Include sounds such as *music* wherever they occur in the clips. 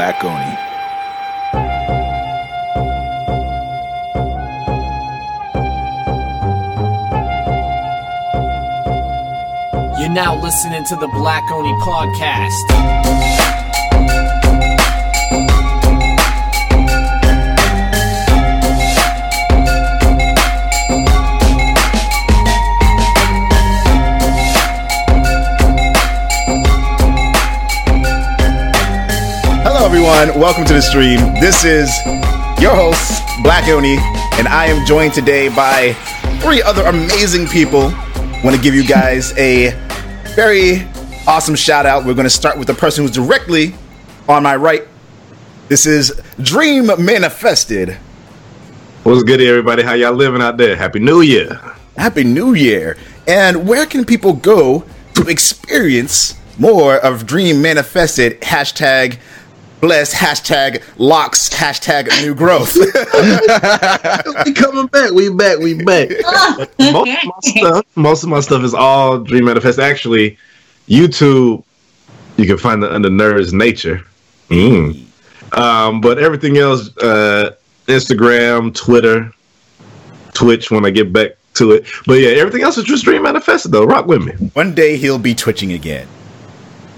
Black Oni. You're now listening to the Black Oni podcast. Everyone. Welcome to the stream. This is your host, Black Oni, and I am joined today by three other amazing people. Want to give you guys a very awesome shout out. We're going to start with the person who's directly on my right. This is Dream Manifested. What's good, everybody? How y'all living out there? Happy New Year! Happy New Year. And where can people go to experience more of Dream Manifested? Hashtag bless, hashtag locks, hashtag new growth. *laughs* we coming back. We back. We back. *laughs* most of my stuff, most of my stuff is all Dream Manifest. Actually, YouTube, you can find it under Nerds Nature. Mm. Um, but everything else, uh, Instagram, Twitter, Twitch. When I get back to it, but yeah, everything else is just Dream Manifested. Though, rock with me. One day he'll be twitching again.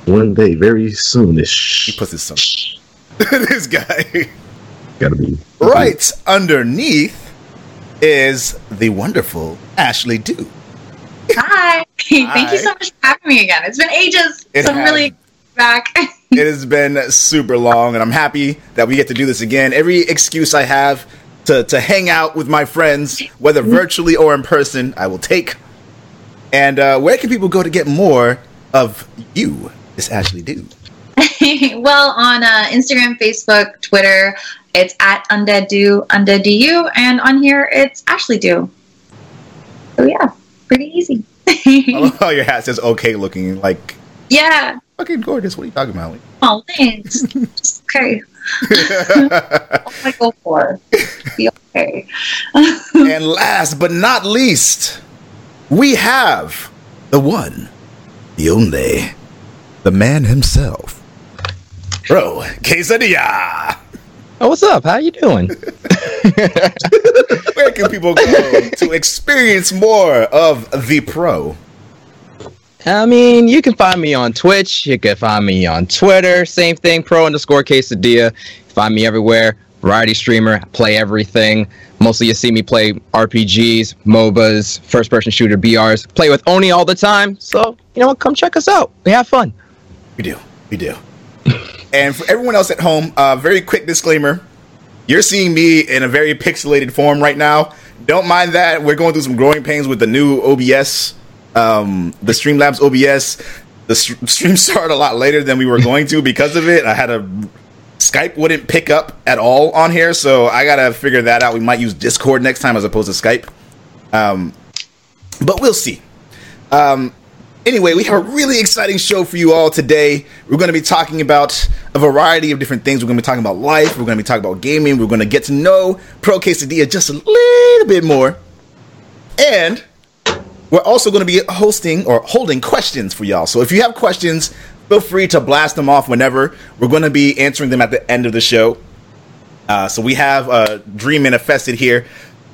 One day, very soonish. He puts his son. *laughs* this guy. Gotta be Right underneath is the wonderful Ashley Du. Hi. *laughs* Thank you so much for having me again. It's been ages. It so I'm really back. *laughs* It has been super long, and I'm happy that we get to do this again. Every excuse I have to, to hang out with my friends, whether virtually or in person, I will take. And uh, where can people go to get more of you, Miss Ashley Du? *laughs* well, on uh, Instagram, Facebook, Twitter, it's at Undead Du, Undead Du, and on here it's Ashley Du. So yeah, pretty easy. *laughs* oh, your hat says okay looking, like yeah. fucking gorgeous. What are you talking about? Oh, thanks. Just okay. *laughs* what I go for? Be okay. and last but not least, we have the one, the only, the man himself. Bro, quesadilla. Oh, what's up? How you doing? *laughs* Where can people go to experience more of the pro? I mean, you can find me on Twitch. You can find me on Twitter. Same thing, pro underscore Kesadia. Find me everywhere. Variety streamer. Play everything. Mostly you see me play RPGs, MOBAs, first person shooter BRs. Play with Oni all the time. So, you know what? Come check us out. We have fun. We do, we do. and for everyone else at home, uh, very quick disclaimer: you're seeing me in a very pixelated form right now. Don't mind that. We're going through some growing pains with the new OBS, um, the Streamlabs OBS. The st- *laughs* stream started a lot later than we were going to because of it. I had a Skype wouldn't pick up at all on here, so I gotta figure that out. We might use Discord next time as opposed to Skype, um, but we'll see. Um, anyway, we have a really exciting show for you all today. We're going to be talking about a variety of different things. We're going to be talking about life. We're going to be talking about gaming. We're going to get to know Pro Kesadia just a little bit more, and we're also going to be hosting or holding questions for y'all. So if you have questions, feel free to blast them off whenever. We're going to be answering them at the end of the show. Uh, so we have uh, Dream Manifested here,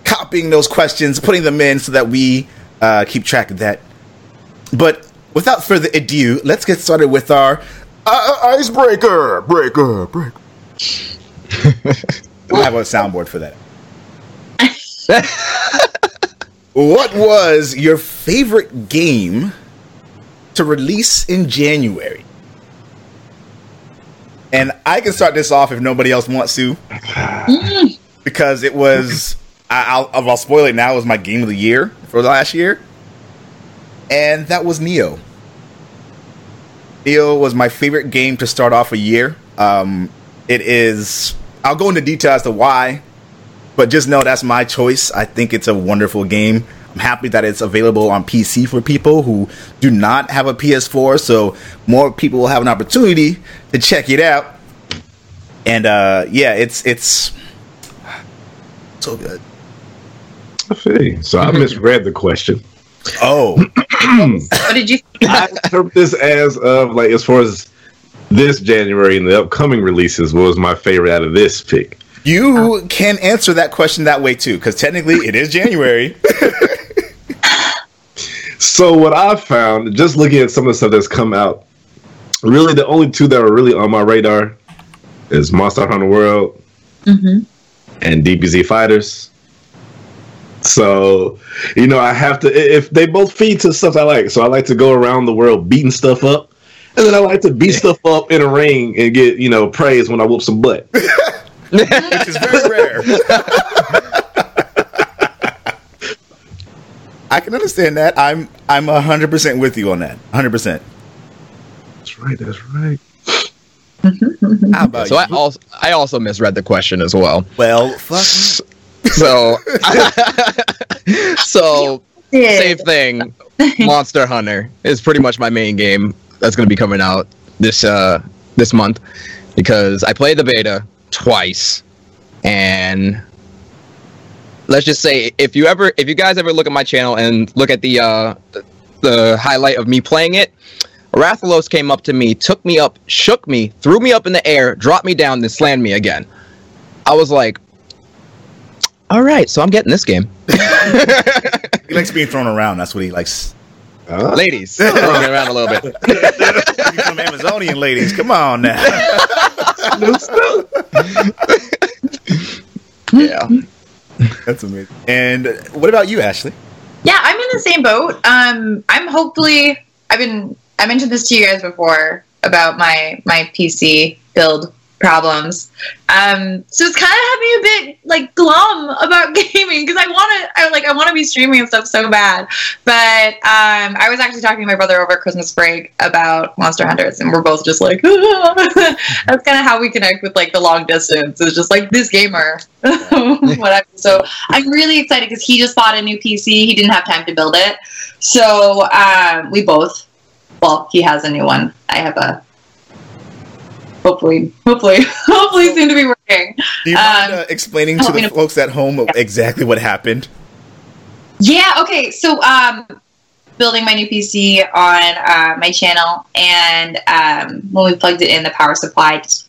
copying those questions, putting them in so that we uh, keep track of that. But without further ado, let's get started with our uh, icebreaker. Breaker, break. *laughs* I have a soundboard for that. *laughs* what was your favorite game to release in January? And I can start this off if nobody else wants to, *sighs* because it was. I- I'll, I'll spoil it now. It was my game of the year for the last year, and that was Nioh. Nioh was my favorite game to start off a year. Um, it is. I'll go into detail as to why, but just know that's my choice. I think it's a wonderful game. I'm happy that it's available on PC for people who do not have a PS4, so more people will have an opportunity to check it out. And uh, yeah, it's it's so good. I you. So I misread the question. Oh, *clears throat* What did you? I interpret this as of like as far as this January and the upcoming releases, what was my favorite out of this pick? You can answer that question that way too, because technically it is January. *laughs* So what I found, just looking at some of the stuff that's come out, really the only two that are really on my radar is Monster Hunter World Mhm. and DBZ Fighters. So, you know, I have to if they both feed to stuff I like. So I like to go around the world beating stuff up. And then I like to beat stuff up in a ring and get, you know, praise when I whoop some butt. *laughs* which is very rare. *laughs* I can understand that. I'm I'm hundred percent with you on that. Hundred percent. That's right, that's right. How about So I also I also misread the question as well. well, fuck. Me. So *laughs* so Did. same thing. *laughs* Monster Hunter is pretty much my main game that's going to be coming out this uh this month because I played the beta twice and let's just say if you ever if you guys ever look at my channel and look at the uh the, the highlight of me playing it Rathalos came up to me, took me up, shook me, threw me up in the air, dropped me down, then slammed me again. I was like, all right, so I'm getting this game. He likes being thrown around. That's what he likes. Uh, Ladies, *laughs* throwing around a little bit. You *laughs* some Amazonian ladies. Come on now. *laughs* Yeah. That's amazing. And what about you, Ashley? Yeah, I'm in the same boat. Um, I'm hopefully. I've been. I mentioned this to you guys before about my my PC build problems. Um, so it's kind of had me a bit like glum about *laughs* gaming because I want to. I like. I want to be streaming and stuff so bad. But um, I was actually talking to my brother over Christmas break about Monster Hunters, and we're both just like, *laughs* that's kind of how we connect with like the long distance. It's just like this gamer, *laughs* whatever. So I'm really excited because he just bought a new PC. He didn't have time to build it, so um, we both. Well, he has a new one. I have a. Hopefully, hopefully, *laughs* hopefully, soon to be working. Do you mind Um, uh, explaining to the to- folks at home exactly what happened? Yeah. Okay. So, um, building my new PC on uh, my channel, and um, when we plugged it in, the power supply just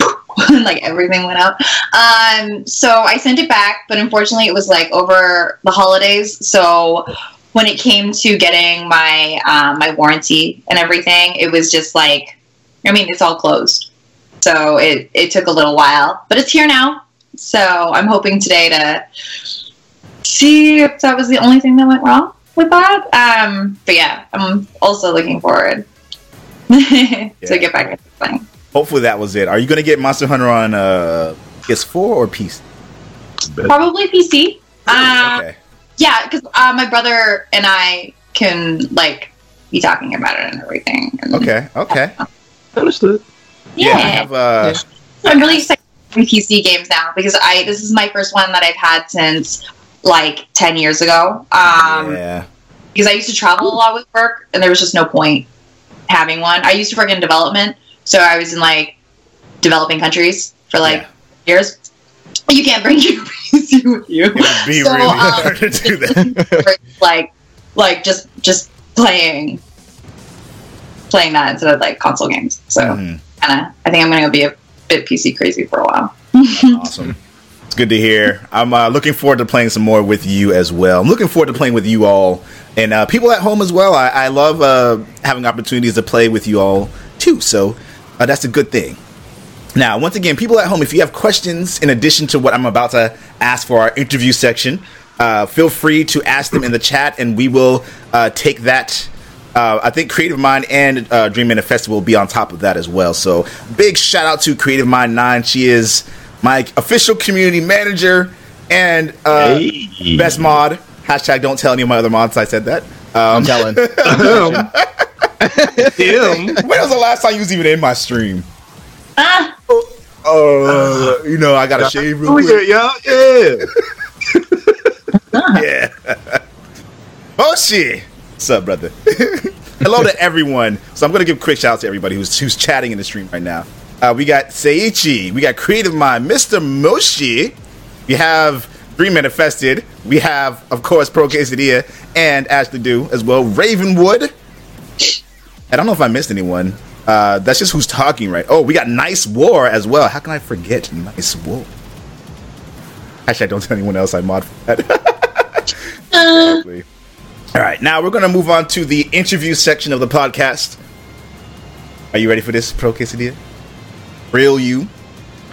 *laughs* like everything went out. Um, so I sent it back, but unfortunately, it was like over the holidays. So when it came to getting my um, my warranty and everything, it was just like, I mean, it's all closed. So it it took a little while, but it's here now. So I'm hoping today to see if that was the only thing that went wrong with that. Um, but yeah, I'm also looking forward *laughs* to get back into playing. Hopefully that was it. Are you going to get Monster Hunter on uh, PS4 or PC? Probably PC. Uh, okay. Yeah, because uh, my brother and I can like be talking about it and everything. And, Okay. Okay. Understood. Yeah, Yeah. I have. Uh, I'm really excited for PC games now because I this is my first one that I've had since like ten years ago. Um, yeah. because I used to travel a lot with work, and there was just no point having one. I used to work in development, so I was in like developing countries for like Yeah. years. You can't bring your *laughs* PC with you. It would be So, really um, hard to do that. *laughs* like, like just just playing, playing that instead of like console games. So Mhm. I think I'm gonna be a bit PC crazy for a while. *laughs* awesome. It's good to hear. I'm uh, looking forward to playing some more with you as well. I'm looking forward to playing with you all and uh, people at home as well. I, I love uh, having opportunities to play with you all too. So uh, that's a good thing. Now, once again, people at home, if you have questions in addition to what I'm about to ask for our interview section, uh, feel free to ask them in the chat, and we will uh, take that. Uh, I think Creative Mind and uh, Dream Manifested will be on top of that as well. So, big shout out to Creative Mind Nine. She is my official community manager and uh, Hey. best mod. Hashtag don't tell any of my other mods I said that. I'm Um, telling. *laughs* Him. when was the last time you was even in my stream? Ah, Uh, you know, I got to shave real Oh quick. yeah, yeah, *laughs* yeah. Yeah. *laughs* oh shit. What's up, brother? *laughs* Hello to everyone. So I'm gonna give a quick shout out to everybody who's who's chatting in the stream right now. Uh, we got Seichi. we got Creative Mind, Mr. Moshi, we have Dream Manifested, we have, of course, Pro Kesadia and Ashley Du as well. Ravenwood. I don't know if I missed anyone. Uh, that's just who's talking, right? Oh, we got Nice War as well. How can I forget Nice War? Actually, I don't tell anyone else I mod for that. *laughs* Exactly. All right, now we're going to move on to the interview section of the podcast. Are you ready for this, Pro Kesadia? Real you.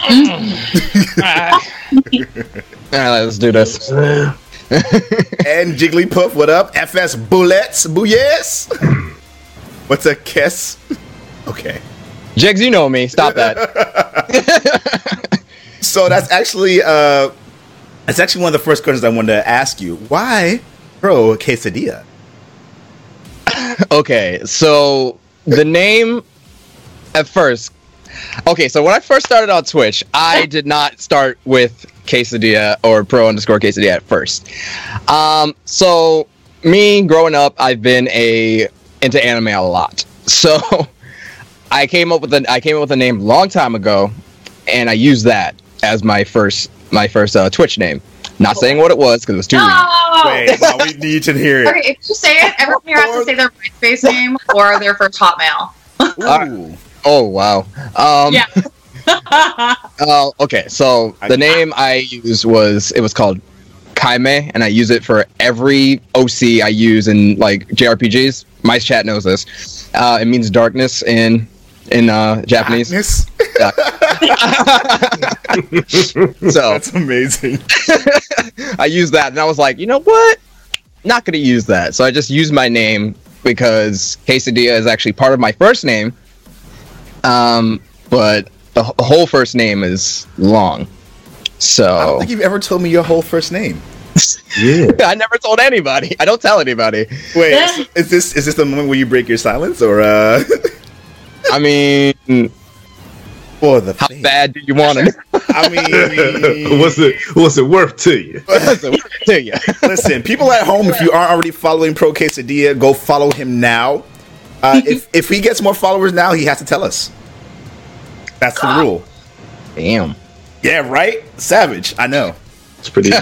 *laughs* All right, let's do this. *laughs* and Jigglypuff, what up? FS Bullets, Booyes. *laughs* What's a kiss? Okay. Jigs, you know me. Stop that. So that's actually uh that's actually one of the first questions I wanted to ask you. Why Pro Kesadia? okay, so the name at first. Okay, so when I first started on Twitch, I *laughs* did not start with quesadilla or pro underscore Kesadia at first. Um, so me growing up, I've been a into anime a lot. So *laughs* I came up with a I came up with a name a long time ago, and I used that as my first my first uh, Twitch name. Not saying what it was because it was too. weird. No. Wait, now we need to hear it. Okay, if you say it, everyone here has to say their MySpace name or their first Hotmail. *laughs* Ooh. Oh wow. Um, Yeah. Oh, *laughs* okay. So the name I used was it was called Kaime, and I use it for every OC I use in like JRPGs. My chat knows this. Uh, it means darkness in in uh, Japanese. Darkness? *laughs* So That's amazing. *laughs* I used that, and I was like, you know what? Not gonna use that. So I just used my name because Quesadilla is actually part of my first name. Um, but the wh- whole first name is long. So I don't think you've ever told me your whole first name. Yeah. *laughs* I never told anybody. I don't tell anybody. Wait, is, is this is this the moment where you break your silence or uh I mean, for the how fame? bad do you want it? *laughs* I mean *laughs* what's it what's it worth to you? *laughs* to you? Listen, people at home, if you aren't already following Pro Kesadia, go follow him now. Uh, if if he gets more followers now, he has to tell us. That's the rule. Damn. Yeah, right? Savage. I know. It's pretty. *laughs*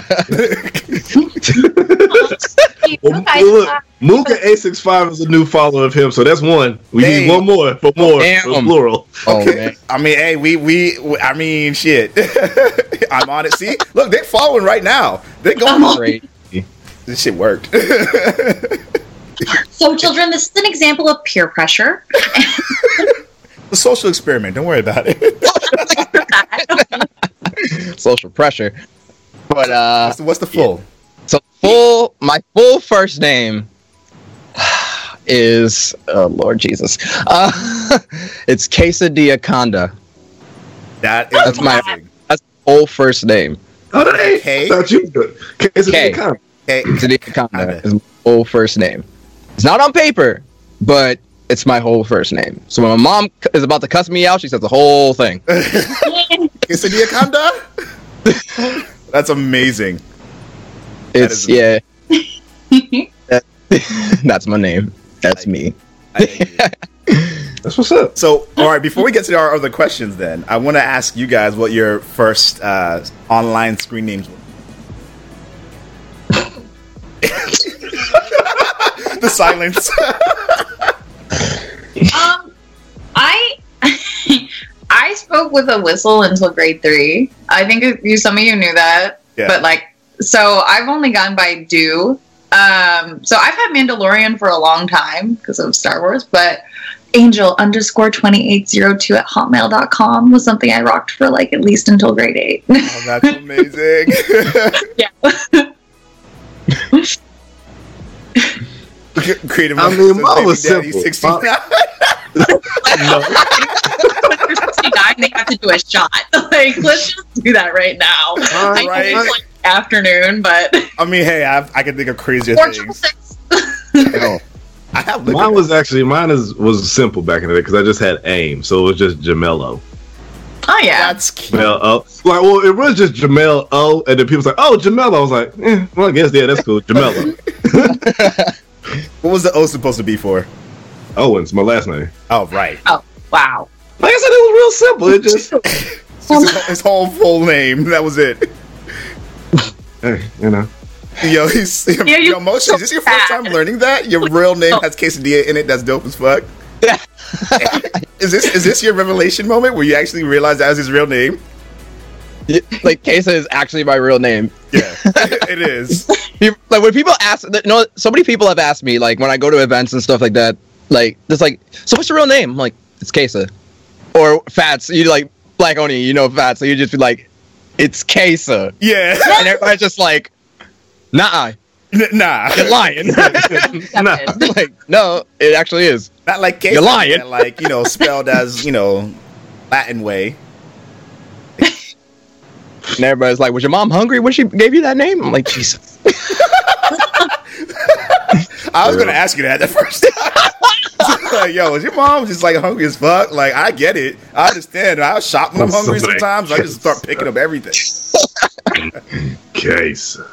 Well, look, Mooka A65 is a new follower of him, so that's one. We Hey. need one more for more oh, Damn. for plural. Oh Okay. man. I mean, hey, we, we we I mean, shit. *laughs* I'm on it. See, look, they're following right now. They're going. on. Great. This shit worked. *laughs* So, children, this is an example of peer pressure. a social experiment. Don't worry about it. Social pressure. But uh, What's the, what's the full? so full my full first name is oh Lord Jesus. Uh, *laughs* it's Quesadilla Conda. That is That's my that's my full first name. Oh, that ain't. K? Thought you good. Quesadilla K. Conda. Okay. Quesadilla Conda Conda. is my full first name. It's not on paper, but it's my whole first name. So when my mom is about to cuss me out, she says the whole thing. *laughs* Quesadilla Conda? *laughs* That's amazing. It's is yeah. That- *laughs* that's my name. That's me. I. *laughs* That's what's up. So, all right, before we get to our other questions, then I want to ask you guys what your first uh, online screen names were. *laughs* the silence. Um, I I spoke with a whistle until grade three. I think you some of you knew that, Yeah. but like, so I've only gone by do. Um, so I've had Mandalorian for a long time because of Star Wars, but Angel underscore twenty eight zero two at hotmail.com was something I rocked for like at least until grade eight. oh, that's *laughs* amazing. yeah. *laughs* *laughs* *laughs* Creative. I mean, Minds, mine was Daddy simple. 69. when you're 69, they have to do a shot. *laughs* Like, let's just do that right now. I know right. it's like afternoon, but I mean, hey, I, I can think of crazier four things. six. I have Mine was actually mine is was simple back in the day because I just had aim, so it was just Jamelo. Oh yeah. That's cute. Jamel O. Like, well, it was just Jamel O, and then people was like, "Oh, Jamelo." I was like, eh, "Well, I guess yeah, that's cool." Jamelo *laughs* What was the O supposed to be for? Owens, my last name. Oh, right. Oh, wow. Like I said, it was real simple. It just, *laughs* His, his whole full name. That was it. hey, you know. Yo, he's yo, *laughs* Yeah, you- yo Moshi, is this your first time *laughs* learning that? Your real name has quesadilla in it. That's dope as fuck. Is this is this your revelation moment where you actually realize that was his real name? *laughs* Like Kesa is actually my real name. Yeah, it is. *laughs* Like when people ask, no, so many people have asked me, like when I go to events and stuff like that, like it's like, so what's your real name? I'm like, it's Kesa, or Fats. You like Black Oni, you know Fats, so you just be like, it's Kesa, Yeah, and everybody's just like, nah, N- nah, you're lying. *laughs* Nah. like, no, it actually is. not like Kesa, You're lying. Like you know, spelled as you know, Latin way. And everybody's like, was your mom hungry when she gave you that name? I'm like, Jesus. I was gonna ask you that at first. time. *laughs* like, yo, is your mom just like hungry as fuck? Like, I get it. I understand. I shop when I'm hungry Somebody- sometimes. I just start picking up everything. Case. *laughs*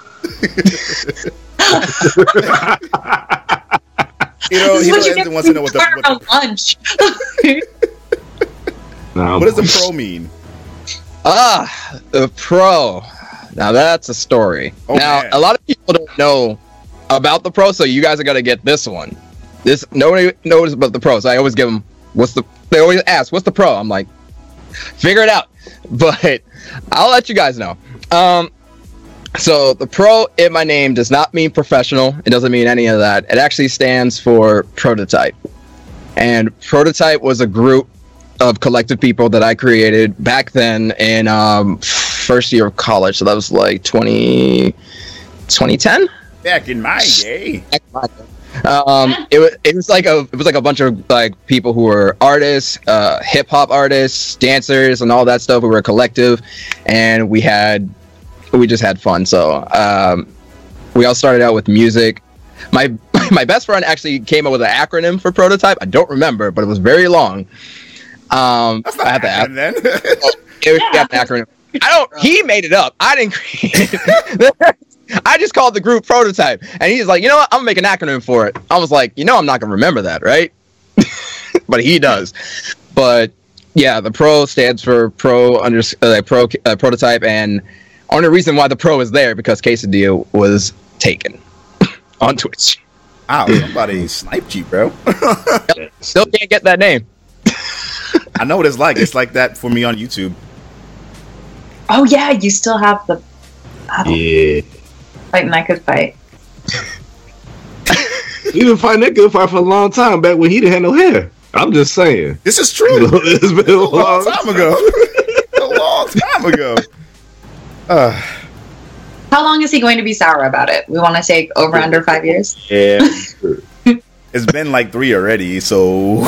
You know, he This is what you doesn't get wants to know what the, for what the lunch. *laughs* Nah, what does the pro mean. Ah, the pro. Now that's a story. Oh, now man. a lot of people don't know about the pro, so you guys are gonna get this one. This nobody knows about the pro, so I always give them what's the. They always ask what's the pro. I'm like, figure it out. *laughs* But I'll let you guys know. Um, so the pro in my name does not mean professional. It doesn't mean any of that. It actually stands for prototype. And prototype was a group of collective people that I created back then in um, first year of college. So that was like 20, 2010. Back in my day, Um, it was it was like a it was like a bunch of like people who were artists, uh, hip hop artists, dancers, and all that stuff. We were a collective, and we had we just had fun. So um, we all started out with music. My *laughs* my best friend actually came up with an acronym for prototype. I don't remember, but it was very long. Um, that's I not had to ask. happening then. It was got an acronym. I don't. He made it up. I didn't create it. *laughs* I just called the group prototype, and he's like, you know what? I'm gonna make an acronym for it. I was like, you know, I'm not gonna remember that, right? *laughs* but he does. But yeah, the pro stands for pro under uh, pro uh, prototype, and only reason why the pro is there because Quesadilla was taken *laughs* on Twitch. Wow, somebody sniped you, bro. Still can't get that name. I know what it's like. It's like that for me on YouTube. oh yeah, you still have the Yeah. fight and I could fight. We been fighting that good fight for a long time back when he didn't have no hair. I'm just saying. This is true. *laughs* it's been a a long long time ago. *laughs* a long time ago. Uh, *sighs* How long is he going to be sour about it? We want to take over under five years. Yeah. *laughs* it's been like three already, so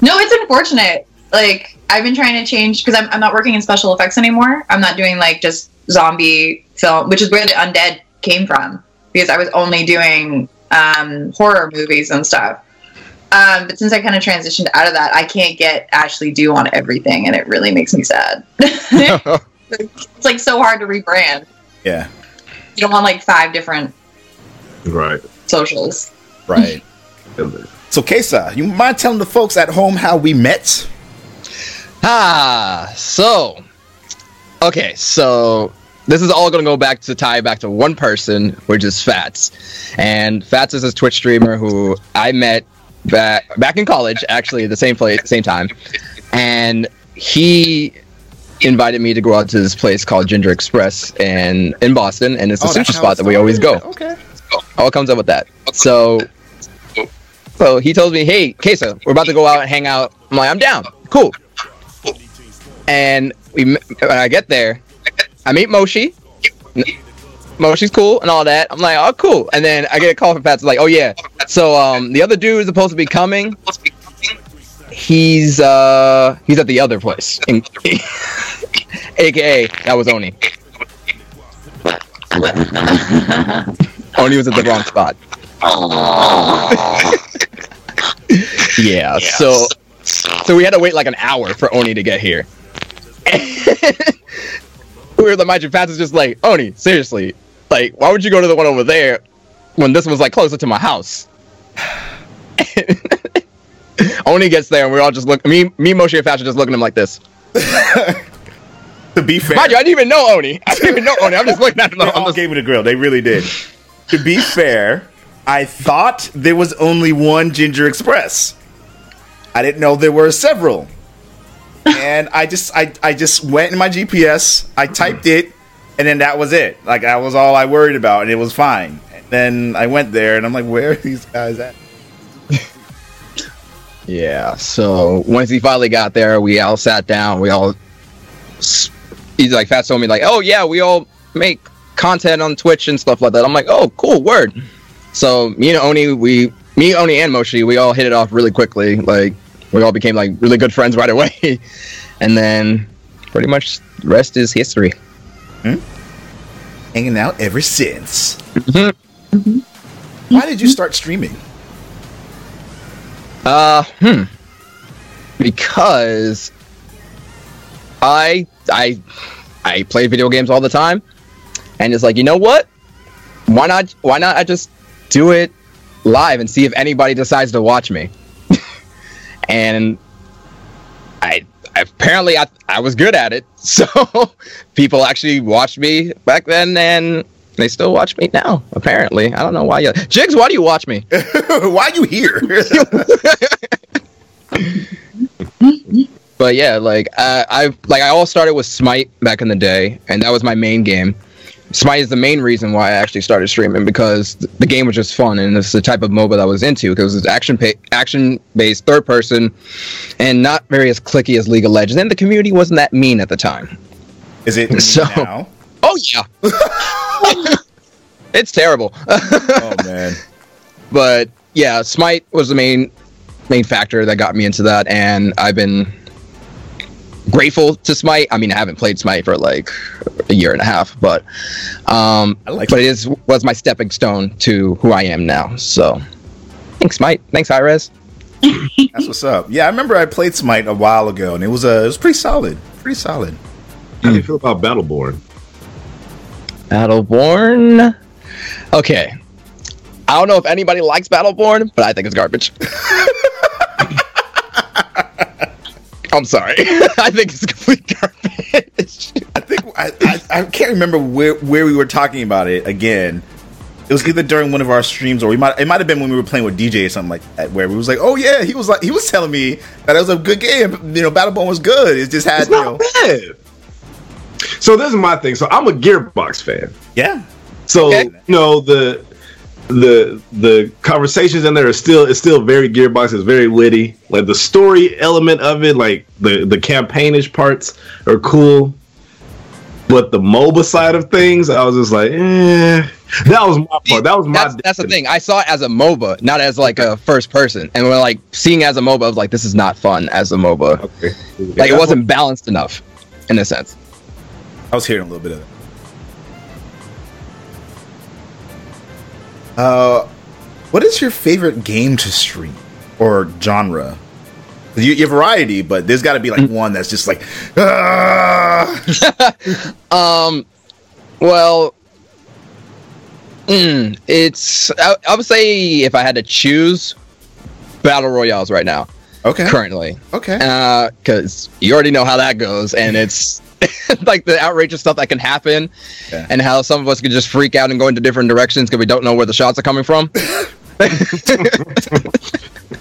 No, it's unfortunate. Like I've been trying to change because I'm, I'm not working in special effects anymore. I'm not doing like just zombie film, which is where the undead came from. Because I was only doing um, horror movies and stuff. Um, but since I kind of transitioned out of that, I can't get Ashley Du on everything, and it really makes me sad. *laughs* *laughs* it's like so hard to rebrand. yeah, You don't want like five different right. socials. right. *laughs* So, Kesa, you mind telling the folks at home how we met? Ah, so okay, so this is all gonna go back to tie back to one person, which is Fats, and Fats is a Twitch streamer who I met back back in college, actually the same place, same time, and he invited me to go out to this place called Ginger Express in in Boston, and it's a Oh, sushi spot that we always go. Okay. All comes up with that. So, so he tells me, "Hey, Kesa, we're about to go out and hang out." I'm like, "I'm down. Cool." And we, when I get there, I meet Moshi. Moshi's cool and all that. I'm like, "Oh, cool." And then I get a call from Fats like, "Oh yeah, so um, the other dude is supposed to be coming. He's uh, he's at the other place, *laughs* in- aka that was Oni. *laughs* Oni was at the wrong spot. *laughs* yeah, so so we had to wait like an hour for Oni to get here. *laughs* we were like, mind you, Fats is just like, Oni, seriously, like, why would you go to the one over there when this was like closer to my house? *laughs* Oni gets there and we're all just look me, me, Moshi, and Fats are just looking at him like this. To be fair, Mind you, I didn't even know Oni. I didn't even know Oni. I'm just looking at him. they I'm all just, gave me the grill. They really did. to be fair, I thought there was only one Ginger Express. I didn't know there were several. and I just I, I just went in my GPS, I typed it, and then that was it. Like that was all I worried about, and it was fine. And then I went there, and I'm like, where are these guys at? Yeah. So once he finally got there, we all sat down. We all he's like Fats told me like, oh yeah, we all make content on Twitch and stuff like that. I'm like, oh cool, word. So me and Oni, we me, Oni, and Moshi, we all hit it off really quickly. Like we all became like really good friends right away, *laughs* and then pretty much the rest is history. Hanging out ever since. Mhm. Why did you start streaming? Uh, hmm. Because I I I play video games all the time, and it's like you know what? Why not? Why not? I just do it live and see if anybody decides to watch me. *laughs* and I apparently I I was good at it, *laughs* so people actually watched me back then, and they still watch me now. Apparently, I don't know why. You, Jigs, why do you watch me? *laughs* Why are you here? But yeah, like uh, I like I all started with Smite back in the day, and that was my main game. Smite is the main reason why I actually started streaming because the game was just fun, and it's the type of MOBA that I was into because it's action pa- action based, third person, and not very as clicky as League of Legends, and the community wasn't that mean at the time. Is it *laughs* So- now? Oh yeah, *laughs* it's terrible. *laughs* Oh man. but yeah, Smite was the main main factor that got me into that, and I've been grateful to Smite. I mean, I haven't played Smite for like a year and a half, but um, I like but it is was my stepping stone to who I am now. So, thanks, Smite. Thanks, Hi-Rez. *laughs* That's what's up. Yeah, I remember I played Smite a while ago, and it was uh, it was pretty solid. Pretty solid. How do you feel about Battleborn? Battleborn. Okay. I don't know if anybody likes Battleborn, but I think it's garbage. *laughs* I'm sorry. *laughs* I think it's complete garbage. I think I, I, I can't remember where where we were talking about it again. It was either during one of our streams, or we might it might have been when we were playing with DJ or something like that, where we was like, "Oh yeah," he was like he was telling me that it was a good game. You know, Battleborn was good. It just had It's you not know, bad. So this is my thing. So I'm a Gearbox fan. yeah. So Okay. you know the the the conversations in there are still it's still very Gearbox. It's very witty. Like the story element of it, like the the campaignish parts are cool. But the MOBA side of things, I was just like, eh. That was my part. That was my. that's, that's the thing. I saw it as a MOBA, not as like a first person. And when like seeing as a MOBA, I was like, this is not fun as a MOBA. Okay. Like it wasn't balanced enough, in a sense. I was hearing a little bit of it. Uh, what is your favorite game to stream or genre? You, you have variety, but there's got to be like one that's just like, ah! *laughs* Um, well, mm, it's I, I would say if I had to choose, battle royales right now, okay, currently, okay. because you already know how that goes, and it's *laughs* like the outrageous stuff that can happen, Yeah. and how some of us can just freak out and go into different directions because we don't know where the shots are coming from. *laughs*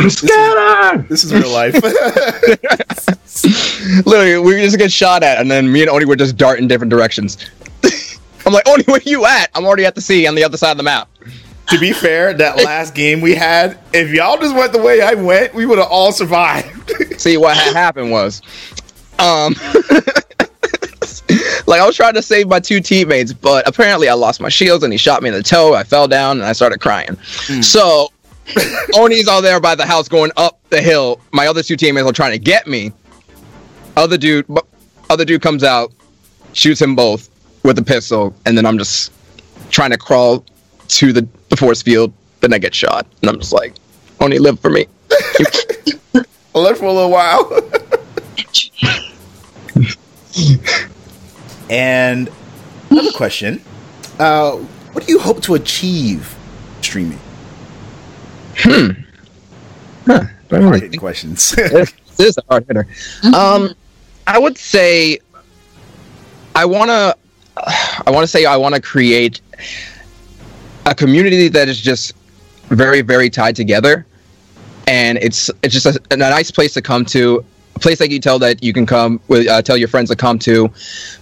Scatter! This is real life. *laughs* Literally, we just get shot at, and then me and Oni would just dart in different directions. I'm like, Oni, where are you at? I'm already at the sea on the other side of the map. to be fair, that last game we had, if y'all just went the way I went, we would have all survived. See, what had happened was, um, *laughs* like I was trying to save my two teammates, but apparently I lost my shields and he shot me in the toe. I fell down and I started crying. Hmm. So Oni's all there by the house going up the hill. My other two teammates are trying to get me. Other dude, other dude comes out, shoots him both with a pistol, and then I'm just trying to crawl to the, the force field. Then I get shot, and I'm just like, Oni, live for me. *laughs* I left for a little while. *laughs* and another question: uh, What do you hope to achieve streaming? Hard hitting questions. *laughs* this this is a hard hitter. Um, I would say I want to. I want to say I want to create a community that is just very, very tied together, and it's it's just a, a nice place to come to. A place that you tell that you can come with, uh, tell your friends to come to.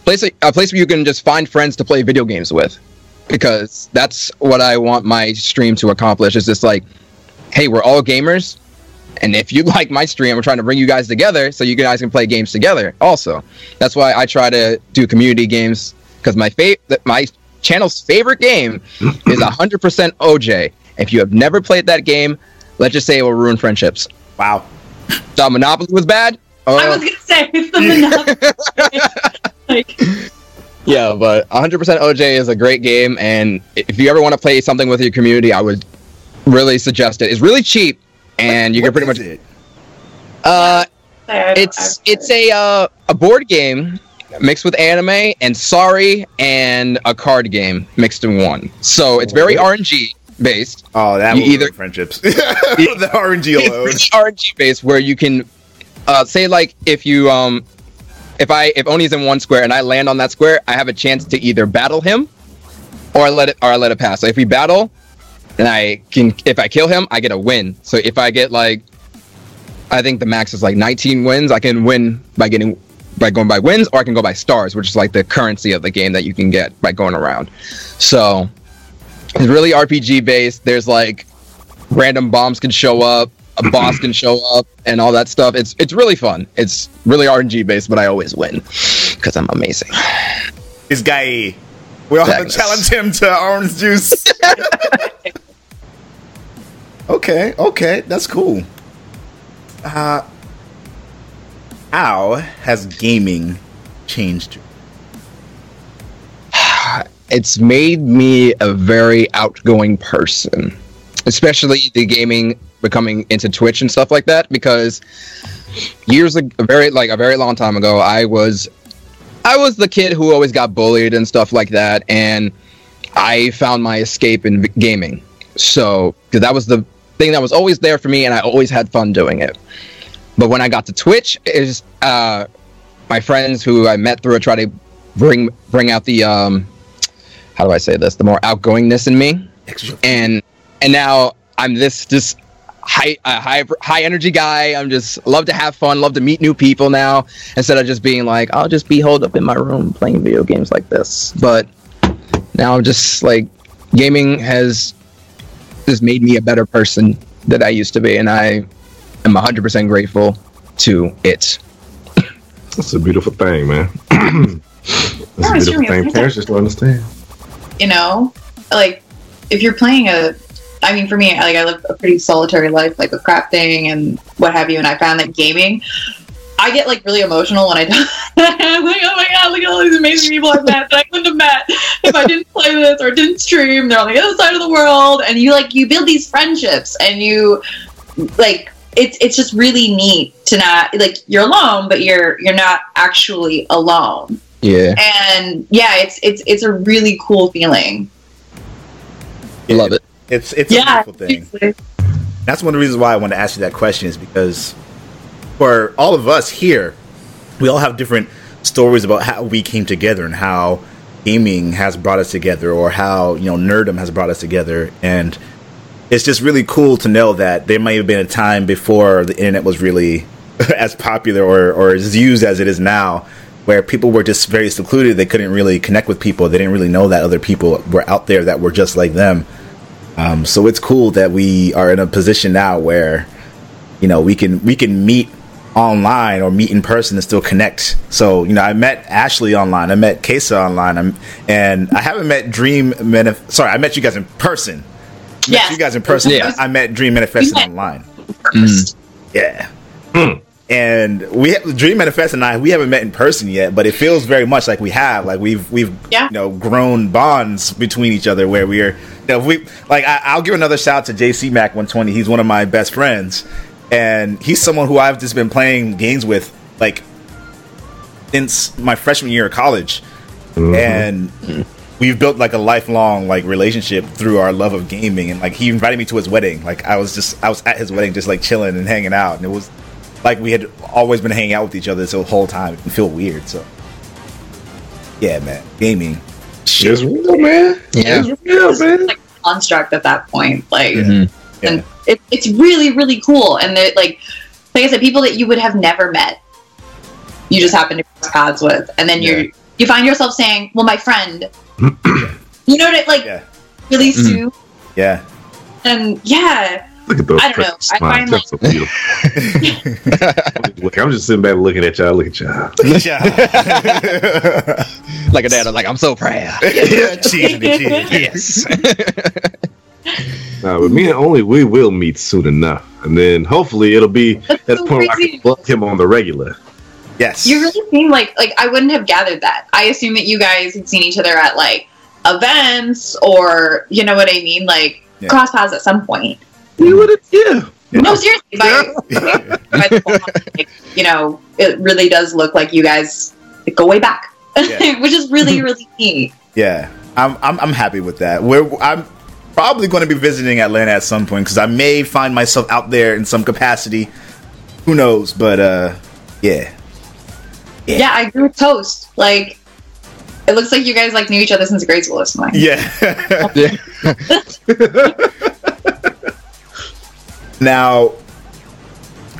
Place a place where you can just find friends to play video games with, because that's what I want my stream to accomplish. Is just like, hey, we're all gamers, and if you *laughs* like my stream, we're trying to bring you guys together so you guys can play games together. Also, that's why I try to do community games because my favorite my channel's favorite game *clears throat* is 100% OJ. If you have never played that game, let's just say it will ruin friendships. Wow. Thought Monopoly was bad. Oh, I was gonna say it's the monopoly. like, yeah, but 100% OJ is a great game, and if you ever want to play something with your community, I would really suggest it. It's really cheap, and you can pretty much. it? Uh, it's it's a uh, a board game mixed with anime and sorry and a card game mixed in one. So it's very RNG based. Oh, that You will either- either friendships. *laughs* the RNG *laughs* It's alone. really RNG based where you can uh, say like if you um if I if Oni's in one square and I land on that square, I have a chance to either battle him or I let it or I let it pass. So if we battle and I can if I kill him, I get a win. So if I get like I think the max is like 19 wins, I can win by getting by going by wins or I can go by stars, which is like the currency of the game that you can get by going around. So it's really RPG based. There's like random bombs can show up, a boss can show up, and all that stuff. It's it's really fun. It's really RNG based, but I always win because I'm amazing. This guy. We all have to challenge him to orange juice. *laughs* okay, okay, that's cool. Uh, how has gaming changed? you? *sighs* It's made me a very outgoing person, especially the gaming becoming into Twitch and stuff like that. Because years ag- a very like a very long time ago, I was I was the kid who always got bullied and stuff like that, and I found my escape in gaming. So, because that was the thing that was always there for me, and I always had fun doing it. But when I got to Twitch, is uh, my friends who I met through it try to bring bring out the um, how do I say this? The more outgoingness in me, and and now I'm this just high uh, high high energy guy. I'm just love to have fun, love to meet new people now instead of just being like I'll just be holed up in my room playing video games like this. But now I'm just like gaming has just made me a better person that I used to be, and I am 100% grateful to it. That's a beautiful thing, man. *clears throat* That's Yeah, a beautiful thing. Parents just don't understand. you know like if you're playing a i mean for me like i live a pretty solitary life like with crafting and what have you and i found that gaming i get like really emotional when i *laughs* die i'm like oh my god look at all these amazing people i've met that i couldn't have met if i didn't play this or didn't stream. They're on the other side of the world and you like you build these friendships and you like it's it's just really neat to not like you're alone but you're you're not actually alone. Yeah, and yeah it's it's it's a really cool feeling. I love it. It's it's yeah a beautiful thing. That's one of the reasons why I want to ask you that question is because for all of us here, we all have different stories about how we came together and how gaming has brought us together or how, you know, nerdom has brought us together. And it's just really cool to know that there may have been a time before the internet was really *laughs* as popular or, or as used as it is now where people were just very secluded. They couldn't really connect with people. They didn't really know that other people were out there that were just like them. Um, so it's cool that we are in a position now where, you know, we can we can meet online or meet in person and still connect. So you know, I met Ashley online, I met Kesa online, I'm, and I haven't met Dream Manif- Sorry, I met you guys in person. Met Yes. you guys in person. Yeah. I met Dream Manifested We met. online. first. Yeah. And we have, Dream Manifest and I we haven't met in person yet, but it feels very much like we have. Like we've we've Yeah. you know grown bonds between each other where we're you know we like I, I'll give another shout out to JC Mac 120. He's one of my best friends, and he's someone who I've just been playing games with like since my freshman year of college, mm-hmm. and we've built like a lifelong like relationship through our love of gaming. And like he invited me to his wedding. Like i was just i was at his wedding just like chilling and hanging out. And it was like we had always been hanging out with each other this whole time. It feel weird so. Yeah man. Gaming It's real, man. Yeah. It's real, man. like construct at that point like Mhm. and it, it's really really cool. And they're like, like I said, people that you would have never met, you just happen to cross paths with, and then Yeah. you you find yourself saying, "Well, my friend," *clears throat* you know what it like Yeah. really soon, Yeah. and yeah, Look at those I don't know. pretty I find, That's so beautiful. *laughs* Look, I'm just sitting back looking at y'all. Look at y'all. yeah. *laughs* like a dad, I'm like, I'm so proud. *laughs* cheating, cheating. yes. No, but me and only we will meet soon enough, and then hopefully it'll be That's at the so point where I can block him on the regular. Yes. You really seem like like I wouldn't have gathered that. I assume that you guys had seen each other at like events or you know what I mean, like Yeah. cross paths at some point. You would have, yeah. No, seriously, by, by the point, like, you know, it really does look like you guys go way back, Yeah. *laughs* which is really *laughs* really neat. Yeah, I'm, I'm I'm happy with that. We're I'm probably going to be visiting Atlanta at some point because I may find myself out there in some capacity. Who knows? But uh, yeah, Yeah. Yeah, I agree with Toast. Like, it looks like you guys like knew each other since grade school or something. yeah. *laughs* yeah. Now,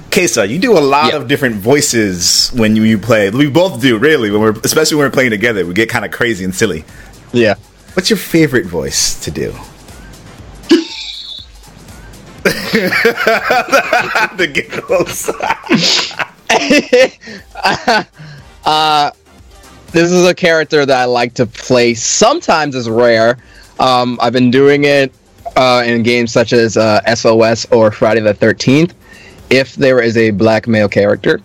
Kesa, you do a lot Yeah. of different voices when you, you play. We both do, really. When we're especially when we're playing together, we get kind of crazy and silly. Yeah. What's your favorite voice to do? *laughs* the giggles. *laughs* uh, this is a character that I like to play. Sometimes it's rare. Um, I've been doing it uh, in games such as uh, SOS or Friday the Thirteenth. If there is a black male character,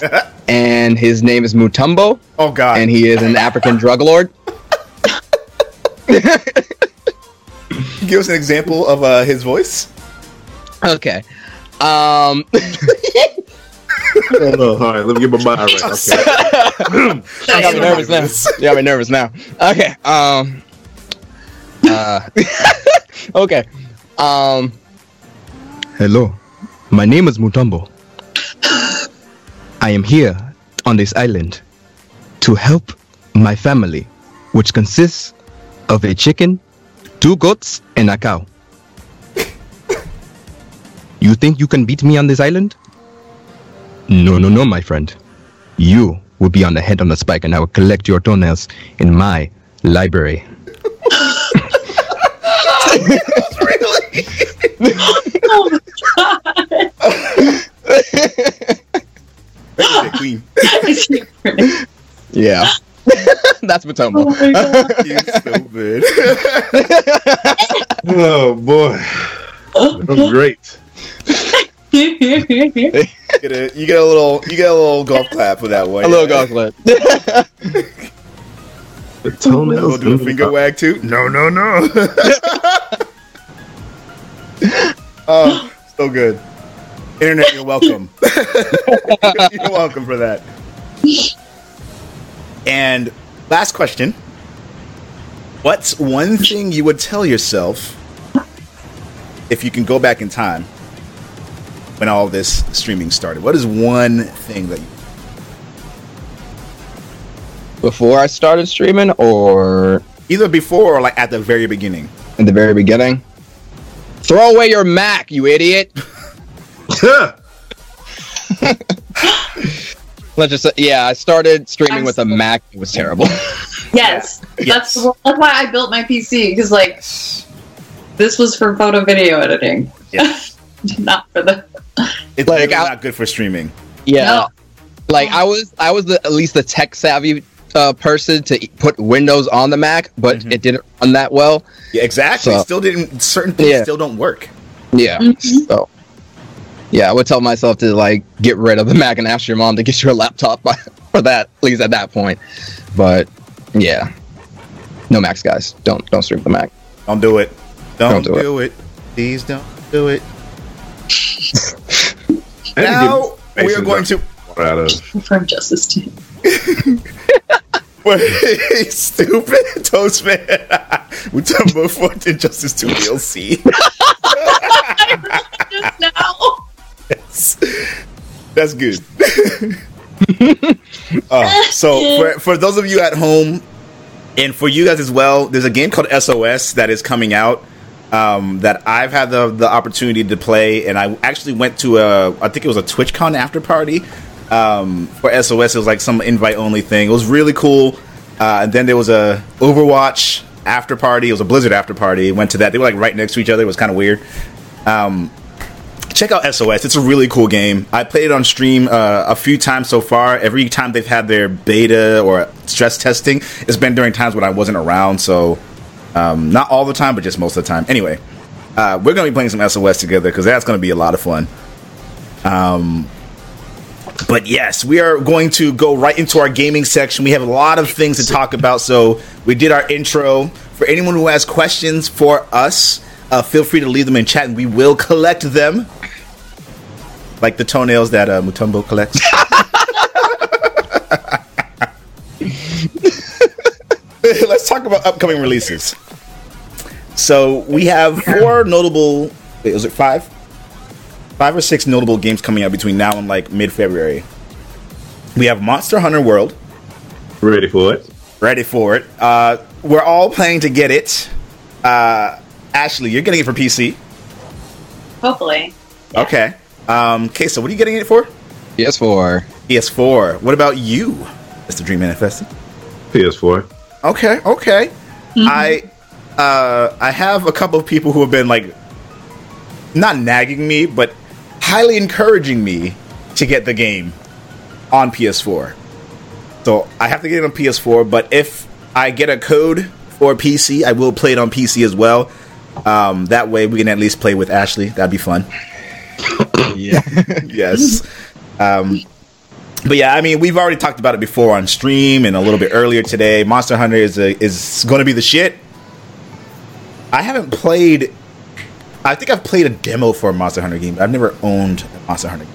*laughs* and his name is Mutombo, Oh God! and he is an African drug lord. *laughs* Give us an example of uh, his voice. Okay. Um, *laughs* Oh, all right, let me get my mind right. Okay. I got me nervous now. You got me nervous now. Okay. Um. Uh. *laughs* okay. Um. Hello, my name is Mutombo. I am here on this island to help my family, which consists of a chicken, two goats, and a cow. You think you can beat me on this island? No, no, no, my friend. You will be on the head on the spike, and I will collect your toenails in my library. *laughs* Oh my Queen. god! Yeah. That's Mutombo. oh my god! You stupid. *laughs* Oh boy, that's great. You get a, you get a little, you get a little golf clap for that one. A little golf clap. *laughs* The toenails. Do a finger wag too. No, no, no. *laughs* oh, so good. Internet, you're welcome. *laughs* you're welcome for that. And last question. What's one thing you would tell yourself if you can go back in time when all this streaming started? What is one thing that you Before I started streaming, or either before or like at the very beginning? in the very beginning? Throw away your Mac, you idiot! *laughs* Let's just say, yeah, I started streaming with a Mac. It was terrible. *laughs* Yes, Yes. that's that's why I built my PC because like this was for photo video editing, Yes. *laughs* not for the. It's Like, really I- not good for streaming. yeah, No. like I was, I was the, at least the tech savvy uh, person to put Windows on the Mac, but Mhm. it didn't run that well. Yeah, exactly. So- still didn't. Certain things Yeah. still don't work. Yeah. Mhm. So, yeah, I would tell myself to like get rid of the *laughs* Mac and ask your mom to get you a laptop by, *laughs* for that, at least at that point. But yeah, no Macs, guys. Don't don't stream the Mac. Don't do it. Don't, Don't do do, it. Please don't do it. I had to Now we are going to. water out of. From Justice Team. *laughs* *laughs* Stupid *laughs* toast man. *laughs* we talking about Fort Injustice 2 DLC. Just now. Yes. That's good. uh, so for, for those of you at home and for you guys as well, there's a game called SOS that is coming out. um, that I've had the the opportunity to play, and I actually went to a I think it was a TwitchCon after party um, for SOS. It was like some invite only thing. It was really cool. Uh, and then there was a Overwatch after party. It was a Blizzard after party. Went to that. They were like right next to each other. It was kind of weird. Um, check out SOS. It's a really cool game. I played it on stream uh, a few times so far. Every time they've had their beta or stress testing, it's been during times when I wasn't around. So um, not all the time, but just most of the time. Anyway, uh, we're gonna be playing some SOS together because that's gonna be a lot of fun. Um, but yes, we are going to go right into our gaming section. We have a lot of things to talk about. So we did our intro. For anyone who has questions for us, uh, feel free to leave them in chat, and we will collect them, like the toenails that uh, Mutombo collects. *laughs* Let's talk about upcoming releases. So we have four notable. Wait, was it five? Five or six notable games coming out between now and like mid February. We have Monster Hunter World. Ready for it? Ready for it. Uh, we're all planning to get it. Uh, Ashley, you're getting it for PC. Hopefully. Okay. Um, okay, so what are you getting it for? PS4. PS4. What about you, Mr. Dream Manifested? PS4. Okay, okay. I uh I have a couple of people who have been like not nagging me, but highly encouraging me to get the game on PS4. So I have to get it on PS4, but if I get a code for PC, I will play it on PC as well. Um, that way we can at least play with Ashley. That'd be fun. Yeah. *laughs* yes. Um, but yeah, I mean, we've already talked about it before on stream and a little bit earlier today. Monster Hunter is a, is going to be the shit. I haven't played. I think I've played a demo for a Monster Hunter game. But I've never owned a Monster Hunter game.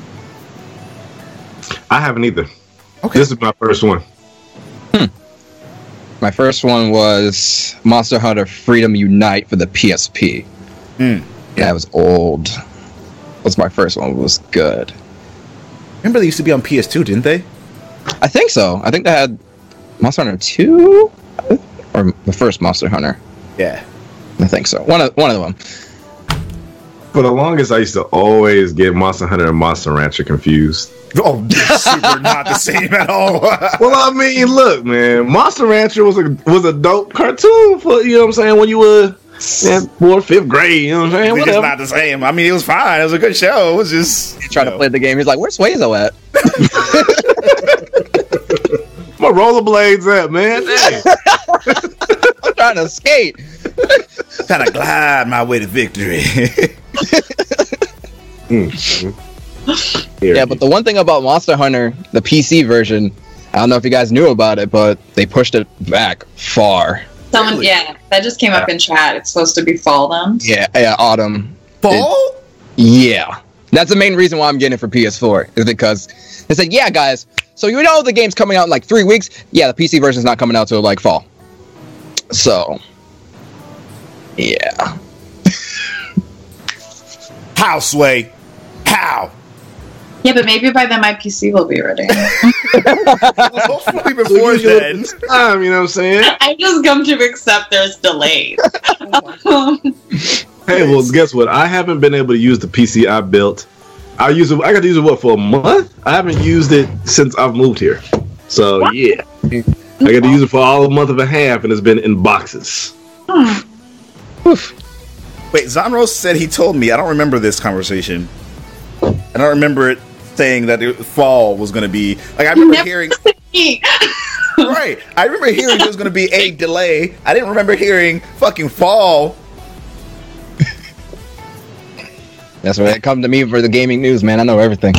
I haven't either. Okay. This is my first one. Hmm. My first one was Monster Hunter Freedom Unite for the PSP. Mm. Yeah, it was old. That was my first one. It was good. Remember they used to be on PS2, didn't they? I think so. I think they had Monster Hunter 2 or the first Monster Hunter. Yeah. I think so. One of one of them. For the longest, I used to always get Monster Hunter and Monster Rancher confused. Oh, they're super not the same at all. *laughs* Well, I mean, look, man, Monster Rancher was a was a dope cartoon for you know what I'm saying when you were yeah, fourth, fifth grade. You know what I'm saying? it's just Whatever. not the same. I mean, it was fine. It was a good show. It was just Trying you to play the game. He's like, "Where's Wazo at?" *laughs* My rollerblades at man. Dang. *laughs* I'm trying to skate. Trying to glide my way to victory. *laughs* Yeah, but the one thing about Monster Hunter, the PC version, I don't know if you guys knew about it, but they pushed it back far. Someone, Really? yeah, that just came up in chat. It's supposed to be fall then. Yeah, yeah, autumn. Fall? Yeah. That's the main reason why I'm getting it for PS4 is because they said, "Yeah, guys, so you know the game's coming out in like three weeks. Yeah, the PC version's not coming out till like fall. So, yeah, How, Sway? How? Yeah, but maybe by then my PC will be ready. *laughs* Hopefully before So you then. time, you know what I'm saying? *laughs* I just come to accept there's delays. *laughs* Hey, well, guess what? I haven't been able to use the PC I built. I use it. I got to use it what for a month? I haven't used it since I've moved here. So yeah, I got to use it for all a month and a half, and it's been in boxes. Hmm. Wait, Zonros said he told me. I don't remember this conversation. I don't remember it saying that it, fall was going to be. Like, I remember Never- hearing. *laughs* right. I remember hearing there was going to be a delay. I didn't remember hearing fucking fall. that's where they come to me for the gaming news, man. I know everything.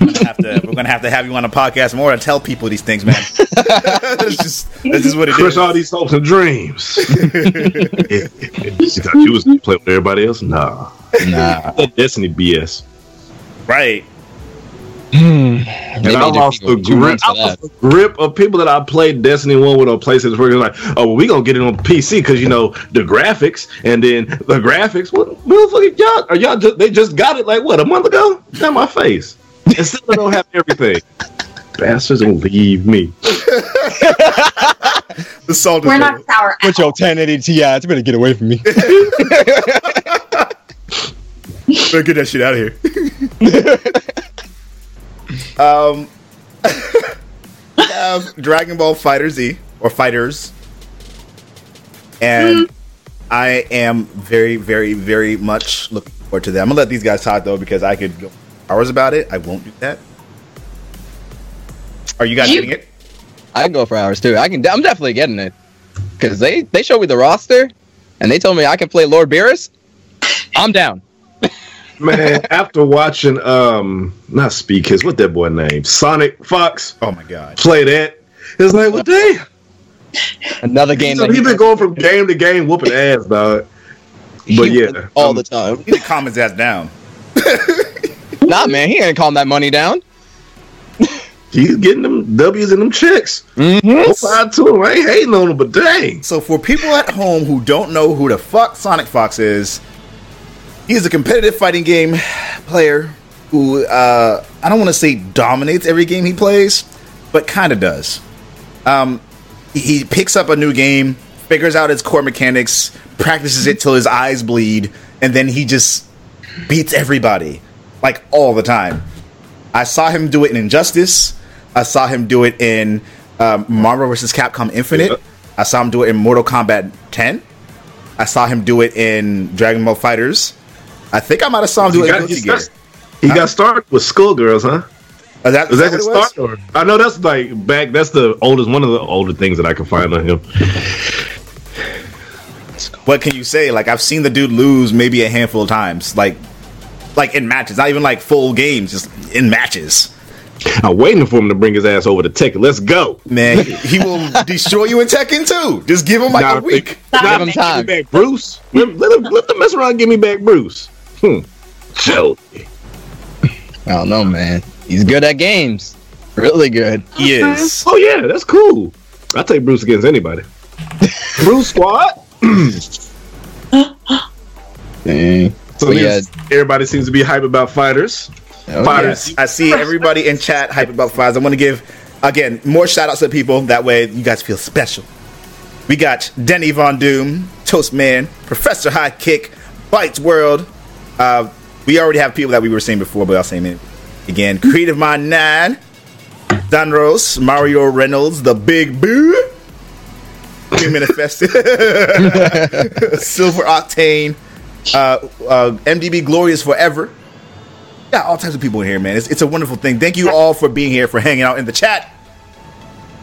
Have to, we're going to have to have you on a podcast more to tell people these things, man. *laughs* that's just that's just what it Crush is. all these hopes and dreams. you thought you was gonna play with everybody else? Nah, Nah, that Destiny BS. Right. Hmm. maybe And I lost do the grip. I lost the grip of people that I played Destiny One with on PlayStation. Where they're like, "Oh, well, we gonna get it on PC because you know the graphics, and then the graphics. What motherfucker? Y'all are y'all? Just, they just got it like what a month ago? Not my face. And still they don't have everything. Bastards don't leave me. *laughs* the salt. We're is not sour at With your 1080 Ti, it's better get away from me. *laughs* Better get that shit out of here. *laughs* um, we have Dragon Ball Fighter Z or Fighters, and I am very, very, very much looking forward to that. I'm gonna let these guys talk though because I could go hours about it. I won't do that. Are you guys You- getting it? I can go for hours too. I can. I'm definitely getting it because they they showed me the roster and they told me I can play Lord Beerus. I'm down. *laughs* Man, after watching um not Speed Kids, what that boy name? Sonic Fox Oh my god! play that. It's like, well damn. Another game So that he been going from game to game whooping ass, dog. But yeah. all um, the time. You need to calm his ass down. *laughs* Nah, man, he ain't calm that money down. *laughs* He's getting them W's and them checks. Mm-hmm. Go five to him. I ain't hating on him, but dang. So for people at home who don't know who the fuck Sonic Fox is, he's a competitive fighting game player who uh, I don't want to say dominates every game he plays, but kind of does. Um, he picks up a new game, figures out its core mechanics, practices it till his eyes bleed, and then he just beats everybody like all the time. I saw him do it in Injustice. I saw him do it in um, Marvel vs. Capcom Infinite. I saw him do it in Mortal Kombat 10. I saw him do it in Dragon Ball Fighters. I think I might have saw him do He it in got, he Guilty Gear. got, he got started with Skullgirls, huh? Is that, Was that that his what it was? start? Or, I know that's like back. That's the oldest, one of the older things that I can find on him. What can you say? Like I've seen the dude lose maybe a handful of times, like like in matches, not even like full games, just in matches. I'm waiting for him to bring his ass over to Tekken. Let's go. Man, he, he will *laughs* destroy you in Tekken too. Just give him like Nah, a week. Nah, Give him give time. me back Bruce. Let, let him let them mess around. Give me back Bruce. Hmm. Joe. I don't know, man. He's good at games. Really good. He is. Oh yeah, that's cool. I take Bruce against anybody. *laughs* Bruce squad. *clears throat* Dang. So yes, everybody seems to be hype about fighters. Oh, Fighters. Yes, I see everybody in chat hype about fighters. I want to give again more shout outs to people. That way you guys feel special. We got Denny Von Doom, Toastman, Professor High Kick, Bites World. Uh, we already have people that we were saying before, but I'll say them again. Creative Mind 9, Danros, Mario Reynolds, The Big Boo, Manifested, *laughs* Silver Octane, uh, uh, MDB Glorious Forever. Yeah, all types of people in here, man. It's, it's a wonderful thing. Thank you all for being here, for hanging out in the chat,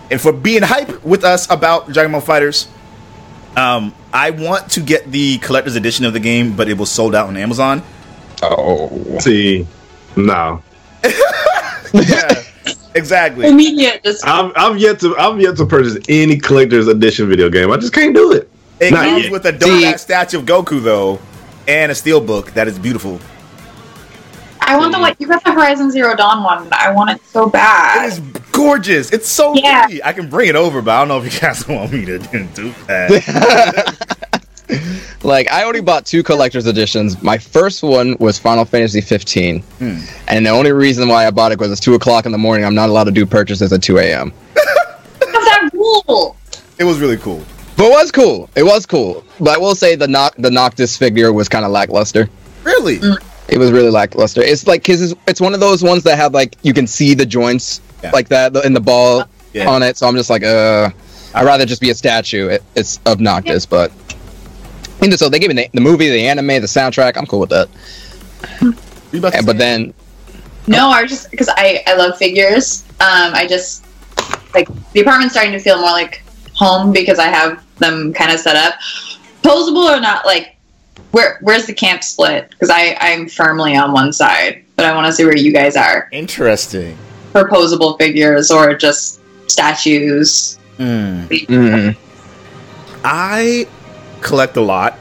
and for being hype with us about Dragon Ball Fighters. Um, I want to get the collector's edition of the game, but it was sold out on Amazon. Oh. See, no, *laughs* Yeah, exactly. Immediate. I've, I've yet to I've yet to purchase any collector's edition video game. I just can't do it. It Not comes yet. with a dope ass statue of Goku though, and a steel book that is beautiful. I want the like you got the Horizon Zero Dawn one. I want it so bad. It is gorgeous. It's so Yeah. pretty. I can bring it over, but I don't know if you guys *laughs* want me to do that. *laughs* Like I only bought two collector's editions. My first one was Final Fantasy 15, Hmm. and the only reason why I bought it was it's two o'clock in the morning. I'm not allowed to do purchases at 2 a.m. How's *laughs* that rule? it was really cool. But it was cool. It was cool. But I will say the knock the Noctis figure was kind of lackluster. Really? It was really lackluster. It's like cause it's, it's one of those ones that have like you can see the joints Yeah. like that in the ball Yeah. on it. So I'm just like, uh, I'd rather just be a statue. It, it's of Noctis, but. And so they gave me the, the movie, the anime, the soundtrack. I'm cool with that. You about to And, say but then No, I just because I I love figures. Um, I just like the apartment's starting to feel more like home because I have them kind of set up. Posable or not, like where where's the camp split? Because I I'm firmly on one side, but I want to see where you guys are interesting. for posable figures or just statues. Mm. mm, I collect a lot.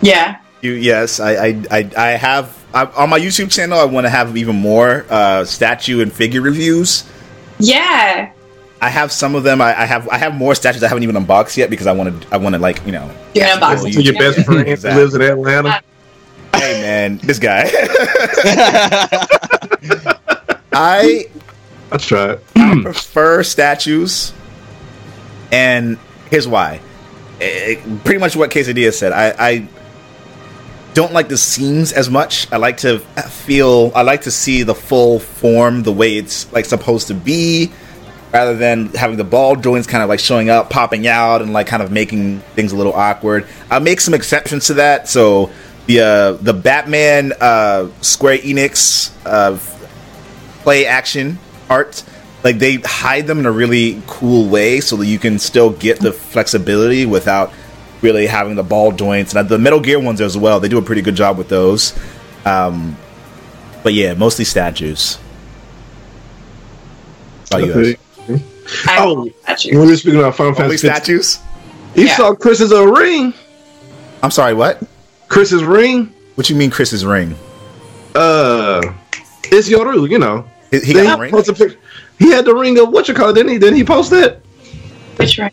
Yeah, You yes, I I I, I have I, on my YouTube channel. I want to have even more uh, statue and figure reviews. yeah. I have some of them. I, I have I have more statues I haven't even unboxed yet because I want to I want to like you know. You're gonna box it So your best friend who Exactly. lives in Atlanta. *laughs* Hey man, this guy. *laughs* *laughs* I Let's I tried. *clears throat* prefer statues. And here's why. Eh, pretty much what Kesadia said. I, I don't like the seams as much. I like to feel. I like to see the full form, the way it's like supposed to be, rather than having the ball joints kind of like showing up, popping out, and like kind of making things a little awkward. I'll make some exceptions to that. So the uh, the Batman uh, Square Enix uh, play action art, like they hide them in a really cool way, so that you can still get the flexibility without really having the ball joints. And the Metal Gear ones as well, they do a pretty good job with those. Um, but yeah, mostly statues. Oh, you guys. Oh, when we were speaking about Final Fantasy, statues? you Yeah. saw Chris's uh, ring. I'm sorry, what? Chris's ring. What you mean Chris's ring? Uh, it's Yoru. You know. He, he Then got a ring? posted pic- He had the ring of what you call it, didn't he? Didn't he post that? Which ring?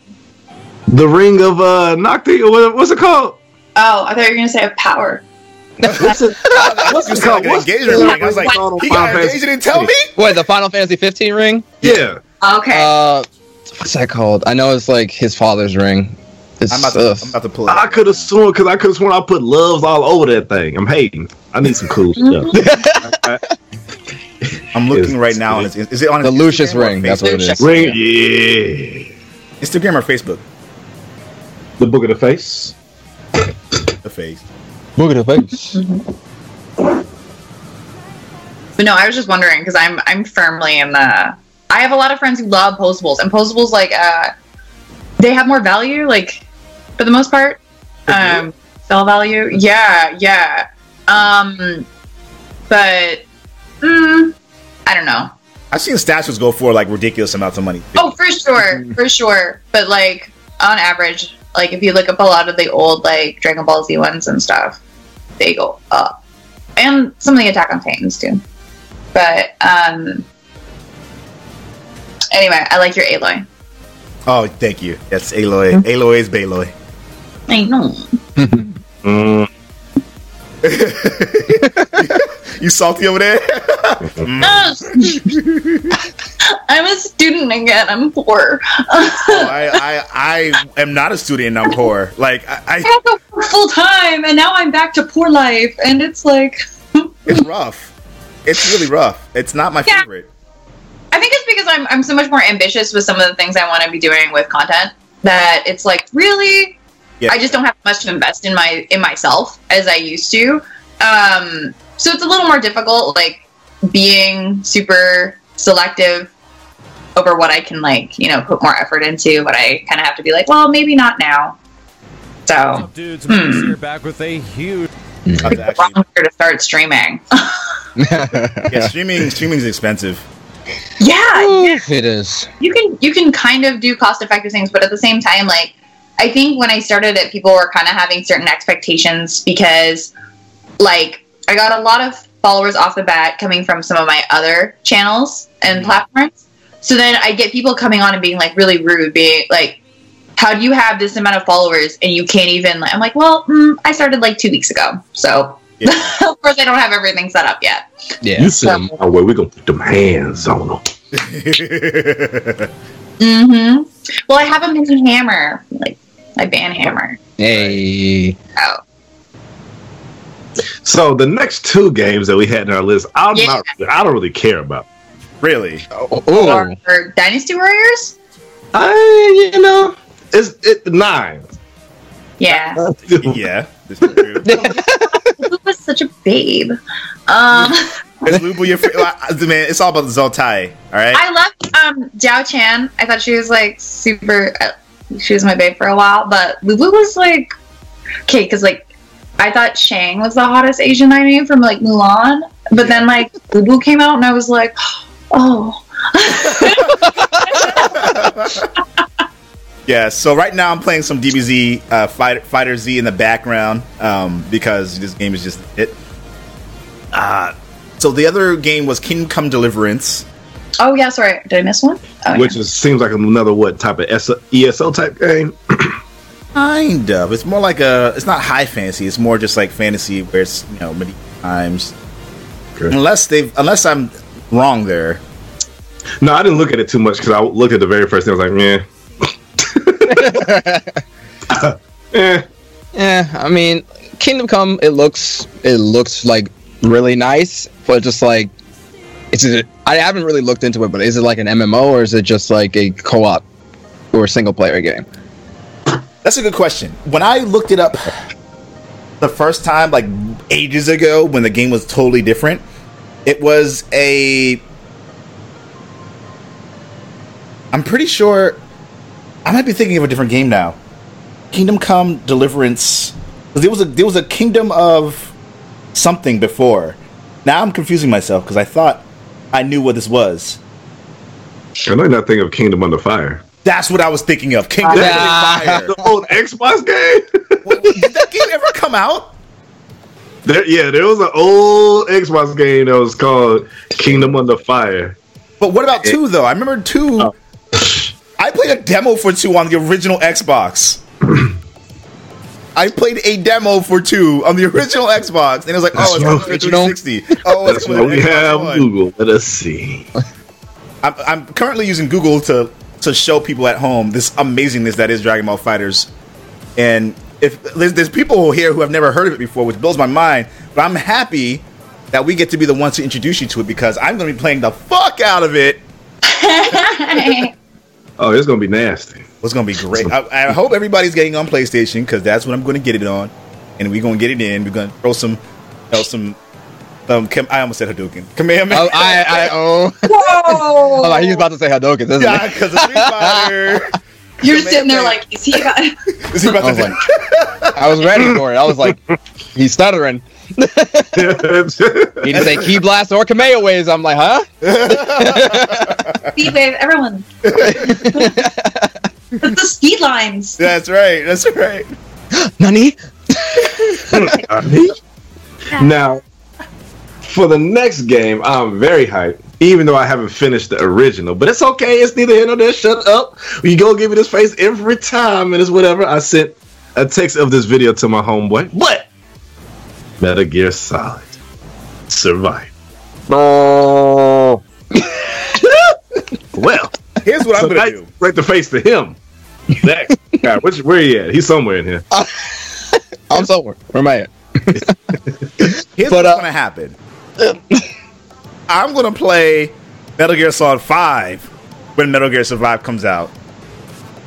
The ring of uh Nocti or what, what's it called? Oh, I thought you were gonna say a power. *laughs* What's it? what's You it called? like an What's engagement ring. I was like, called he got Fantasy engaged and didn't tell me? Wait, the Final Fantasy 15 ring? Yeah. Okay. Uh, what's that called? I know it's like his father's ring. It's, I'm about to, ugh. I'm about to pull it I could have sworn because I could have sworn I put loves all over that thing. I'm hating. I need some cool *laughs* stuff. *laughs* I'm looking right now. On his, is it on the his Lucius Instagram ring. That's what it Facebook? is. Ring, yeah. Instagram or Facebook? The book of the face. The face. Look at the face. But no, I was just wondering because I'm I'm firmly in the. I have a lot of friends who love posables, and posables like uh, they have more value, like for the most part, um, sell value. Yeah, yeah. Um, but mm, I don't know. I've seen statues go for like ridiculous amounts of money. Oh, for sure, *laughs* for sure. But like on average, like if you look up a lot of the old like Dragon Ball Z ones and stuff, they go up, and some of the Attack on Titans too. But um, anyway, I like your Aloy. Oh, thank you. That's Aloy. Aloy is Baloy. I know. Mm. You salty over there? *laughs* I'm a student again. I'm poor. Oh, I, I, I am not a student I'm poor. Like I, I I have to work full time, and now I'm back to poor life, and it's like. *laughs* it's rough. It's really rough. It's not my Yeah. favorite. I think it's because I'm I'm so much more ambitious with some of the things I want to be doing with content that it's like really Yeah. I just don't have much to invest in my in myself as I used to. Um, so it's a little more difficult, like being super selective over what I can like you know put more effort into, but I kind of have to be like, well, maybe not now. So dudes? Hmm. Max here back with a huge. I have to the actually- wrong year to start streaming. *laughs* *laughs* yeah, streaming streaming is expensive. Yeah, it is. you can you can kind of do cost effective things but at the same time like i think when i started it people were kind of having certain expectations because like i got a lot of followers off the bat coming from some of my other channels and platforms. So then i get people coming on and being like really rude being like how do you have this amount of followers and you can't even i'm like well mm, i started like two weeks ago so Yeah. *laughs* of course i don't have everything set up yet Yeah. You said my way. We gonna put them hands on them. *laughs* mm-hmm. well i have a mini hammer like my band hammer Hey. oh So the next two games that we had in our list, I'm Yeah. not. I don't really care about. really? Oh, or, or Dynasty Warriors. I, you know, it's it nine. Yeah, *laughs* Yeah, this is true. Lubu was such a babe. Um, Lu Bu your *laughs* man? It's all about the Zoltai. All right. I loved um, Diaochan. I thought she was like super. Uh, she was my babe for a while, but Lu Bu was like okay because like I thought Shang was the hottest Asian I knew from like Mulan, but then like Lu Bu came out and I was like, *gasps* oh. *laughs* *laughs* Yeah, so right now I'm playing some DBZ uh, Fighter, Fighter Z in the background um, because this game is just it. Uh, so the other game was Kingdom Come Deliverance. Oh yeah, sorry, did I miss one? Oh, Which is, seems like another what type of S- ESO type game? *clears throat* Kind of. It's more like a. It's not high fantasy. It's more just like fantasy where it's you know medieval times. Okay. Unless they've unless I'm wrong there. No, I didn't look at it too much because I looked at the very first thing. I was like, man, Yeah, *laughs* I mean, Kingdom Come. It looks it looks like really nice, but just like it's. I haven't really looked into it, but is it like an MMO or is it just like a co-op or single player game? That's a good question. When I looked it up the first time, like ages ago, when the game was totally different, it was a. I'm pretty sure. I might be thinking of a different game now. Kingdom Come Deliverance. 'Cause There was a there was a Kingdom of something before. Now I'm confusing myself because I thought I knew what this was. I know not thinking of Kingdom Under Fire. That's what I was thinking of. Kingdom Nah. of Fire. *laughs* The old Xbox game. *laughs* What- Did that game ever come out? There, yeah, there was an old Xbox game that was called Kingdom Under Fire. But what about two though? I remember two. Oh. I played a demo for two on the original Xbox. I played a demo for two on the original Xbox, and it was like, oh, it's That's coming to 360. Oh, it's That's coming what we have One. Google. Let us see. I'm, I'm currently using Google to to show people at home this amazingness that is Dragon Ball Fighters, and if there's, there's people here who have never heard of it before, which blows my mind. But I'm happy that we get to be the ones to introduce you to it because I'm going to be playing the fuck out of it. *laughs* Oh, it's gonna be nasty. It's gonna be great. *laughs* I, I hope everybody's getting on PlayStation because that's what I'm gonna get it on, and we're gonna get it in. We're gonna throw some, throw some. Um, Kam- I almost said Hadouken. Kamehameha. Oh, I I *laughs* oh, Whoa! oh like, he's about to say Hadouken, isn't yeah, he? because Street Fighter. *laughs* You're sitting there like, is he about Is he about I was to like, I was ready for it. I was like, he's stuttering. *laughs* He didn't say Ki Blast or Kamea Waves. I'm like, huh? *laughs* speed wave? Everyone. *laughs* It's the speed lines. That's right. That's right. *gasps* Nani? now, for the next game, I'm very hyped. Even though I haven't finished the original, but it's okay. It's neither here nor there. Shut up. You go give me this face every time, and it's whatever. I sent a text of this video to my homeboy. What? Metal Gear Solid. Survive. No. *laughs* Well, Here's what so I'm gonna I do. right the face to him. That guy, *laughs* which, where he at? He's somewhere in here. *laughs* I'm somewhere. Where am I at? Here's But, what's uh, gonna happen. I'm gonna play Metal Gear Solid Five when Metal Gear Survive comes out,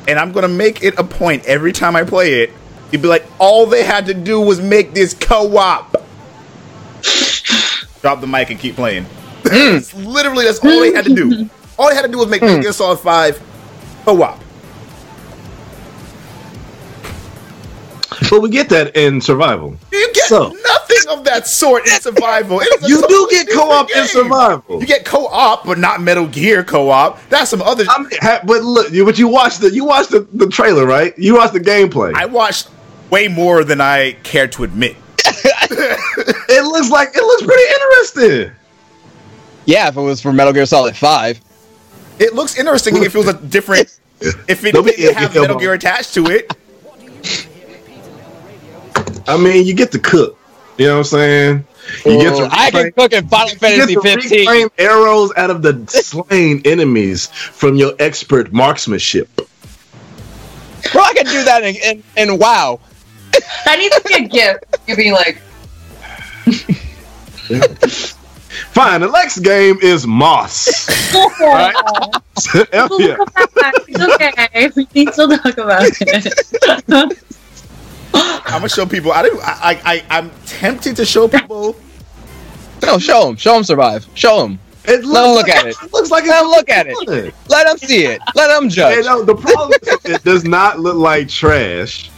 and I'm gonna make it a point every time I play it. You'd be like, all they had to do was make this co-op. *sighs* Drop the mic and keep playing. Mm. It's literally, that's all they had to do. *laughs* All they had to do was make Metal Gear Solid Five co-op. But we get that in survival. You get So- nothing of that sort in survival. It is a You do get co-op in survival. You get co-op, but not Metal Gear co-op. That's some other. I'm, but look, but you watched the you watched the, the trailer, right? You watched the gameplay. I watched way more than I care to admit. *laughs* it looks like it looks pretty interesting. Yeah, if it was for Metal Gear Solid 5. It looks interesting if it was a different. *laughs* If it didn't have Metal yeah, Gear attached to it, I mean, you get to cook. You know what I'm saying? You get to Oh, I can cook in Final you Fantasy get to 15. arrows out of the slain enemies from your expert marksmanship. Bro, I can do that in, in, in WoW. That needs to be a gift. You'd be like, *laughs* Fine. The next game is Moss. Right. *laughs* F We'll yeah. It's okay. We can still talk about it. *laughs* I'm gonna show people. I do. I, I, I I'm tempted to show people. No, show them. Show them survive. Show them. It looks Let 'em look like, at it. It looks like Let 'em it's look at it. fun. Let them see it. Let him Hey, judge. no, the problem is it does not look like trash.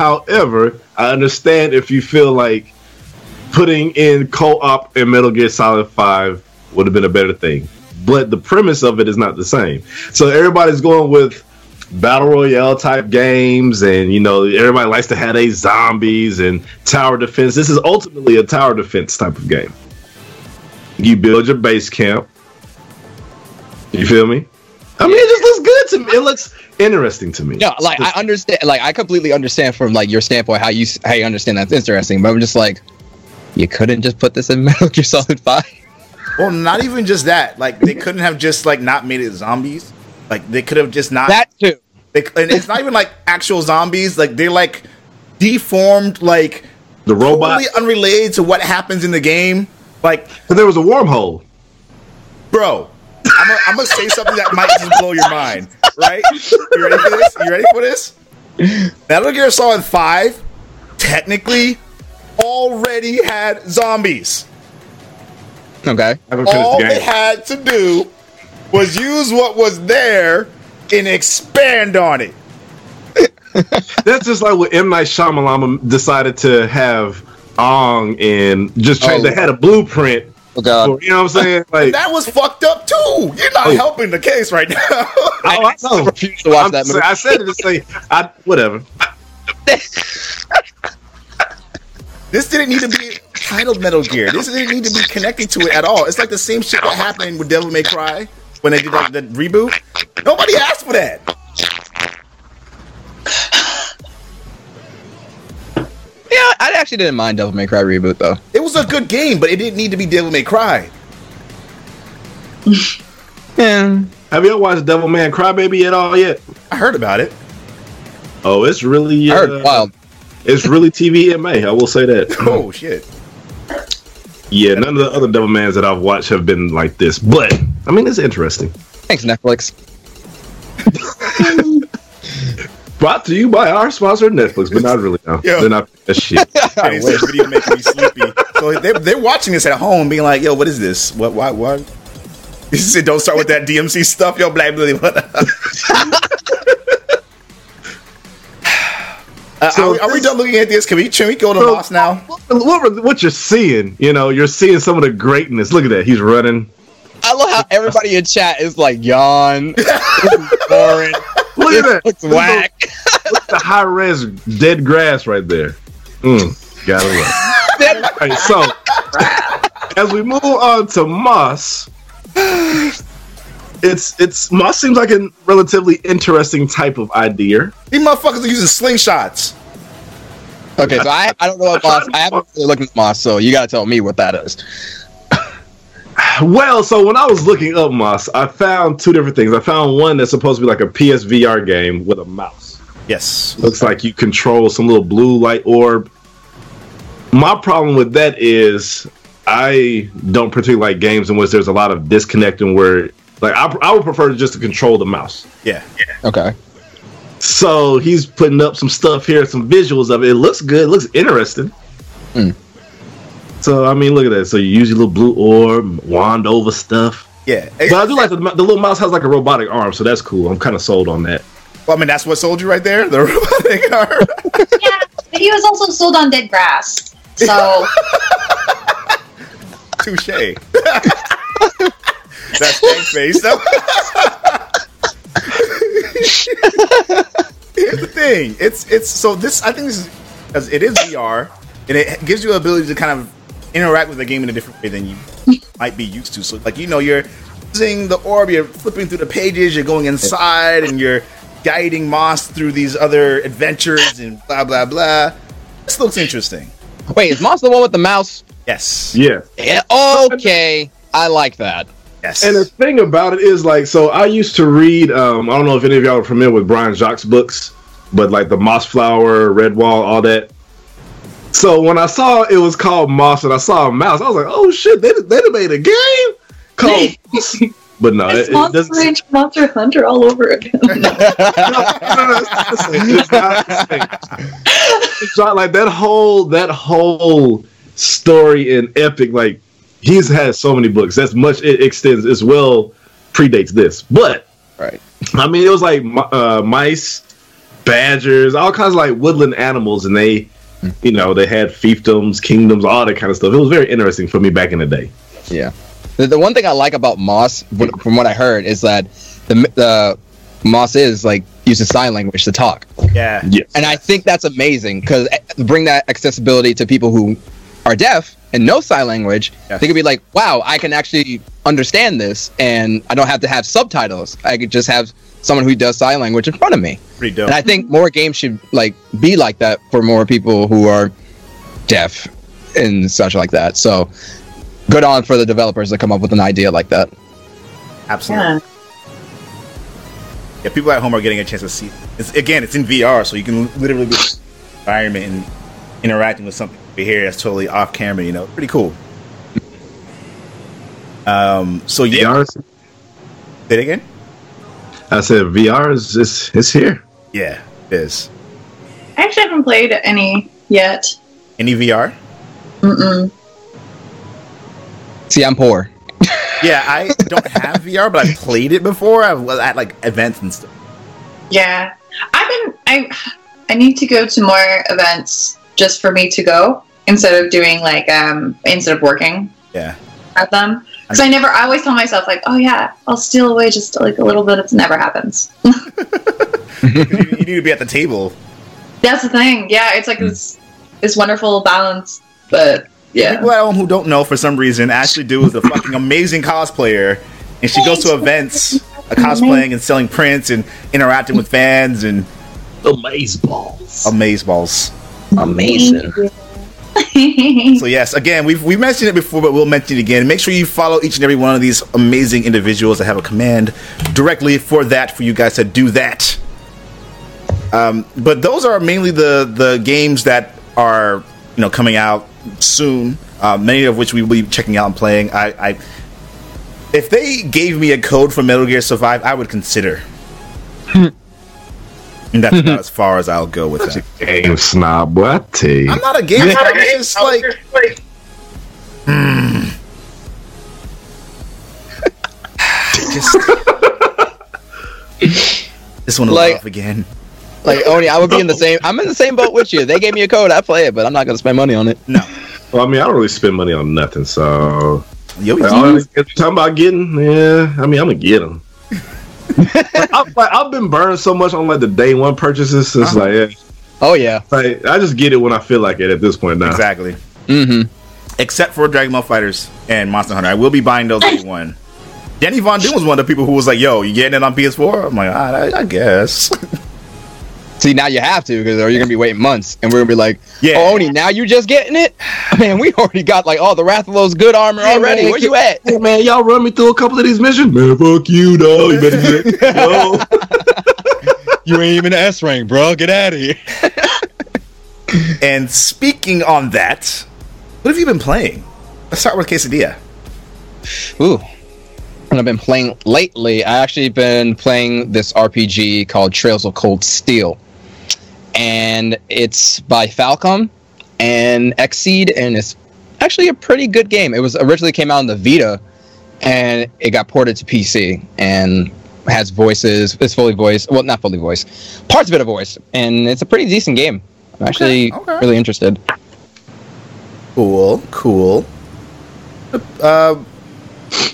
However, I understand if you feel like putting in co-op in Metal Gear Solid 5 would have been a better thing. But the premise of it is not the same. So everybody's going with battle royale type games and you know everybody likes to have a zombies and tower defense. This is ultimately a tower defense type of game. You build your base camp. You feel me? I mean, just looks *laughs* to me. It looks interesting to me. No, like I understand. Like I completely understand from like your standpoint how you how you understand that's interesting. But I'm just like, you couldn't just put this in *laughs* Metal Gear Solid Five. Well, not even just that. Like they couldn't have just like not made it zombies. Like they could have just not. That too. They, and it's not even like actual zombies. Like they're like deformed, like The robot. totally unrelated to what happens in the game. Like, But there was a wormhole. bro, I'm gonna I'm gonna say something that might just blow your mind. Right? You ready for this? You ready for this? Metal Gear Solid Five technically already had zombies. Okay. I haven't finished All the they game. had to do was use what was there and expand on it. *laughs* That's just like what M Night Shyamalan decided to have Aang and just change. Oh. They had a blueprint. Oh god. You know what I'm saying? Like, That was fucked up too. You're not Oh. helping the case right now. oh, *laughs* I know. refuse to watch I'm that sa- movie. I said it to say, I whatever. this didn't need to be titled Metal Gear. This didn't need to be connected to it at all. It's like the same shit that happened with Devil May Cry when they did like, the reboot. Nobody asked for that. Yeah, I actually didn't mind Devil May Cry reboot though. It was a good game, but it didn't need to be Devil May Cry. *laughs* Yeah. Have you ever watched Devilman Crybaby at all yet? I heard about it. Oh, it's really I uh, heard wild. It's really TVMA. I will say that. *laughs* Oh shit. Yeah, none of the other Devil Mans that I've watched have been like this, but I mean, it's interesting. Thanks, Netflix. *laughs* Brought to you by our sponsor, Netflix, but not really. No, Yeah. they're not that shit. *laughs* I And it's video making me sleepy. So they're, they're watching this at home, being like, "Yo, what is this? What? Why? What?" *laughs* You said, "Don't start with that DMC stuff, yo." black blah blah. Uh, So are, we, are we done looking at this? Can we can we go to So- Moss now? What, what you're seeing, you know, you're seeing some of the greatness. Look at that. He's running. I love how everybody in chat is like yawn. *laughs* Boring. Look at that. It's Look at whack. Look at the high res dead grass right there. Mm, gotta love. All right, *laughs* so as we move on to Moss, it's it's Moss seems like a relatively interesting type of idea. These motherfuckers are using slingshots. Okay, so I, I don't know what Moss. I haven't really looked at Moss, so you gotta tell me what that is. Well, so when I was looking up Moss, I found two different things. I found one that's supposed to be like a PSVR game with a mouse. Yes. Looks like you control some little blue light orb. My problem with that is I don't particularly like games in which there's a lot of disconnecting where like I, I would prefer just to control the mouse. Yeah. yeah. Okay. So he's putting up some stuff here, some visuals of it. It looks good, it looks interesting. Hmm. So I mean, look at that. So you use your little blue orb, wand over stuff. Yeah. But I do like the, the little mouse has like a robotic arm, so that's cool. I'm kind of sold on that. Well, I mean, that's what sold you right there. The *laughs* robotic arm. yeah, but he was also sold on dead grass. So *laughs* Touche. *laughs* That's Tank face. though. Here's the thing. It's it's so this. I think this is because it is VR and it gives you the ability to kind of interact with the game in a different way than you might be used to. So like you know you're using the orb, you're flipping through the pages, you're going inside, and you're guiding Moss through these other adventures and blah blah blah. This looks interesting. Wait, is Moss the one with the mouse? Yes. Yeah. Yeah. Okay, I like that. Yes. And the thing about it is, like, so I used to read. Um, I don't know if any of y'all are familiar with Brian Jacques' books, but like the Mossflower, Red Wall, all that. So when I saw it was called Moss and I saw a mouse, I was like, "Oh shit! They they done made a game called." *laughs* but no, it, it's it Monster doesn't. Ranch, Monster Hunter all over again. *laughs* no, no, no, it's not. It's not. It's not like that whole that whole story in Epic. Like he's had so many books. That's much. It extends as well. Predates this, but Right. I mean, it was like uh, mice, badgers, all kinds of like woodland animals, and they, Mm-hmm. you know, they had fiefdoms, kingdoms, all that kind of stuff. It was very interesting for me back in the day. Yeah. The, the one thing I like about Moss, from what I heard, is that the the Moss is like uses sign language to talk, yeah. Yes. and I think that's amazing because eh, bring that accessibility to people who are deaf and know sign language. Yes. They could be like, "Wow, I can actually understand this, and I don't have to have subtitles. I could just have someone who does sign language in front of me." Pretty dope. And I think more games should like be like that for more people who are deaf and such like that. So good on for the developers to come up with an idea like that. Absolutely. yeah. yeah, people at home are getting a chance to see. It's again, it's in VR, so you can literally be in the environment and interacting with something over here that's totally off camera. You know, pretty cool. Um. So yeah, VR. say it again. I said VR is it's, it's here. Yeah, it is. I actually haven't played any yet. Any VR? Mm-mm. See, I'm poor. Yeah, I *laughs* don't have VR, but I've played it before. I was at like events and stuff. Yeah, I've been. I I need to go to more events just for me to go instead of doing like um instead of working Yeah. at them. Because I never. I always tell myself like, oh yeah, I'll steal away just like a little bit. It never happens. you, you need to be at the table. That's the thing. Yeah, it's like this this wonderful balance, but yeah. People at home who don't know for some reason, Ashley Du is a fucking amazing cosplayer, and she goes to events, uh, cosplaying and selling prints and interacting with fans and Amaze balls. amaze balls. Amazing. So *laughs* yes, again, we've we mentioned it before, but we'll mention it again. Make sure you follow each and every one of these amazing individuals that have a command directly for that for you guys to do that. Um, but those are mainly the the games that are you know coming out soon. Uh, many of which we will be checking out and playing. I, I if they gave me a code for Metal Gear Survive, I would consider. *laughs* and that's *laughs* about as far as I'll go with that. Game snob, boy. I tell you. I'm not a game. snob, It's just like hmm. *laughs* just just want to Like- laugh again. Like Oni, I would be in the same. I'm in the same boat with you. They gave me a code. I play it, but I'm not gonna spend money on it. No, Well, I mean, I don't really spend money on nothing, so yo, Like, all talking about getting, yeah. I mean, I'm gonna get them. Like, I've, like, I've been burned so much on like the day one purchases. It's like, yeah, Oh yeah. like I just get it when I feel like it at this point now. exactly. Mm-hmm. Except for Dragon Ball FighterZ and Monster Hunter, I will be buying those day one. Danny Von Doom was one of the people who was like, "Yo, you getting it on PS4?" I'm like, I, I guess. *laughs* See, now you have to because or you're gonna be waiting months, and we're gonna be like, Yeah. "Oh, Oni, now you just getting it? Man, we already got like all the Rathalos good armor Hey, already. man, Where you at?" Hey man, y'all run me through a couple of these missions. Man, fuck you, dog. You better get it. *laughs* Yo. *laughs* You ain't even S rank, bro. Get out of here. *laughs* and speaking on that, what have you been playing? Let's start with Quesadilla. Ooh. And I've been playing lately. I actually been playing this RPG called Trails of Cold Steel, and it's by Falcom and XSEED, and it's actually a pretty good game. It was originally came out on the Vita, and it got ported to PC and has voices. It's fully voiced. Well, not fully voiced. Parts of it are voiced, and it's a pretty decent game. I'm actually Okay, okay. really interested. Cool, cool. Uh,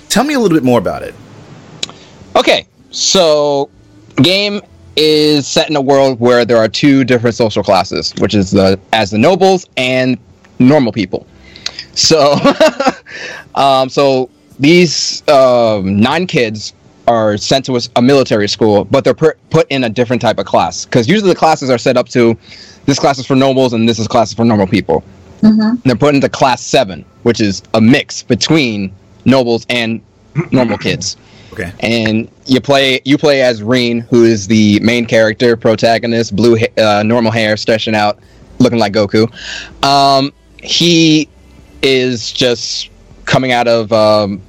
tell me a little bit more about it. Okay, so game is set in a world where there are two different social classes, which is the as the nobles and normal people. So, *laughs* um, so these um, nine kids are sent to a military school, but they're per- put in a different type of class because usually the classes are set up to this class is for nobles and this is class for normal people. Mhm. They're put into class seven, which is a mix between nobles and normal kids Okay. and you play you play as Rean, who is the main character, protagonist, blue uh, normal hair, stretching out, looking like Goku. Um, he is just coming out of um,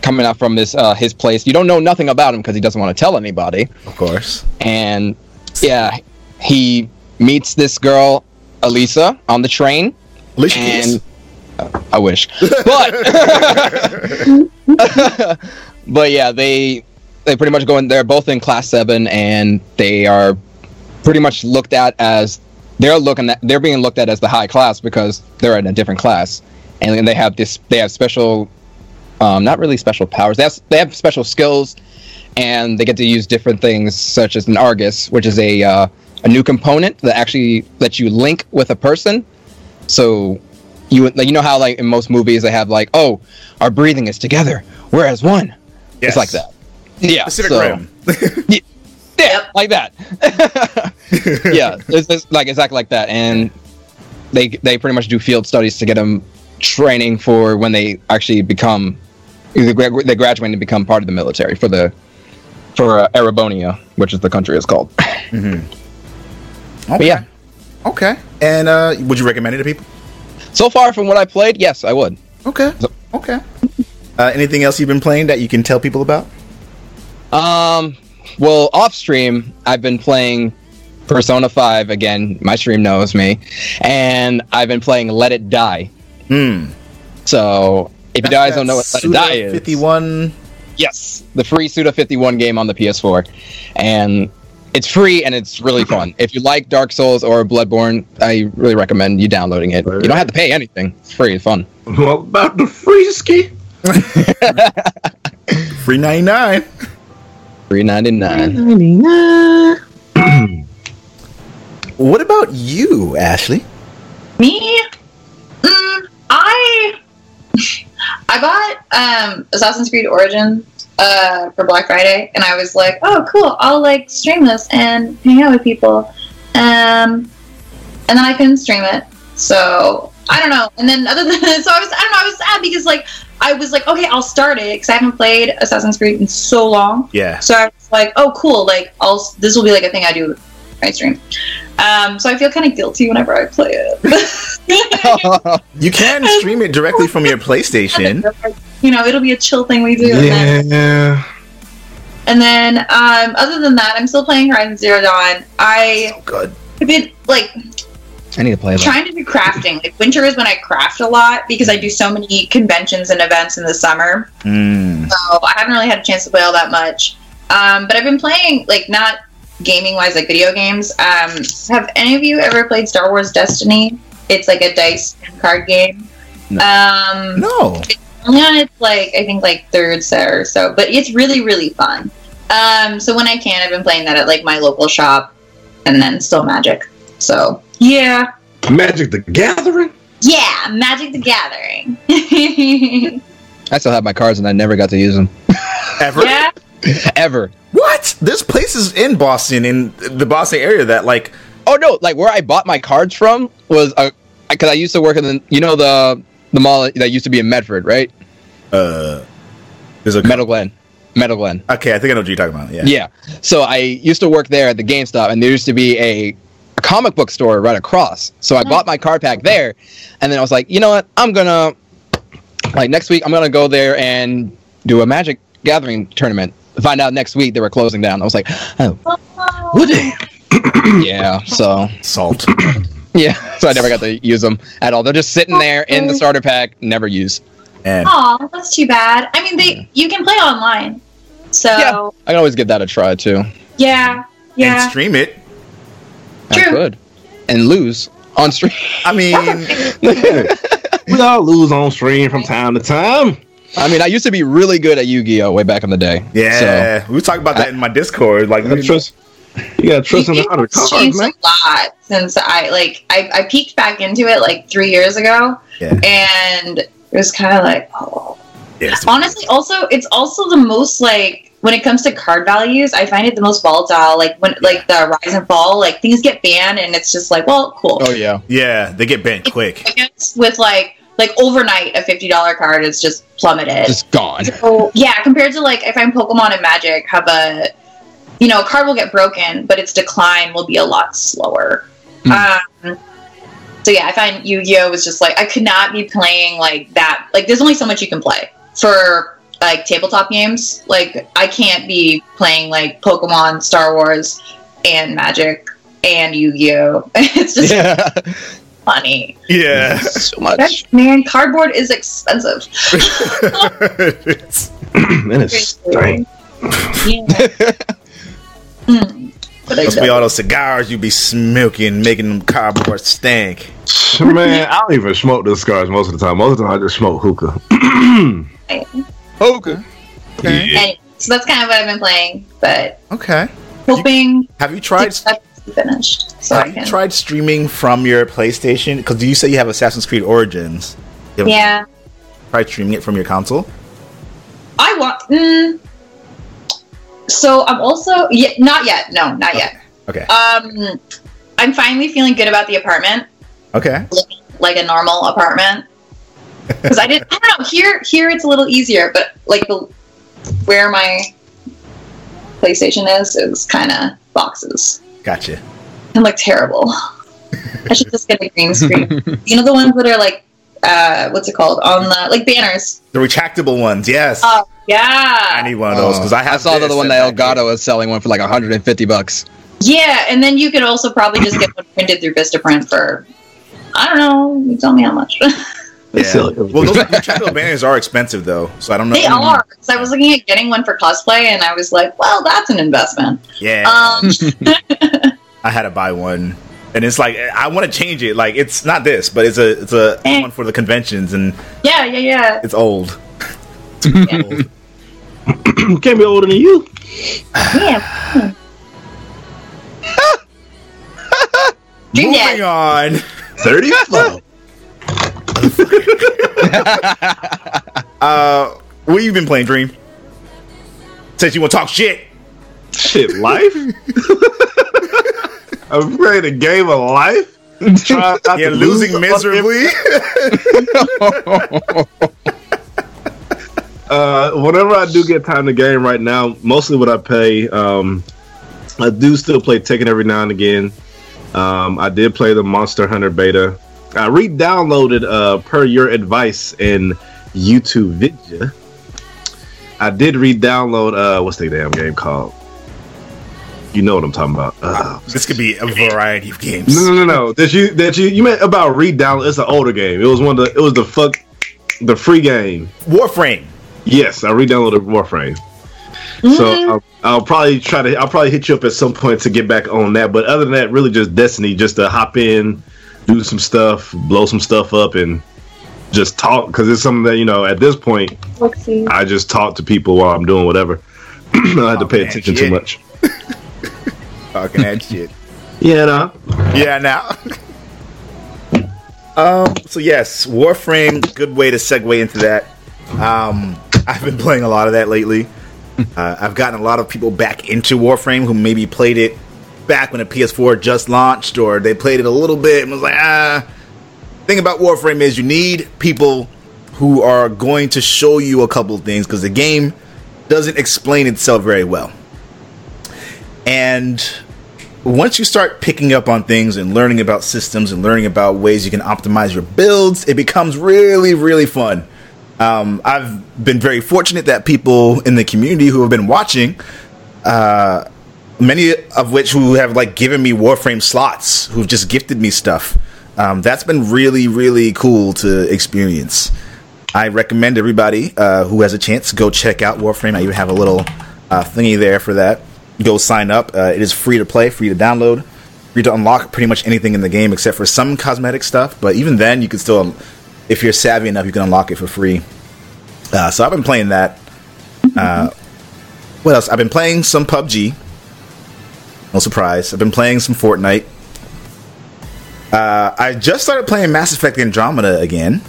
coming out from this uh, his place. You don't know nothing about him because he doesn't want to tell anybody. Of course. And yeah, he meets this girl, Alisa, on the train, Alisa and uh, I wish, *laughs* but *laughs* *laughs* but yeah, they they pretty much go in. They're both in class seven, and they are pretty much looked at as they're looking they're being looked at as the high class because they're in a different class, and they have this they have special, um, not really special powers. They have they have special skills, and they get to use different things such as an ARCUS, which is a uh, a new component that actually lets you link with a person. So you like you know how like in most movies they have like oh our breathing is together we're as one Yes. it's like that yeah Pacific so- Rim. *laughs* yeah like that *laughs* yeah *laughs* it's, it's like exactly like that and they they pretty much do field studies to get them training for when they actually become they graduate and become part of the military for the for uh, Erebonia, which is the country it's called. Okay. But yeah, Okay. And uh, would you recommend it to people? so far from what I played, yes, I would. Okay. Okay. Uh, anything else you've been playing that you can tell people about? Um, well, off stream, I've been playing Persona 5 again. My stream knows me, and I've been playing Let It Die. Hmm. So, if you guys don't know what Let It Die is, 51. yes, the free Suda 51 game on the PS4, and it's free and it's really fun. If you like Dark Souls or Bloodborne, I really recommend you downloading it. You don't have to pay anything. It's free. It's fun. What about the frisky? Free 99. Three ninety nine. *clears throat* What about you, Ashley? Me? Mm, I I bought um, Assassin's Creed Origins uh, for Black Friday, and I was like, "Oh, cool! I'll like stream this and hang out with people." Um, and then I couldn't stream it, so I don't know. And then other than *laughs* so I was I don't know I was sad because like I was like, okay, I'll start it because I haven't played Assassin's Creed in so long. Yeah. So I was like, oh, cool. Like, I'll this will be like a thing I do I stream. Um, so I feel kind of guilty whenever I play it. *laughs* You can stream it directly from your PlayStation. *laughs* you know, it'll be a chill thing we do. And then, Yeah. and then um, other than that, I'm still playing Horizon Zero Dawn. I So good. have been like I need to play that. trying to do crafting. Like winter is when I craft a lot because I do so many conventions and events in the summer. Mm. So I haven't really had a chance to play all that much. Um, but I've been playing like not gaming wise, like video games. Um, have any of you ever played Star Wars Destiny? It's like a dice card game. Um, No. yeah, it's like I think like third set or so, but it's really really fun. Um, so when I can, I've been playing that at like my local shop, and then still Magic. So yeah, Magic the Gathering? yeah, Magic the Gathering. *laughs* I still have my cards and I never got to use them *laughs* Ever? yeah, *laughs* ever. What? There's places in Boston, in the Boston area, that like. Oh no! Like where I bought my cards from was a because I used to work in the you know the the mall that used to be in Medford, right? Uh, there's a Metal Glen, Metal Glen. Okay, I think I know what you're talking about. Yeah. Yeah. So I used to work there at the GameStop, and there used to be a, a comic book store right across. So I bought my card pack there, and then I was like, you know what? I'm gonna like next week. I'm gonna go there and do a Magic Gathering tournament. Find out next week they were closing down. I was like, oh, oh. Would they? *clears throat* yeah. So Salt. *clears throat* yeah. So I never got to use them at all. They're just sitting there in the starter pack, never used. And Aw, that's too bad. I mean, they mm. you can play online, so Yeah. yeah, I can always give that a try too. yeah, and stream it. I could and lose on stream. I mean, *laughs* we all lose on stream from time to time. I mean, I used to be really good at Yu-Gi-Oh way back in the day. yeah, we were talking about that in my Discord. Like, You gotta trust, you gotta trust in the other cards, man. a lot since I like I, I peeked back into it like three years ago, Yeah. and it was kind of like, oh. Yes. honestly, also it's also the most like when it comes to card values, I find it the most volatile. Like when like the rise and fall, like things get banned, and it's just like, well, cool. Oh yeah. Yeah, they get banned quick. With like like overnight, a fifty dollar card is just plummeted. Just gone. So yeah, compared to like if I find Pokemon and Magic have a you know, a card will get broken, but its decline will be a lot slower. Um so yeah, I find Yu-Gi-Oh was just like I could not be playing like that. Like there's only so much you can play for like tabletop games. Like I can't be playing like Pokemon, Star Wars, and Magic and Yu-Gi-Oh. *laughs* It's just Yeah. funny. Yeah. *laughs* so much. Man, cardboard is expensive. *laughs* and it's strange. Yeah. Hmm. But I Must be all those cigars you be smoking, making them cardboard stank. Man, I don't even smoke those cigars most of the time. Most of the time, I just smoke hookah. *clears throat* Okay. Okay. Anyway, so that's kind of what I've been playing, but Okay. hoping Have you tried? finished so I Have you can. tried streaming from your PlayStation? Because do you say you have Assassin's Creed Origins. Yeah, Tried streaming it from your console? I want. Mm, so I'm also yeah, not yet. No, not yet. Okay. Um, I'm finally feeling good about the apartment, Okay. like a normal apartment. Because I didn't. I don't know. Here, here it's a little easier, but like the where my PlayStation is is kind of boxes Gotcha. and look terrible. I should just get a green screen. *laughs* you know the ones that are like, uh, what's it called on the like banners? The retractable ones, yes. Oh yeah, I need one of those because I have. I saw the this one that Elgato is selling one for like 150 bucks. yeah, and then you could also probably just get one printed through Vistaprint for, I don't know. You tell me how much. *laughs* They Yeah. sell. Well, those retractable banners are expensive though, so I don't know. they are. So I was looking at getting one for cosplay, and I was like, well, that's an investment. Yeah, Um, *laughs* I had to buy one, and it's like I want to change it. Like it's not this, but it's a it's a Eh. one for the conventions, and yeah, yeah, yeah. it's old. Yeah. Old. *laughs* Can't be older than you. yeah. *laughs* Dream Moving Dad. on. Thirty-four. *laughs* Uh, what you been playing, Dream? Says you want to talk shit. Shit, life. *laughs* I'm playing a game of life. Trying not You're to losing lose miserably. *laughs* Uh, whenever I do get time to game right now, mostly what I play, um, I do still play Tekken every now and again. Um, I did play the Monster Hunter beta. I re-downloaded uh, per your advice in YouTube video. I did re-download uh, what's the damn game called? You know what I'm talking about. Uh, this could be a variety of games. no, no, no, no. That you that you you meant about re-download? It's an older game. It was one of the. It was the fuck the free game. Warframe. Yes, I re-downloaded Warframe. So I'll, I'll probably try to. I'll probably hit you up at some point to get back on that. But other than that, really just Destiny, just to hop in, do some stuff, blow some stuff up, and just talk because it's something that you know. At this point, Oopsie. I just talk to people while I'm doing whatever. *clears throat* I don't have to Oh, pay attention shit. too much. *laughs* Talking that shit. Yeah, no. Yeah, now. *laughs* um. So yes, Warframe. Good way to segue into that. Um, I've been playing a lot of that lately. Uh, I've gotten a lot of people back into Warframe who maybe played it back when the PS4 just launched, or they played it a little bit and was like, ah. Thing about Warframe is you need people who are going to show you a couple things because the game doesn't explain itself very well. And once you start picking up on things and learning about systems and learning about ways you can optimize your builds, it becomes really, really fun. Um, I've been very fortunate that people in the community who have been watching, uh, many of which who have like given me Warframe slots, who've just gifted me stuff. Um, that's been really, really cool to experience. I recommend everybody uh, who has a chance go check out Warframe. I even have a little uh, thingy there for that. Go sign up. Uh, it is free to play, free to download, free to unlock pretty much anything in the game except for some cosmetic stuff. But even then, you can still, if you're savvy enough, you can unlock it for free. Uh, so I've been playing that. Uh, what else? I've been playing some PUBG. No surprise. I've been playing some Fortnite. Uh, I just started playing Mass Effect Andromeda again.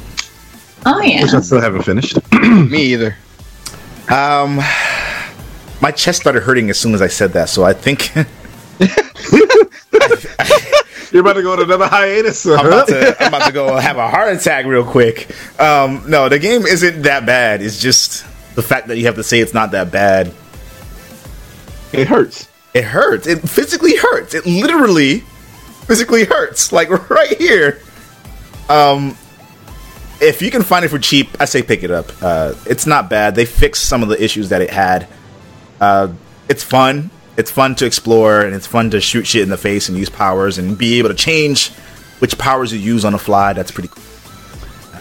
Oh yeah. Which I still haven't finished. *clears throat* Me either. Um, my chest started hurting as soon as I said that, so I think *laughs* You're about to go on another hiatus. I'm about to I'm about to go have a heart attack real quick. Um, no, the game isn't that bad. It's just the fact that you have to say it's not that bad. it hurts. It hurts. It physically hurts. It literally physically hurts. Like *laughs* right here. Um, if you can find it for cheap, I say pick it up. Uh, it's not bad. They fixed some of the issues that it had. Uh, it's fun. It's fun to explore, and it's fun to shoot shit in the face and use powers and be able to change which powers you use on the fly. That's pretty cool.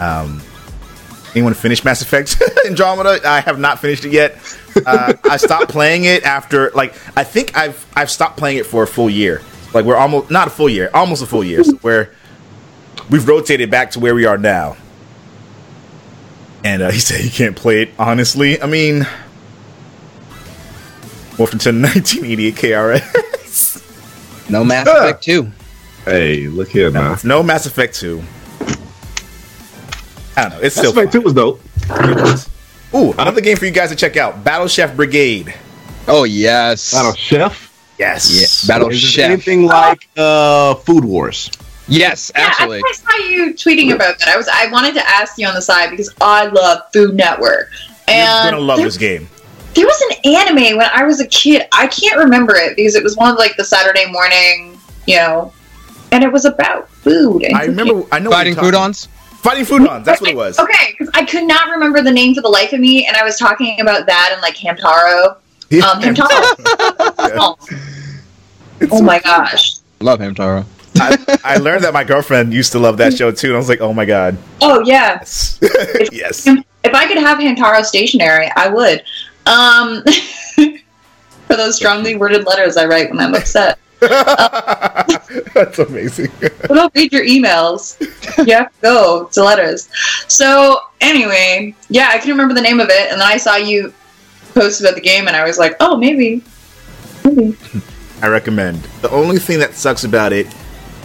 Um, anyone finish Mass Effect *laughs* Andromeda? I have not finished it yet. Uh, I stopped playing it after, like, I think I've I've stopped playing it for a full year. Like, we're almost not a full year, almost a full year. So where we've rotated back to where we are now. And uh, he said he can't play it honestly. I mean, Wolfenton 1988 KRS. No Mass. Effect 2. Hey, look here now. no Mass Effect 2. I don't know. It's still Mass still Effect 2 was dope. Fun. Ooh, another game for you guys to check out: Battle Chef Brigade. Oh, yes. Battle Chef. Yes, Yeah, Battle Is it Chef. anything like uh, Food Wars? Yes, Yeah, actually. I, I saw you tweeting about that. I was I wanted to ask you on the side because I love Food Network. You're And gonna love there- this game. there was an anime when I was a kid. I can't remember it because it was one of like the Saturday morning, you know, and it was about food. And I remember. I know what Fighting you're talking- foodons. Fighting food foodons. That's what it was. Okay, because I could not remember the name for the life of me, and I was talking about that and like Hamtaro. Yeah. Um, Hamtaro. *laughs* oh. oh my gosh. Love him, Taro. I, I learned that my girlfriend used to love that show too, and I was like, "Oh my god, Oh yeah. yes, *laughs* yes." If I could have Hamtaro stationary, I would. Um, *laughs* for those strongly worded letters I write when I'm upset. *laughs* That's amazing. But don't read your emails. You have to go to letters. So anyway, yeah, I can remember the name of it, and then I saw you post about the game, and I was like, oh, maybe, maybe. I recommend. The only thing that sucks about it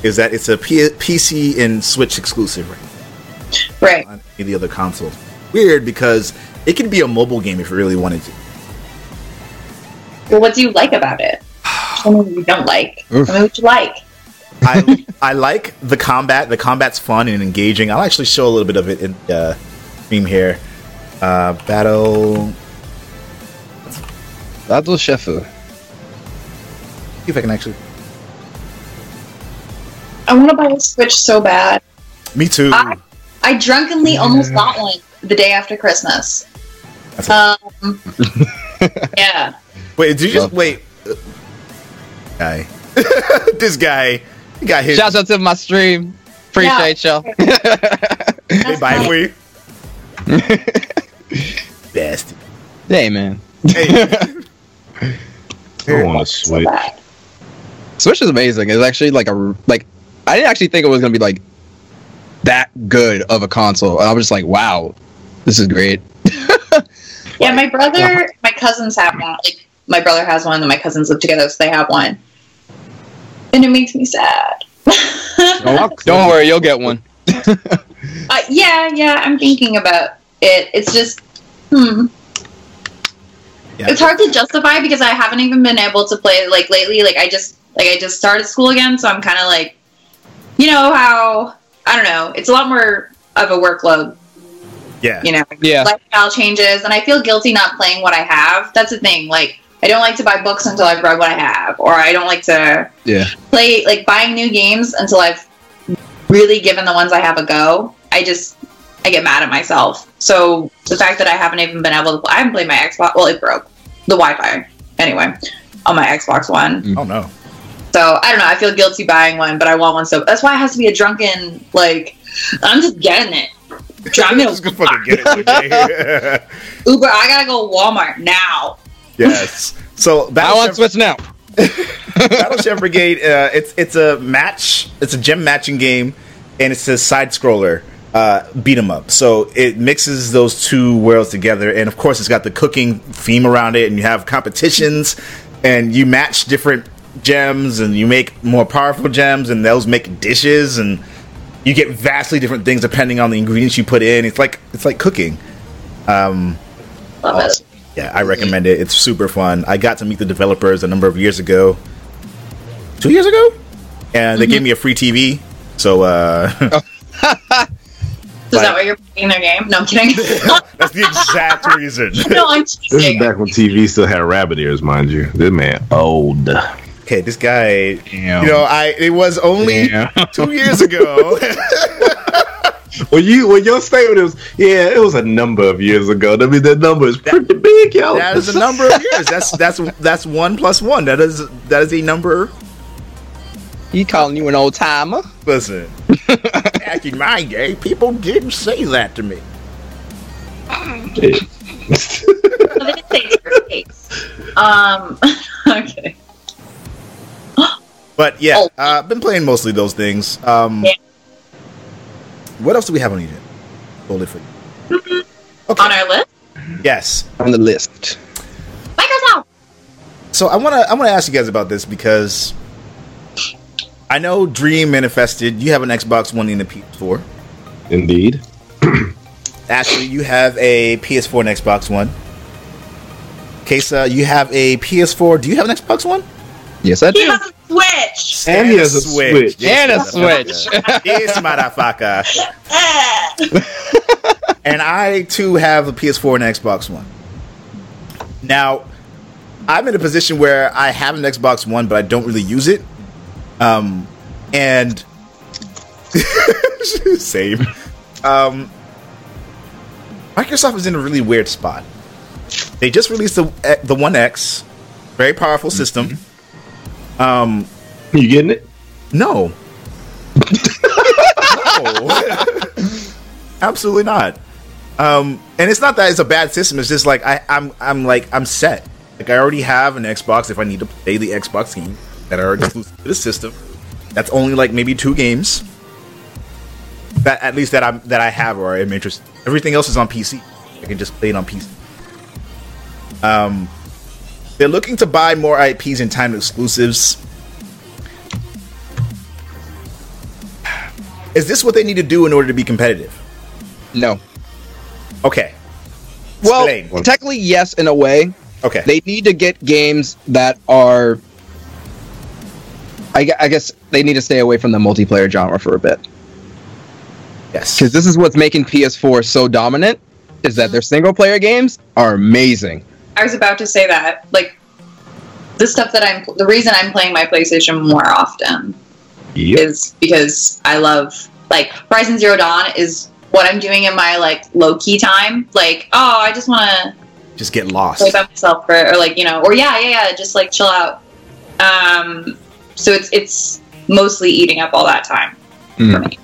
is that it's a P- PC and Switch exclusive right Right. on any other consoles. Weird because it could be a mobile game if you really wanted to. Well, what do you like about it? Tell me what you don't like. Tell Oof. me what you like. I I like the combat. The combat's fun and engaging. I'll actually show a little bit of it in uh, stream here. Uh, battle. Battle Shefu. See if I can actually. I want to buy a Switch so bad. Me too. I, I drunkenly almost got one the day after Christmas. That's Um, *laughs* yeah. Wait, did you just wait? Guy, *laughs* this guy he got his. Shout out to my stream. Appreciate y'all. They buy it for you. Best. hey man. Hey, *laughs* I want to Switch. Switch is amazing. It's actually like a like I didn't actually think it was gonna be like that good of a console. I was just like, wow, this is great. Yeah, my *laughs* brother, my cousins have one. Like, my brother has one, and my cousins live together, so they have one. And it makes me sad. *laughs* Don't worry, you'll get one. Uh, yeah, yeah, I'm thinking about it. It's just, hmm. Yeah. It's hard to justify because I haven't even been able to play like lately. Like I just like I just started school again, so I'm kind of like, you know how I don't know. It's a lot more of a workload, yeah. you know. Yeah. Lifestyle changes, and I feel guilty not playing what I have. That's the thing. Like I don't like to buy books until I've read what I have, or I don't like to Yeah. play like buying new games until I've really given the ones I have a go. I just I get mad at myself. So the fact that I haven't even been able to play, I haven't played my Xbox well it broke. The Wi-Fi. Anyway, on my Xbox One. Mm. Oh no. So I don't know, I feel guilty buying one, but I want one so that's why it has to be a drunken like I'm just getting it. Driving *laughs* Just gonna fucking get it. okay? *laughs* Uber, I gotta go Walmart now. *laughs* yes. So I Battle want Chef, Switch now. *laughs* Battle Chef Brigade. Uh, it's it's a match. It's a gem matching game, and it's a side scroller. Uh, beat 'em up. So it mixes those two worlds together, and of course, it's got the cooking theme around it, and you have competitions, and you match different gems, and you make more powerful gems, and those make dishes, and you get vastly different things depending on the ingredients you put in. It's like it's like cooking. Um, Love it. Yeah, I recommend it. It's super fun. I got to meet the developers a number of years ago. Two years ago? And they gave me a free TV. So uh *laughs* Is that why you're playing their game? No, I'm kidding. *laughs* that's the exact *laughs* reason. no, I'm This is back when TV still had rabbit ears, mind you. This man old. Okay, this guy Damn. you know, I it was only Yeah. two years ago. *laughs* Well, you when your statement was, yeah, it was a number of years ago. I mean, that number is pretty big, yo. that is a number of years. That's that's that's one plus one. That is that is a number. He calling you an old timer. Listen, *laughs* back in my day, people didn't say that to me. Well, they didn't say it's *laughs* your face. Um, okay. But yeah, Oh. uh, been playing mostly those things. Um, Yeah. What else do we have on Egypt? Hold it for you. Mm-hmm. Okay. On our list, Yes. On the list. Microsoft. So I want to I want to ask you guys about this because I know Dream manifested. You have an Xbox One and a PS4. Indeed. *clears throat* Ashley, you have a PS4 and Xbox One. Kesa, you have a PS4. Do you have an Xbox One? Yes, I He do. has a Switch. And he has a Switch. And a motherfucker. Switch. yes, motherfucker. And I too have a PS4 and an Xbox One. Now, I'm in a position where I have an Xbox One, but I don't really use it. Um, and *laughs* same. Um, Microsoft is in a really weird spot. They just released the the One X, very powerful system. Um, You getting it? no, *laughs* no, absolutely not. Um, and it's not that it's a bad system. It's just like I, I'm, I'm like I'm set. Like I already have an Xbox. If I need to play the Xbox game that are exclusive to the system, that's only like maybe two games. That at least that I'm that I have or I'm interested. Everything else is on PC. I can just play it on PC. Um, they're looking to buy more IPs and time exclusives. Is this what they need to do in order to be competitive? No. Okay. Well, Explain. technically, yes, in a way. Okay. They need to get games that are. I, I guess they need to stay away from the multiplayer genre for a bit. yes. Because this is what's making PS4 so dominant, is that mm-hmm. their single player games are amazing. I was about to say that. Like, the stuff that I'm, the reason I'm playing my PlayStation more often Yep. is because I love, like, Horizon Zero Dawn is what I'm doing in my, like, low key time. Like, oh, I just want to Just get lost. play by myself for, or, like, you know, or yeah, yeah, yeah, just, like, chill out. Um, so it's, it's mostly eating up all that time for Mm. me.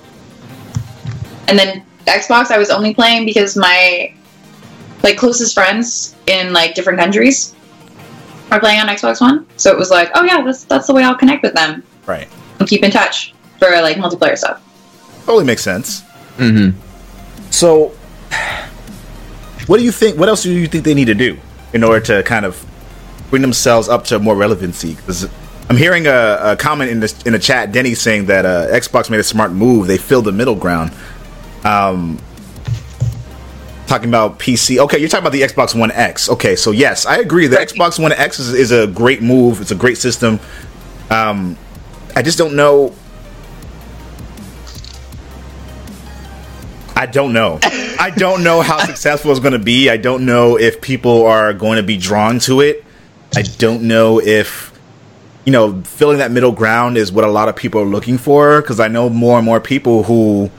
And then Xbox, I was only playing because my like closest friends in like different countries are playing on Xbox One. So it was like, oh yeah, that's that's the way I'll connect with them Right. and keep in touch for like multiplayer stuff. Totally makes sense. Mm-hmm. So, what do you think? What else do you think they need to do in order to kind of bring themselves up to more relevancy? Because I'm hearing a, a comment in the in the chat, Denny saying that uh, Xbox made a smart move. They filled the middle ground. Um, talking about PC. Okay, you're talking about the Xbox One X. Okay, so yes, I agree. The Xbox One X is, is a great move. It's a great system. Um, I just don't know. I don't know. I don't know how *laughs* successful it's going to be. I don't know if people are going to be drawn to it. I don't know if you know filling that middle ground is what a lot of people are looking for because I know more and more people who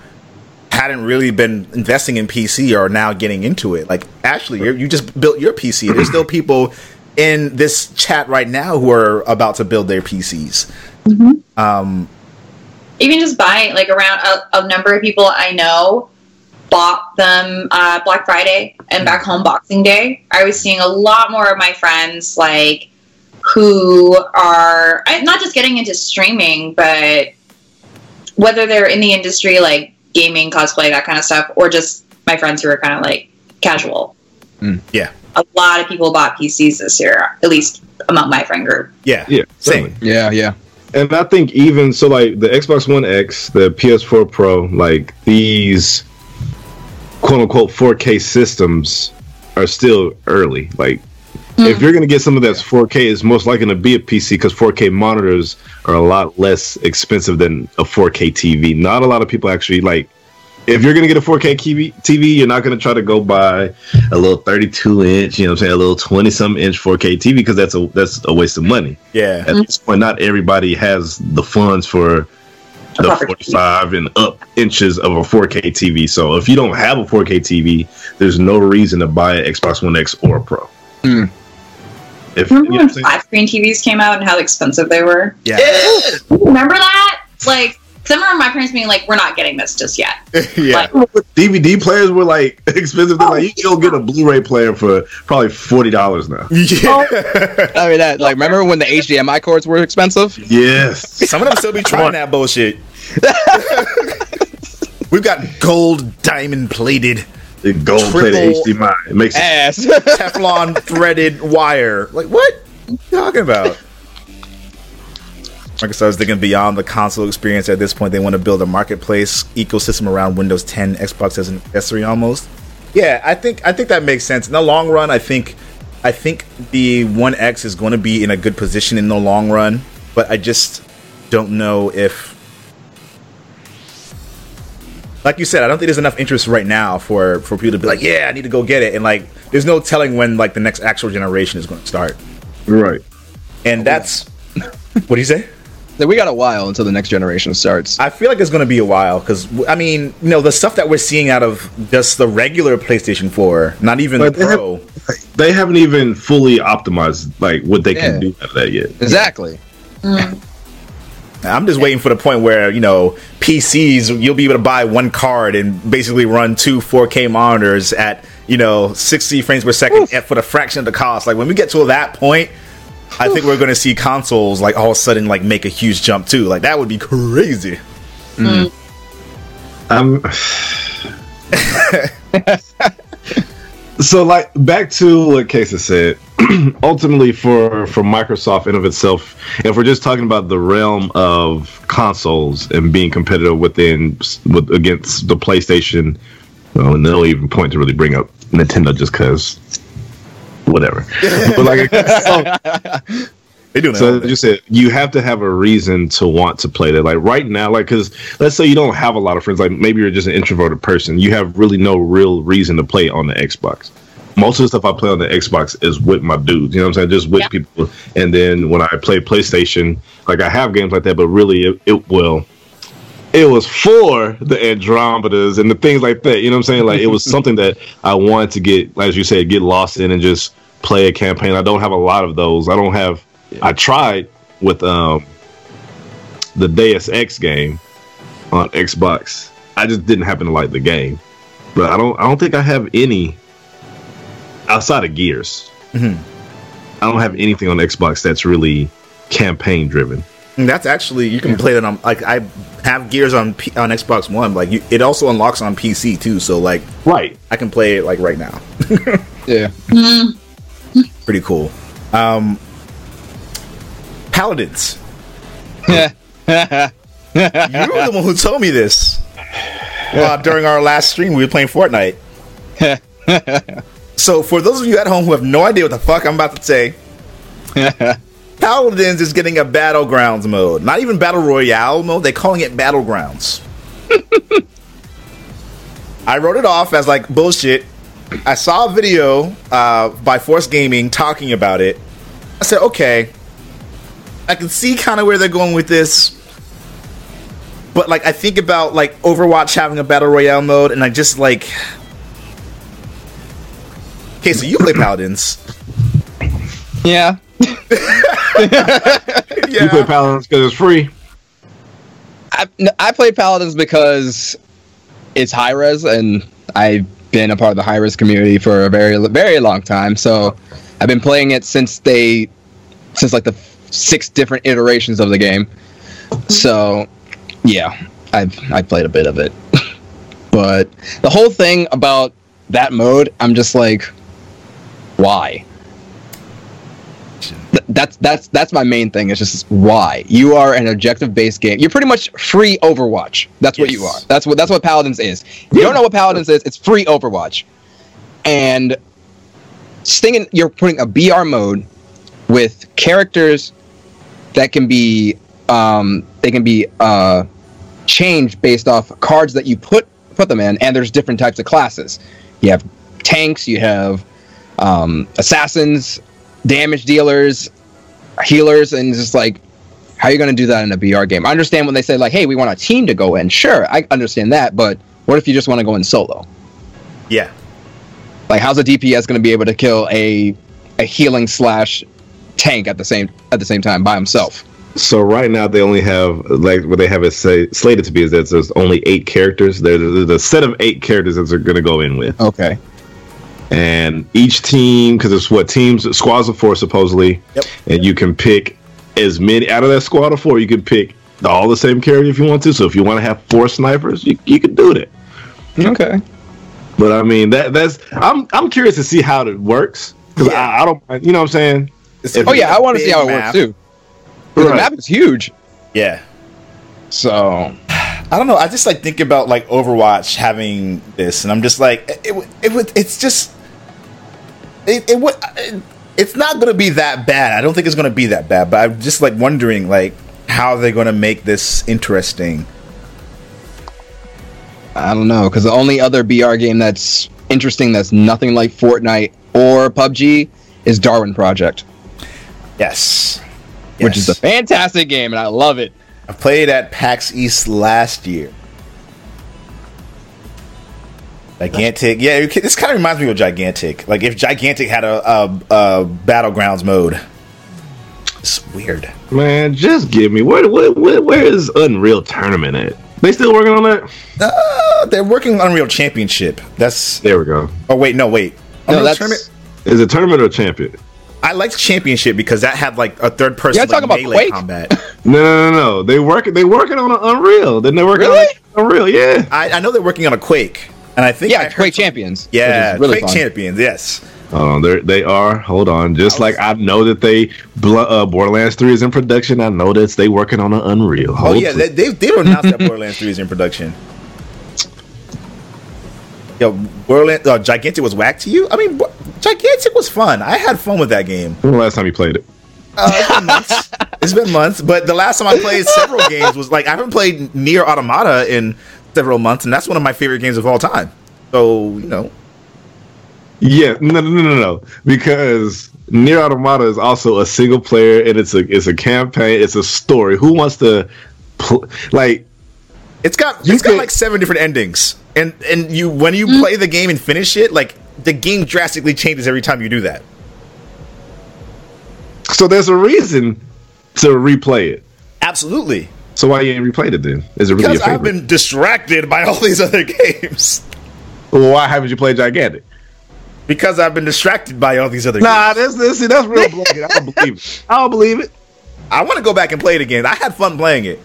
hadn't really been investing in PC are now getting into it. Like Ashley, you're, you just built your PC. There's still people in this chat right now who are about to build their PCs. Um, Even just buying like around a, a number of people I know bought them uh, Black Friday and back home Boxing Day. I was seeing a lot more of my friends like who are not just getting into streaming, but whether they're in the industry like gaming, cosplay, that kind of stuff, or just my friends who are kind of like casual. Mm, yeah, A lot of people bought PCs this year, at least among my friend group. yeah, Yeah, same. certainly. Yeah, yeah. And I think even so, like the Xbox One X, the PS4 Pro, like these quote unquote 4K systems are still early. Like, if you're gonna get something that's 4K, it's most likely to be a PC because 4K monitors are a lot less expensive than a 4K TV. Not a lot of people actually like. If you're gonna get a 4K TV, TV, you're not gonna try to go buy a little 32 inch, you know, what I'm saying a little 20 some inch 4K TV because that's a that's a waste of money Yeah, at this point, not everybody has the funds for the 45 and up inches of a 4K TV. So if you don't have a 4K TV, there's no reason to buy an Xbox One X or a Pro. Hmm. If you know Remember when I'm flat screen TVs came out and how expensive they were? yeah, Remember that? Like, I remember my parents being like, "We're not getting this just yet." *laughs* yeah. Like, DVD players were like *laughs* expensive. They're oh, like you can go get a Blu-ray player for probably forty dollars now. Yeah. Oh. *laughs* I mean, that like remember when the HDMI cords were expensive? Yes. Some of them still be trying that bullshit. We've got gold diamond plated The gold plated HDMI. It makes it Ass. *laughs* Teflon threaded wire. Like what? You talking about? Microsoft is thinking beyond the console experience at this point. They want to build a marketplace ecosystem around Windows 10, Xbox as an accessory almost. Yeah, I think I think that makes sense. In the long run, I think I think the One X is going to be in a good position in the long run, but I just don't know if like you said, I don't think there's enough interest right now for for people to be like, yeah, I need to go get it, and like, there's no telling when like the next actual generation is going to start, Right. and that's *laughs* what do you say? Then we got a while until the next generation starts. I feel like it's going to be a while because I mean, you know, the stuff that we're seeing out of just the regular PlayStation 4, not even But the they have- Pro. They haven't even fully optimized like what they can do out of that yet. Exactly. Mm. I'm just waiting for the point where you know PCs you'll be able to buy one card and basically run two 4K monitors at you know 60 frames per second at, for the fraction of the cost. Like when we get to that point, I think we're going to see consoles like all of a sudden like make a huge jump too. Like that would be crazy. I'm mm-hmm. um, *laughs* *laughs* so like back to what Casey said. *clears throat* Ultimately, for for Microsoft in of itself, if we're just talking about the realm of consoles and being competitive within with against the PlayStation, well, and they'll even point to really bring up Nintendo just because, whatever. *laughs* but like, so, *laughs* They do so you said, you have to have a reason to want to play that. Like right now, like because let's say you don't have a lot of friends, like maybe you're just an introverted person, you have really no real reason to play on the Xbox. Most of the stuff I play on the Xbox is with my dudes, you know what I'm saying? Just with Yeah. people. And then when I play PlayStation, like I have games like that, but really it, it will. It was for the Andromedas and the things like that. You know what I'm saying? Like it was *laughs* something that I wanted to get, as you said, get lost in and just play a campaign. I don't have a lot of those. I don't have. I tried with um the Deus Ex game on Xbox. I just didn't happen to like the game, but I don't. I don't think I have any outside of Gears. Mhm. I don't have anything on Xbox that's really campaign driven. That's actually you can play that on like I have Gears on P- on Xbox One. Like you, it also unlocks on PC too. So like Right. I can play it like right now. *laughs* Yeah. Pretty cool. Um, Paladins. *laughs* Yeah. You were the one who told me this uh, during our last stream. We were playing Fortnite. *laughs* so, for those of you at home who have no idea what the fuck I'm about to say, *laughs* Paladins is getting a battlegrounds mode. Not even battle royale mode. They're calling it battlegrounds. *laughs* I wrote it off as like bullshit. I saw a video uh, by Force Gaming talking about it. I said, okay, I can see kind of where they're going with this. But like I think about like Overwatch having a battle royale mode, and I just like. Okay, so you play Paladins. Yeah. You play Paladins because it's free. I, no, I play Paladins because it's Hi-Rez, and I've been a part of the Hi-Rez community for a very, very long time. So I've been playing it since they, since like the six different iterations of the game. So yeah, I've I played a bit of it, *laughs* but the whole thing about that mode, I'm just like, why? Th- that's that's that's my main thing. It's just why you are an objective based game. You're pretty much free Overwatch. That's what you are. That's what that's what Paladins is. If you don't know what Paladins is, it's free Overwatch. And stinging, you're putting a BR mode with characters that can be um, they can be uh, changed based off cards that you put put them in, and there's different types of classes. You have tanks, you have um, assassins, damage dealers, healers, and just like, how are you going to do that in a BR game? I understand when they say like, hey, we want a team to go in. Sure, I understand that, but what if you just want to go in solo? Yeah. Like, how's a DPS going to be able to kill a a healing slash tank at the same at the same time by himself? So right now they only have like what they have it say slated to be is that there's only eight characters. There's there's a set of eight characters that they're going to go in with, Okay. And each team because it's what teams squads of four supposedly, Yep. and you can pick as many out of that squad of four. You can pick all the same character if you want to. So if you want to have four snipers, you you can do that. Okay. But I mean that that's I'm I'm curious to see how it works because Yeah. I, I don't you know what I'm saying. It's Oh, yeah, I want to see how it map. works too. 'Cause The map is huge. Yeah. So I don't know. I just like think about like Overwatch having this, and I'm just like, it, it, it would. It's just, it, it. It, uh, it's not going to be that bad. I don't think it's going to be that bad. But I'm just like wondering, like, how they're going to make this interesting. I don't know, because the only other BR game that's interesting that's nothing like Fortnite or PUBG is Darwin Project, Yes. which is a fantastic game, and I love it. I played at PAX East last year. Gigantic, yeah. can- This kind of reminds me of Gigantic. Like if Gigantic had a, a, a battlegrounds mode. It's weird. Man, just give me where, where, where, where is Unreal Tournament at? They still working on that? Uh, they're working on Unreal Championship. That's. There we go. Oh wait, no, wait. No, that's Tournament? Is it tournament or champion? I liked Championship because that had like a third person Yeah, like, about melee Quake. combat. *laughs* No, no, no, no. They working. They working on an Unreal. Then they working Really? on Unreal. Yeah. I, I know they're working on a Quake, and I think I Yeah, heard Quake some- Champions. Yeah, which really Quake fun. Champions. Yes. Oh, they they are. Hold on. Just like I know that they uh, Borderlands Three is in production. I know that they working on an Unreal. Oh yeah, they, they've they've announced that Borderlands Three is in production. *laughs* Yo, Borderlands uh, Gigantic was whack to you? I mean, Bo- Gigantic was fun. I had fun with that game. when the last time you played it? Uh, it's been months. It's been months, but the last time I played several *laughs* games was like I haven't played NieR Automata in several months, and that's one of my favorite games of all time. So you know, Yeah, no, no, no, no, no. Because NieR Automata is also a single player, and it's a it's a campaign. It's a story. Who wants to, pl- like? It's got You it's got like seven different endings, and and you when you mm. play the game and finish it, like the game drastically changes every time you do that. So there's a reason to replay it. Absolutely, So why you ain't replayed it then? Is it really your because I've been distracted by all these other *laughs* games. well, why haven't you played Gigantic? Because I've been distracted by all these other Nah, games. that's that's, see, that's real blanket. *laughs* I don't believe it. I don't believe it. I want to go back and play it again. I had fun playing it.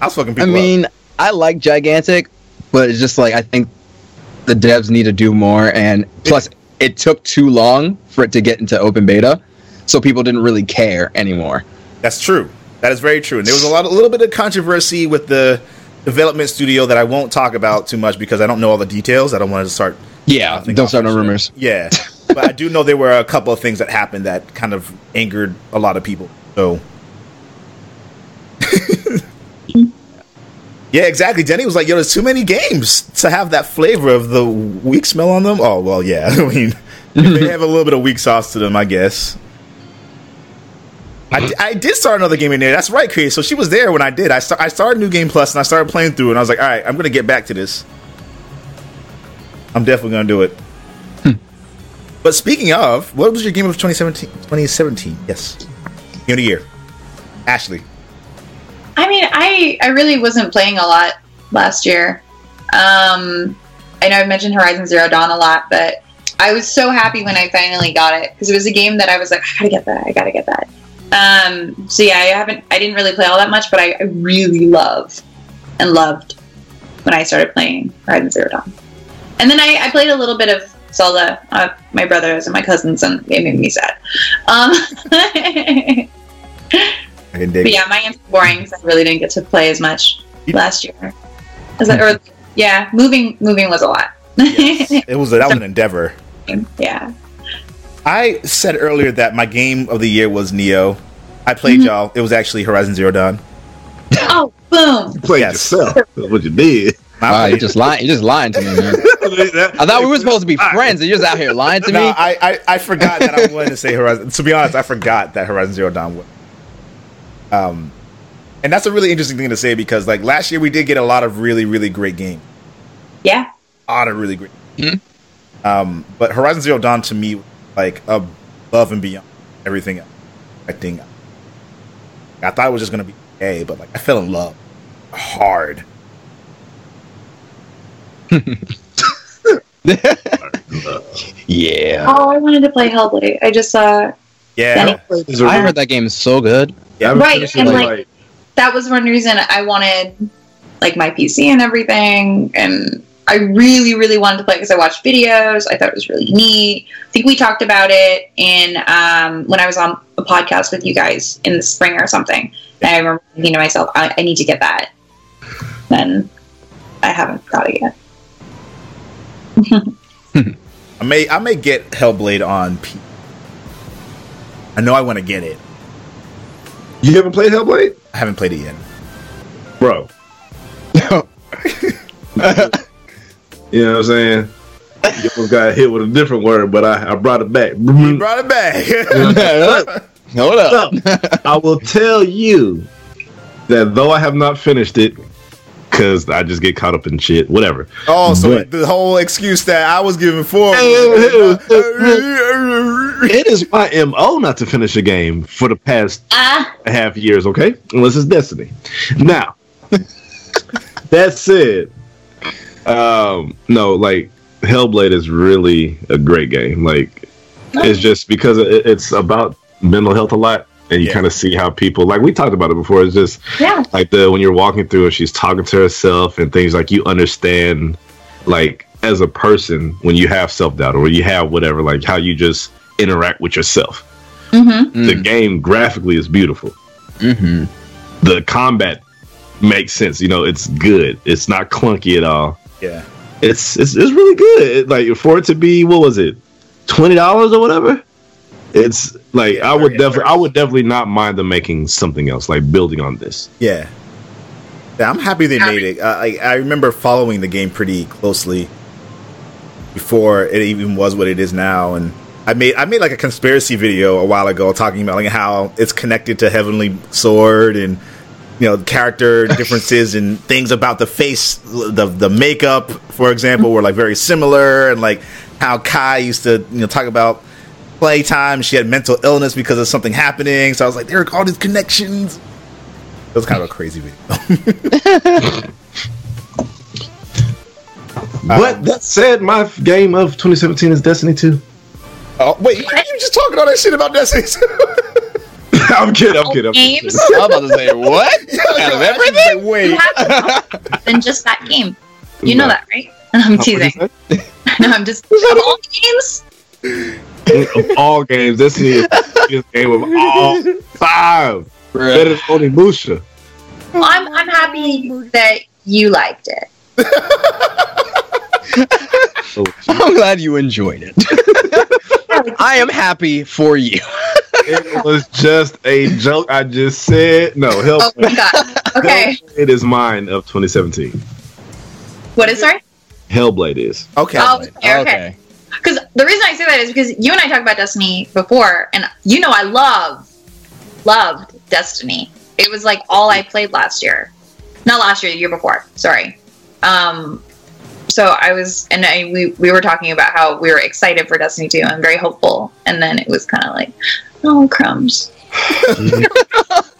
I was fucking people I mean, up. I like Gigantic, but it's just like I think the devs need to do more, and plus it took too long for it to get into open beta, so people didn't really care anymore. That's true. That is very true. And there was a lot, a little bit of controversy with the development studio that I won't talk about too much because I don't know all the details. I don't want to start. Yeah, don't start no rumors. Yeah, *laughs* but I do know there were a couple of things that happened that kind of angered a lot of people. So. *laughs* Yeah, exactly. Denny was like, "Yo, there's too many games to have that flavor of the weak smell on them." Oh well, yeah. *laughs* I mean, they have a little bit of weak sauce to them, I guess. I, I did start another game in there. That's right, Chris. So she was there when I did. I, sta- I started New Game Plus and I started playing through, and I was like, "All right, I'm going to get back to this. I'm definitely going to do it." But speaking of, what was your game of 2017? 2017, yes, game of the year, Ashley. I mean, I I really wasn't playing a lot last year. Um, I know I've mentioned Horizon Zero Dawn a lot, but I was so happy when I finally got it because it was a game that I was like, I gotta get that, I gotta get that. Um, so yeah, I haven't, I didn't really play all that much, but I, I really love and loved when I started playing Horizon Zero Dawn. And then I, I played a little bit of Zelda, uh, my brothers and my cousins, and it made me sad. Um, *laughs* I can dig. But yeah, my answer's boring because I really didn't get to play as much last year. That, or, yeah, moving moving was a lot. Yes. it was that was an *laughs* endeavor. yeah. I said earlier that my game of the year was Nioh. I played Mm-hmm. y'all. It was actually Horizon Zero Dawn. Oh, boom. You played Yes. yourself. That's what you did. I Wow, you're just lying. You're just lying to me, man. *laughs* I thought we were supposed to be friends, and you're just out here lying to No, me. I, I, I forgot that I *laughs* wanted to say Horizon. To be honest, I forgot that Horizon Zero Dawn was. Um, and that's a really interesting thing to say because like last year we did get a lot of really really great games, Yeah. a lot of really great. Mhm. Um, but Horizon Zero Dawn to me like above and beyond everything. else. I think I thought it was just gonna be a, but like I fell in love hard. *laughs* yeah, Oh, I wanted to play Hellblade. I just uh Yeah, I heard that game is so good. yeah. Right, and, like- that was one reason I wanted like my PC and everything and I really, really wanted to play because I watched videos. I thought it was really neat. I think we talked about it in um, when I was on a podcast with you guys in the spring or something. And I remember thinking to myself, I, I need to get that. Then I haven't got it yet. *laughs* I may I may get Hellblade on. P- I know I want to get it. You haven't played Hellblade, I haven't played it yet. bro. *laughs* You know what I'm saying? You almost got hit with a different word, but I, I brought it back. You brought it back. *laughs* Hold up. I will tell you that though I have not finished it, because I just get caught up in shit, whatever. oh, so But- the whole excuse that I was giving for It is my MO not to finish a game for the past Ah, half years, okay? Unless it's Destiny. Now, *laughs* that said, um, no, like Hellblade is really a great game. Like, it's just because it, it's about mental health a lot, and you Yeah. kind of see how people like we talked about it before. It's just yeah. like the when you're walking through and she's talking to herself and things like you understand, like as a person when you have self doubt or you have whatever, like how you just interact with yourself. Mm-hmm. The game graphically is beautiful Mm-hmm. the combat makes sense. You know, it's good. It's not clunky at all. Yeah. It's it's, it's really good. Like for it to be what was it, twenty dollars or whatever. It's like Yeah, I would very definitely I would definitely not mind them making something else like building on this. Yeah. Yeah, I'm happy they made it. Uh, I, I remember following the game pretty closely before it even was what it is now, and I made I made like a conspiracy video a while ago talking about like how it's connected to Heavenly Sword and you know character *laughs* differences and things about the face, the the makeup, for example, were like very similar, and like how Kai used to you know talk about playtime. She had mental illness because of something happening, so I was like, there are all these connections. It was kind of a crazy video. *laughs* but uh, that said, my game of 2017 is Destiny 2. Oh wait, you, you just talking all that shit about Destiny? *laughs* I'm kidding. I'm kidding. I'm kidding. Games I was about to say what? *laughs* Out of everything? you wait, have than *laughs* just that game. You know that, right? And I'm teasing. *laughs* No, I'm just of all games. of all games, this is the game of all five. Better than Onimusha. Well, I'm I'm happy that you liked it. Oh, I'm glad you enjoyed it. I am happy for you. it was just a joke. I just said no. Help. Oh my god. Okay. It is mine of 2017. What is sorry? Hellblade is. okay. Oh, okay. okay. Because the reason I say that is because you and I talked about Destiny before, and you know I love, loved Destiny. It was like all I played last year, not last year, the year before. Sorry. Um, so I was, and I, we we were talking about how we were excited for Destiny 2 and very hopeful, and then it was kind of like, oh crumbs. *laughs*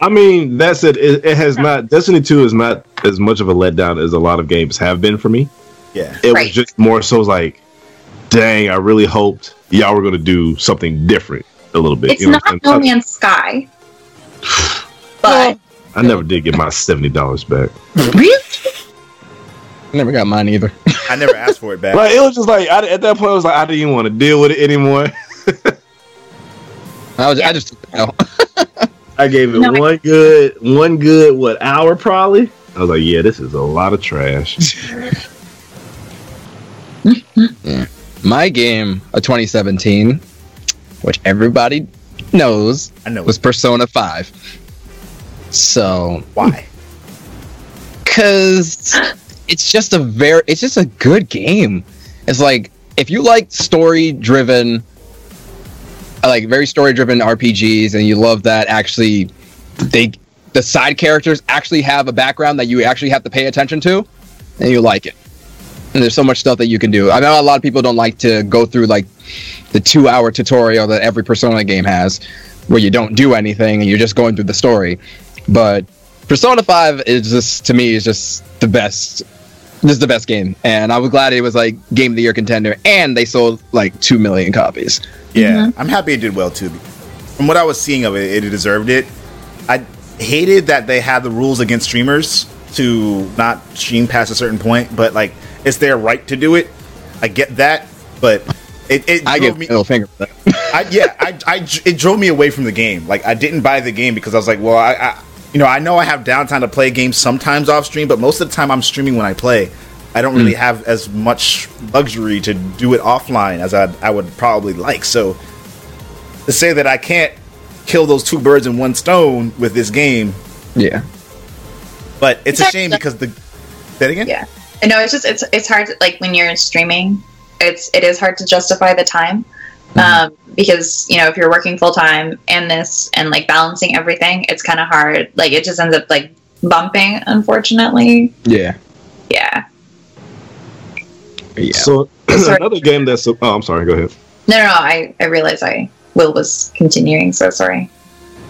I mean, that's it. it. It has not. Destiny 2 is not as much of a letdown as a lot of games have been for me. Yeah. It Right. was just more so like, dang, I really hoped y'all were going to do something different a little bit. It's you know not what I'm No? Man's Sky, *sighs* but I never did get my $70 back. really, Never got mine either. I never asked for it back. Like, it was just like, I, at that point, I was like, I didn't even want to deal with it anymore. *laughs* I was I just took the gave it No, I- one good, one good, what, hour probably? I was like, yeah, this is a lot of trash. *laughs* My game of 2017, which everybody knows, I know. was Persona 5. So, Why? *laughs* because it's just a very, it's just a good game. It's like if you like story driven, like very story driven RPGs, and you love that actually, they the side characters actually have a background that you actually have to pay attention to, and you like it. And there's so much stuff that you can do. I know a lot of people don't like to go through like the two hour tutorial that every Persona game has, where you don't do anything and you're just going through the story. But Persona 5 is just to me is just the best. This is the best game, and I was glad it was like game of the year contender, and they sold like two million copies. Yeah, mm-hmm. I'm happy it did well too. From what I was seeing of it, it deserved it. I hated that they had the rules against streamers to not stream past a certain point, but like it's their right to do it. I get that, but it, it I drove give me. middle finger for that. I, yeah, I, I, it drove me away from the game. Like I didn't buy the game because I was like, well, I, I, you know, I know I have downtime to play games sometimes off stream, but most of the time I'm streaming when I play. I don't really hmm. have as much luxury to do it offline as I, I would probably like. So to say that I can't kill those two birds in one stone with this game, Yeah, but it's a Exactly. shame because the that again. yeah. No, it's just it's it's hard to, like when you're streaming, it's it is hard to justify the time. Um, because you know if you're working full time and this and like balancing everything, it's kind of hard. Like it just ends up like bumping, unfortunately. Yeah. Yeah. Yeah. So *clears throat* Sorry. another game that's oh, I'm sorry. Go ahead. No, no, no I I realize I Will was continuing, so sorry.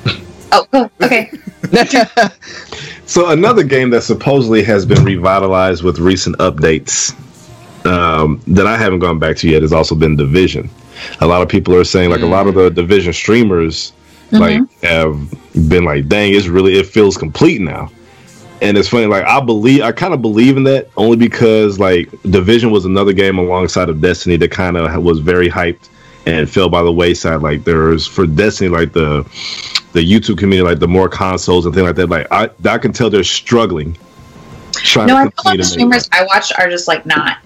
*laughs* oh, oh, okay. *laughs* So another game that supposedly has been revitalized with recent updates um, that I haven't gone back to yet has also been Division. A lot of people are saying like a lot of the mm. Division streamers mm-hmm. like have been like, dang, it's really it feels complete now. And it's funny, like I believe I kind of believe in that only because like Division was another game alongside of Destiny that kind of was very hyped and fell by the wayside. Like there's for Destiny, like the the YouTube community, like the more consoles and things like that. Like I, I can tell they're struggling. Trying No, I feel like the continue to make streamers I watch are just like not.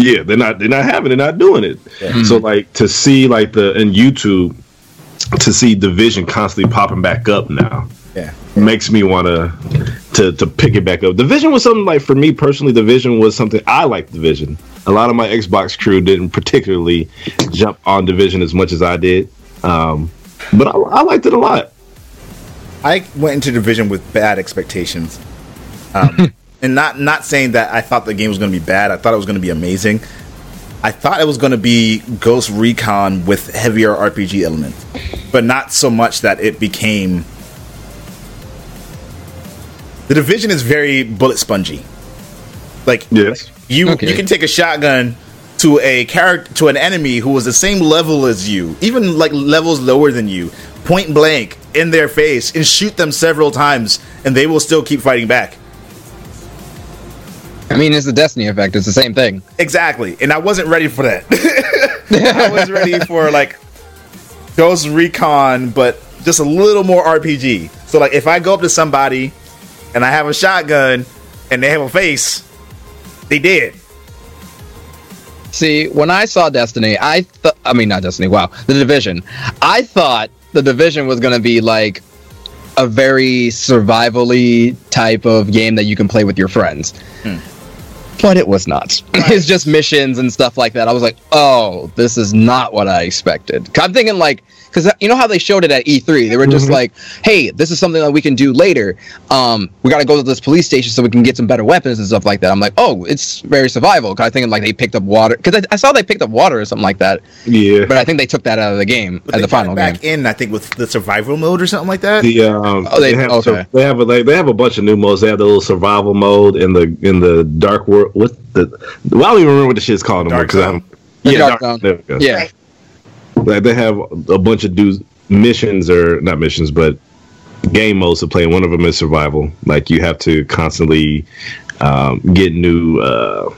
Yeah, they're not they're not having, they're not doing it. So like to see like the in YouTube to see Division constantly popping back up now Yeah. makes me want to to to pick it back up. Division was something like for me personally. Division was something I liked. Division. A lot of my Xbox crew didn't particularly jump on Division as much as I did, um, but I, I liked it a lot. I went into Division with bad expectations, um, *laughs* and not not saying that I thought the game was going to be bad. I thought it was going to be amazing. I thought it was going to be Ghost Recon with heavier RPG elements, but not so much that it became. The Division is very bullet spongy. Like Yes. you, Okay. you can take a shotgun to a character to an enemy who was the same level as you, even like levels lower than you, point blank in their face, and shoot them several times, and they will still keep fighting back. I mean, it's the Destiny effect. It's the same thing. Exactly, and I wasn't ready for that. *laughs* I was ready for like Ghost Recon, but just a little more RPG. So like, if I go up to somebody and I have a shotgun and they have a face, they did. See, when I saw Destiny, I thought, I mean not Destiny, wow, The Division. I thought The Division was going to be like a very survivally type of game that you can play with your friends. Hmm. But it was not. It's just missions and stuff like that. I was like, "Oh, this is not what I expected. I'm thinking like cuz you know how they showed it at E3? They were just like, "Hey, this is something that we can do later. Um, we got to go to this police station so we can get some better weapons and stuff like that." I'm like, "Oh, it's very survival." Cuz I think like they picked up water cuz I, I saw they picked up water or something like that. Yeah. But I think they took that out of the game But at they the final it back game. in, I think, with the survival mode or something like that. The um, Oh, they- they, have okay. they have a they, they have a bunch of new modes. They have the little survival mode in the in the dark world. What the? Well, I don't even remember what the shit's called anymore Dark because Zone. I'm The yeah Dark dark, Zone. there we go. Yeah. Right. Like they have a bunch of dudes missions or not missions, but game modes to play. One of them is survival. Like you have to constantly um, get new uh,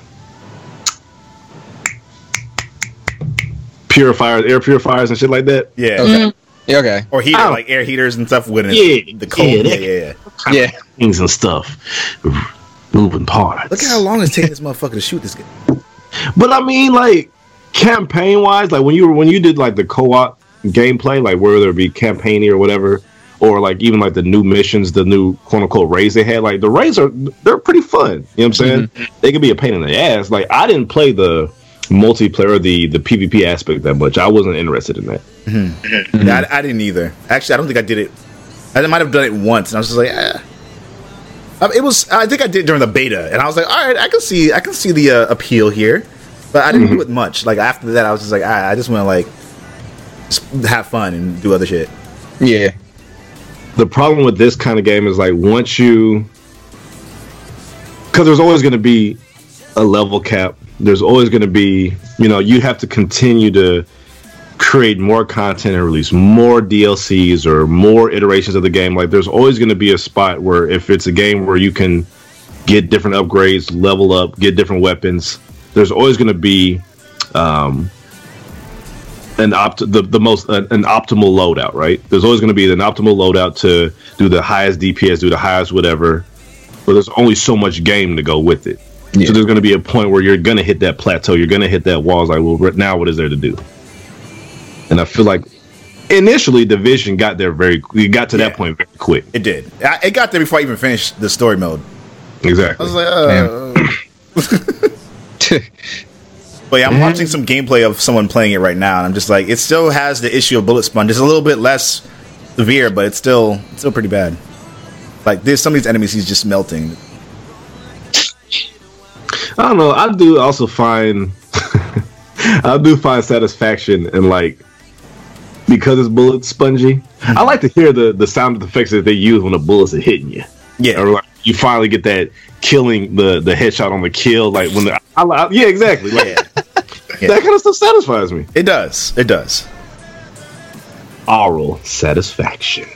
purifiers, air purifiers, and shit like that. Yeah. Okay. Yeah, okay. Or heater, like air heaters and stuff with it. Yeah, The cold. yeah, Yeah, yeah, yeah. Yeah. Things and stuff, moving parts. Look at how long it's taking this motherfucker to shoot this guy. But I mean, like campaign wise, like when you were when you did like the co-op gameplay, like whether it be campaigny or whatever, or like even like the new missions, the new quote unquote raids they had, like the raids are they're pretty fun. You know what I'm saying? They could be a pain in the ass. Like I didn't play the multiplayer, the the PvP aspect that much. I wasn't interested in that. Yeah, I, I didn't either. Actually, I don't think I did it. I might have done it once, and I was just like, eh. Um, it was. I think I did it during the beta, and I was like, all right, I can see, I can see the uh, appeal here, but I didn't mm-hmm. do it much. Like after that, I was just like, I, I just want to like have fun and do other shit. Yeah. the problem with this kind of game is like once you because there's always going to be a level cap there's always going to be you know you have to continue to create more content and release more dlcs or more iterations of the game like there's always going to be a spot where if it's a game where you can get different upgrades level up get different weapons there's always going to be um an opt the, the most an, an optimal loadout, right? There's always going to be an optimal loadout to do the highest DPS, do the highest whatever. But there's only so much game to go with it. Yeah. So there's going to be a point where you're going to hit that plateau. You're going to hit that wall. It's like, well, right now what is there to do? And I feel like initially Division got there very. We got to Yeah. that point very quick. It did. I, it got there before I even finished the story mode. I Exactly. was like, uh, *clears throat* *laughs* But yeah, I'm watching some gameplay of someone playing it right now, and I'm just like, it still has the issue of bullet sponge. It's a little bit less severe, but it's still it's still pretty bad. Like there's some of these enemies he's just melting. I don't know. I do also find *laughs* I do find satisfaction in like because it's bullet spongy. I like to hear the the sound effects that they use when the bullets are hitting you. Yeah. Or like you finally get that killing the the headshot on the kill. Like when the I, I, yeah exactly. Like, Yeah, *laughs* That kind of stuff satisfies me. it does. It does. Oral satisfaction.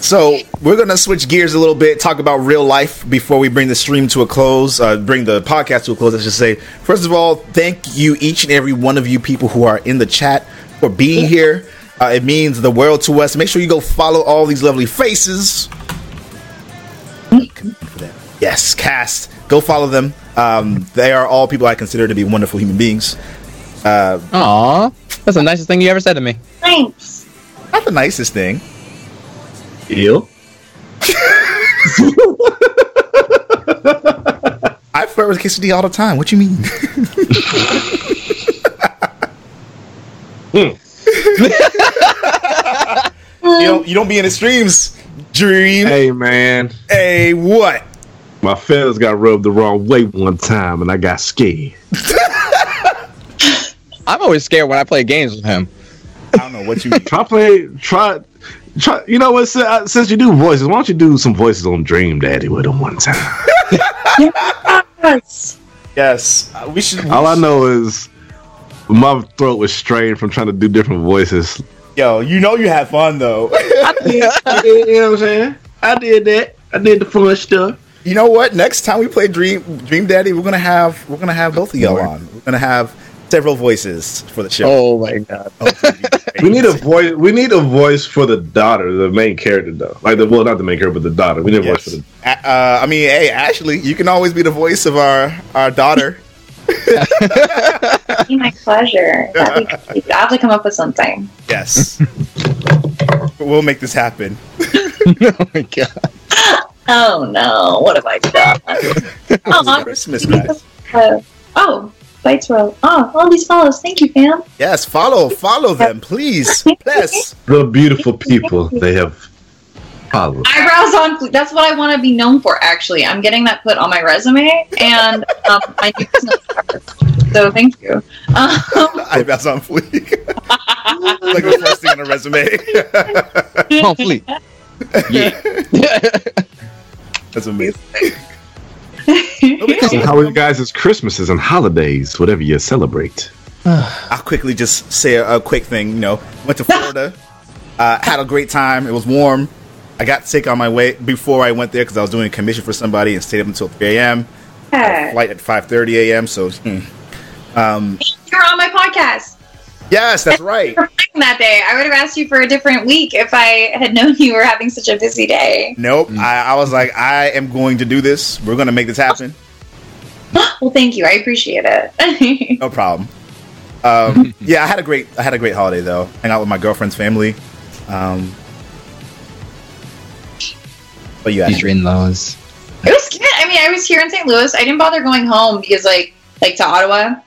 So we're gonna switch gears a little bit, talk about real life before we bring the stream to a close, uh, bring the podcast to a close. I should say. First of all, thank you each and every one of you people who are in the chat for being here. Uh, it means the world to us. Make sure you go follow all these lovely faces. Yes, cast. Go follow them. Um, they are all people I consider to be wonderful human beings. Aw, that's the nicest thing you ever said to me. Thanks. Not the nicest thing. Ill. *laughs* I flirt with quesadilla all the time. What do you mean? *laughs* *laughs* you don't you don't be in the streams, Dream. Hey, man. Hey what? my feathers got rubbed the wrong way one time, and I got scared. *laughs* I'm always scared when I play games with him. I don't know what you mean. Try play. Try. Try. You know what? Since, uh, since you do voices, why don't you do some voices on Dream Daddy with him one time? Yes. yes, uh, we should. we All I know is my throat was strained from trying to do different voices. Yo, you know you had fun though. *laughs* I did, *laughs* you know what I'm saying? I did that. I did the fun stuff. you know what? Next time we play Dream Dream Daddy, we're gonna have we're gonna have both of y'all on. We're gonna have several voices for the show. Oh my god. We need a voice. We need a voice for the daughter, the main character, though. Like the well, not the main character, but the daughter. We need a Yes. voice for the. Uh, I mean, hey, Ashley, you can always be the voice of our our daughter. *laughs* Be my pleasure. That'd be great. I'll have to come up with something. Yes, *laughs* *laughs* we'll make this happen. *laughs* oh my god. Oh no, what have I done? *laughs* oh, Christmas, guys. Uh, oh, bites roll. Oh, all these follows. Thank you, fam. Yes, follow follow them, please. Yes. The beautiful people they have followed. Eyebrows on fleek. That's what I want to be known for. Actually, I'm getting that put on my resume and um, my new business card. So thank you. *laughs* Um, Eyebrows on fleek. *laughs* like the first thing on a resume. Come on, fleet. Yeah. *laughs* That's amazing. So how are you guys' Christmases and holidays, whatever you celebrate? *sighs* I'll quickly just say a, a quick thing. You know, went to Florida, uh, had a great time. It was warm. I got sick on my way before I went there because I was doing a commission for somebody and stayed up until 3 a.m. yeah. Flight at 5:30 a.m. So, hmm. You're on my podcast. yes, that's right. *laughs* That day, I would have asked you for a different week if I had known you were having such a busy day. Nope. I, I was like, I am going to do this. We're going to make this happen. *gasps* Well, thank you. I appreciate it. No *laughs* problem. Um, *laughs* yeah, I had a great I had a great holiday though. Hang out with my girlfriend's family. Um, but yeah, Featuring those. It was good. I mean, I was here in St. Louis. I didn't bother going home because, like, like to Ottawa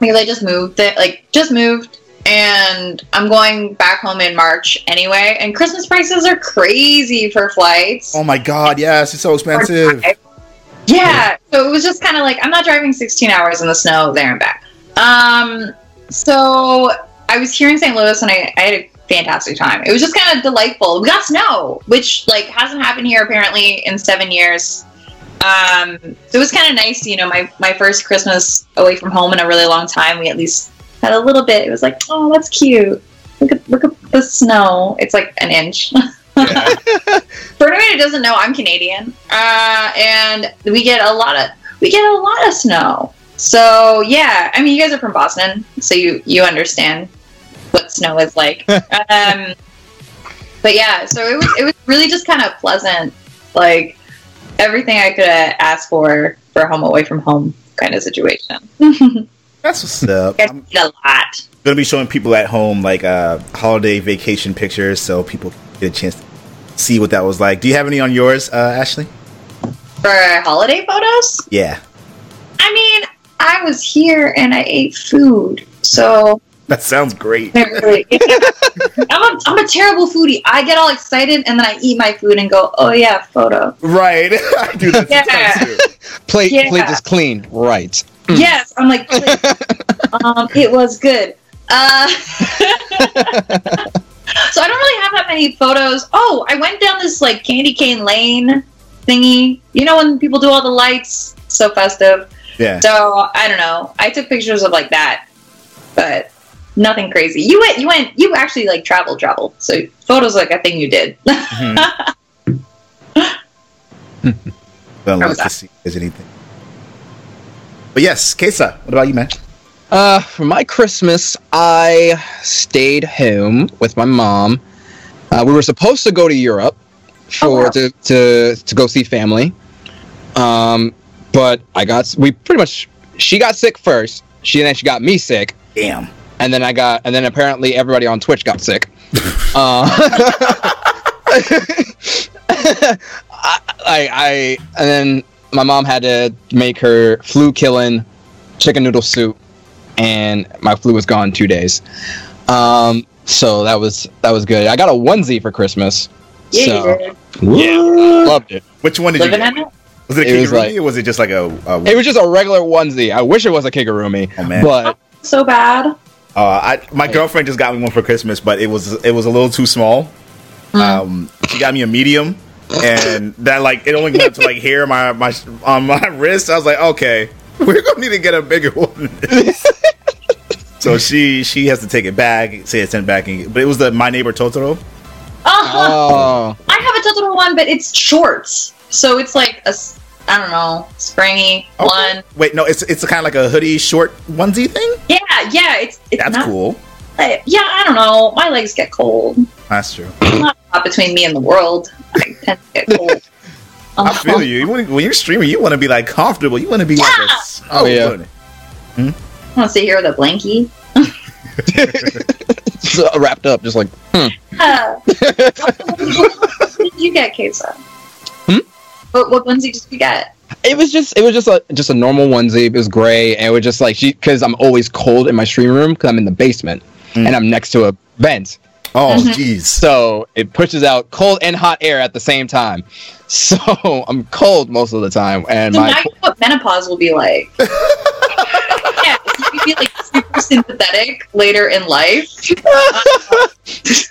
because I just moved. It, like, just moved, and I'm going back home in March anyway. And Christmas prices are crazy for flights. oh my god, yes, it's so expensive. Yeah, so it was just kind of like I'm not driving 16 hours in the snow there and back. Um, so I was here in St. Louis and I, I had a fantastic time. It was just kind of delightful. We got snow, which like hasn't happened here apparently in seven years. Um, so it was kind of nice, you know, my my first Christmas away from home in a really long time. We at least had a little bit. It was like, oh, that's cute. Look at look at the snow. It's like an inch. *laughs* Yeah. *laughs* For anyone who doesn't know, I'm Canadian, uh, and we get a lot of we get a lot of snow. So yeah, I mean, you guys are from Boston, so you you understand what snow is like. *laughs* um, but yeah, so it was it was really just kind of pleasant, like everything I could uh, ask for for a home away from home kind of situation. That's what's up. I I'm a lot. gonna be showing people at home like uh, holiday vacation pictures, so people get a chance to see what that was like. Do you have any on yours, uh, Ashley? For holiday photos? Yeah. I mean, I was here and I ate food, so That sounds great. *laughs* I'm, a, I'm a terrible foodie. I get all excited and then I eat my food and go, oh yeah, photo. Right. *laughs* I do that Yeah. too. Plate Yeah. plate is clean. Right. Yes, I'm like, *laughs* um, it was good. Uh, so I don't really have that many photos. Oh, I went down this like candy cane lane thingy. You know when people do all the lights, so festive. Yeah. So I don't know. I took pictures of like that, but nothing crazy. You went, you went, you actually like travel, travel. So photos like a thing you did. *laughs* Well, How let's was see if there's anything. But yes, Kesa, what about you, man? Uh, for my Christmas, I stayed home with my mom. Uh, we were supposed to go to Europe for Oh, wow. to, to to go see family. Um, but I got we pretty much she got sick first. She then she got me sick, Damn. And then I got and then apparently everybody on Twitch got sick. *laughs* uh, *laughs* I, I I and then my mom had to make her flu killing chicken noodle soup, and my flu was gone two days. Um, so that was that was good. I got a onesie for Christmas. yeah, so you yeah, loved it. Which one did living you get? it. Was it a It was like- or was it just like a, a It was just a regular onesie. I wish it was a kigurumi, Oh, man. but So bad. Uh, I, my girlfriend just got me one for Christmas, but it was it was a little too small. Um, she got me a medium, and that like it only went up to like here my my on my *laughs* wrist. I was like, okay, *laughs* we're gonna need to get a bigger one. *laughs* so she she has to take it back, say it's sent back, and, but it was the My Neighbor Totoro. Oh, oh, I have a Totoro one, but it's shorts, so it's like a s- I don't know, springy Okay. one. Wait, no, it's it's kind of like a hoodie short onesie thing. Yeah, yeah, it's it's That's not, cool. uh, Yeah, I don't know. My legs get cold. That's true. Not between me and the world. I tend to get cold. *laughs* I feel you. you wanna, when you're streaming, you want to be like comfortable. You want to be like a s- Oh, yeah. buddy. I want to sit here with a blankie. *laughs* so wrapped up, just like hmm. Uh, did *laughs* you get, Kesa? What, what onesie did you get? it was just it was just a just a normal onesie. It was gray, and it was just like she because I'm always cold in my stream room because I'm in the basement Mm. and I'm next to a vent, Oh, Mhm. jeez. so it pushes out cold and hot air at the same time. *laughs* So I'm cold most of the time, and So my now you know what menopause will be like. *laughs* yeah, you can be like super sympathetic later in life. *laughs* Just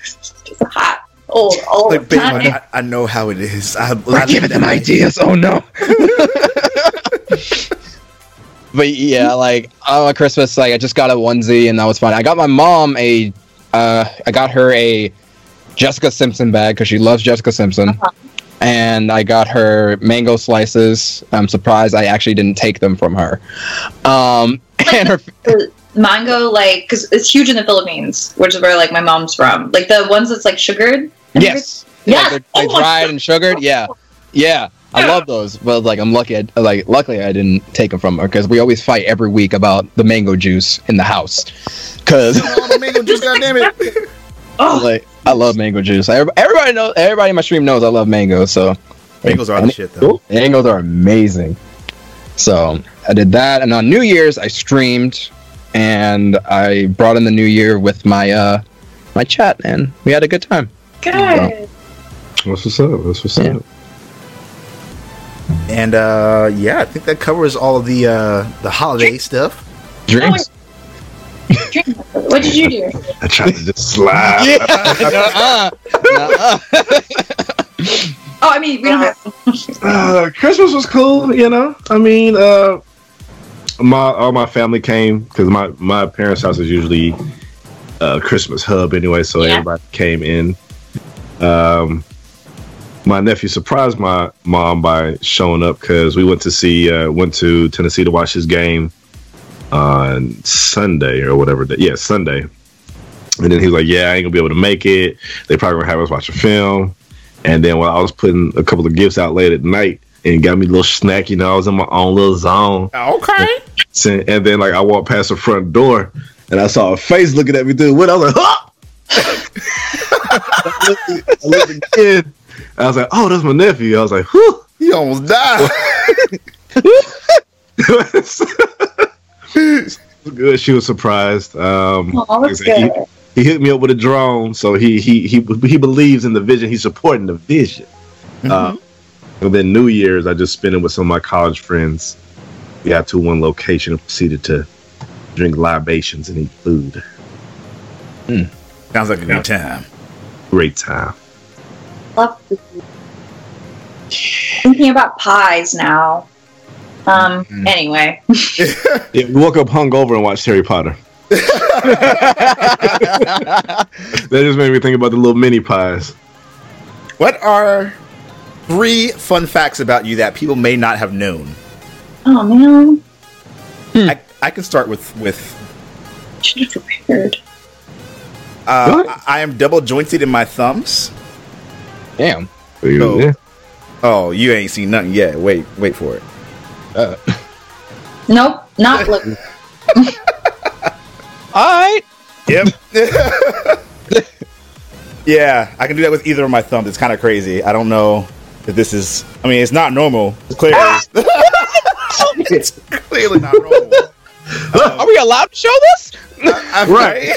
hot, old, old. Like, babe. I, I know how it is. I, We're I giving them that- ideas. Oh no. *laughs* but yeah, like on Christmas, like I just got a onesie and that was fun. I got my mom a, uh, I got her a Jessica Simpson bag because she loves Jessica Simpson, Uh-huh. and I got her mango slices. I'm surprised I actually didn't take them from her. Um, *laughs* and her, mango, like, because it's huge in the Philippines, which is where like my mom's from. Like the ones that's like sugared. yes, Yes. they're, Oh they're my dried and sugared. Yeah, yeah. I love those, but like I'm lucky. I, like luckily, I didn't take them from her because we always fight every week about the mango juice in the house. Because Oh, mango juice, *laughs* goddamn it. Oh, like I love mango juice. Everybody, everybody knows. Everybody in my stream knows I love mango. So Mangoes are the shit, though. mangoes are amazing. So I did that, and on New Year's I streamed, and I brought in the New Year with my uh my chat, and we had a good time. good. That's what's up. That's what's Yeah. up. And uh, yeah, I think that covers all of the uh, the holiday stuff. Drinks. Drink. What did you do? I tried to just slap. Yeah. Nuh-uh. *laughs* Nuh-uh. Oh, I mean, we don't have. Uh, Christmas was cool, you know. I mean, uh, my all my family came because my my parents' house is usually a Christmas hub anyway, so Yeah. everybody came in. Um, my nephew surprised my mom by showing up because we went to see uh, went to Tennessee to watch his game on Sunday or whatever. Day. Yeah, Sunday. And then he was like, "Yeah, I ain't gonna be able to make it. They probably gonna have us watch a film." And then while I was putting a couple of gifts out late at night and got me a little snack, you know, I was in my own little zone. Okay. And and then like I walked past the front door and I saw a face looking at me through the window. I was like, huh! *laughs* I looked, I looked again. I was like, oh, that's my nephew. I was like, whew. You almost died. *laughs* good. She was surprised. Um, Oh, that's like good. he, he hit me up with a drone, so he he he he believes in the vision. He's supporting the vision. Uh, and then New Year's, I just spent it with some of my college friends. We got to one location and proceeded to drink libations and eat food. Sounds like a good time. Great time. Love food. Thinking about pies now. Um. Mm. Anyway, *laughs* Yeah, we woke up hungover and watched Harry Potter. *laughs* that just made me think about the little mini pies. What are three fun facts about you that people may not have known? oh man, I, I can start with with should have prepared. uh, I, I am double jointed in my thumbs. Damn. Oh. Yeah. Oh, you ain't seen nothing yet. Wait, wait for it. Uh, Nope, not *laughs* look. *laughs* all right. Yep. *laughs* yeah, I can do that with either of my thumbs. It's kind of crazy. I don't know if this is. I mean, it's not normal. Clearly, *laughs* it's clearly not normal. *laughs* Are we allowed to show this? I'm right.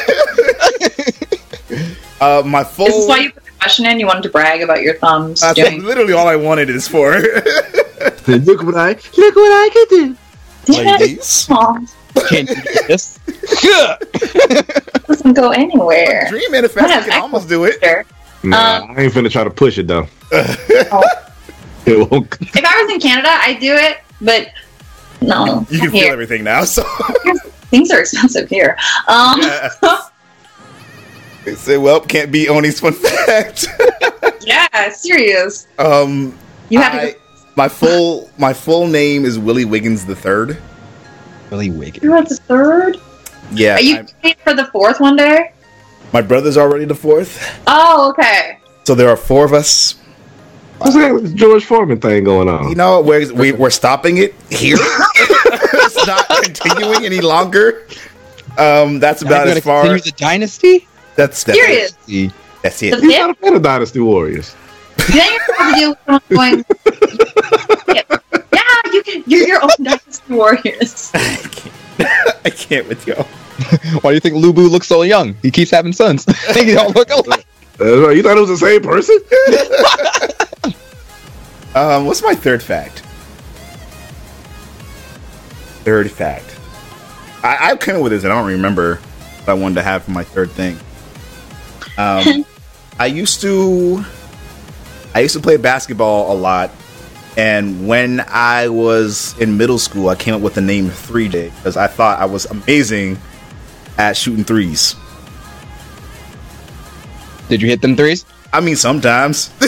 *laughs* uh, my full. Is this why you put the question in? You wanted to brag about your thumbs That's doing literally all I wanted is for Look what I look what I can do. ladies. Aw, Can't you do this? doesn't go anywhere. Dream manifest What can almost do it. Sure. Nah, Um, I ain't finna try to push it though. *laughs* It won't. *laughs* If I was in Canada, I'd do it, but no. You can here. feel everything now. So *laughs* Things are expensive here. Um, they say, well, can't be Oni's fun fact. yeah, serious. um, You have I- to. my full my full name is Willie Wiggins the third. Willie Wiggins. You're at the third. Yeah, Are you I- paying for the fourth one day? My brother's already the fourth, Oh, okay. so there are four of us. What's that this George Foreman thing going on? You know, we're we, we're stopping it here. *laughs* it's not continuing any longer. Um, that's Are about as gonna far. continue the dynasty? That's that's Serious. See, That's it. He's fifth. not a fan of Dynasty Warriors. Then you're going to deal *laughs* you can. You're your own dynasty warriors. *laughs* I can't with y'all. *laughs* why do you think Lu Bu looks so young? He keeps having sons. *laughs* they don't look alike. Uh, you thought it was the same person? Um, what's my third fact? Third fact. I, I came up with this and I don't remember what I wanted to have for my third thing. Um, I used to, I used to play basketball a lot, and when I was in middle school, I came up with the name Three Day because I thought I was amazing at shooting threes. Did you hit them threes? I mean, sometimes. *laughs*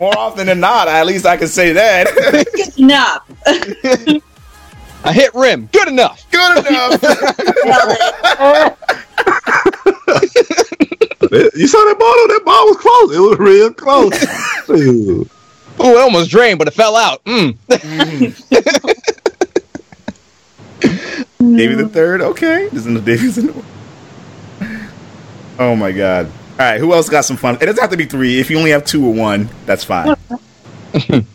More often than not, at least I can say that. Good enough. *laughs* I hit rim. Good enough. Good enough. *laughs* You saw that ball? though? That ball was close. It was real close. *laughs* Ooh. Oh, it almost drained, but it fell out. Mm. Davy the third. Okay, isn't the Davies in the Oh my god. All right, who else got some fun? It doesn't have to be three. If you only have two or one, that's fine. *laughs*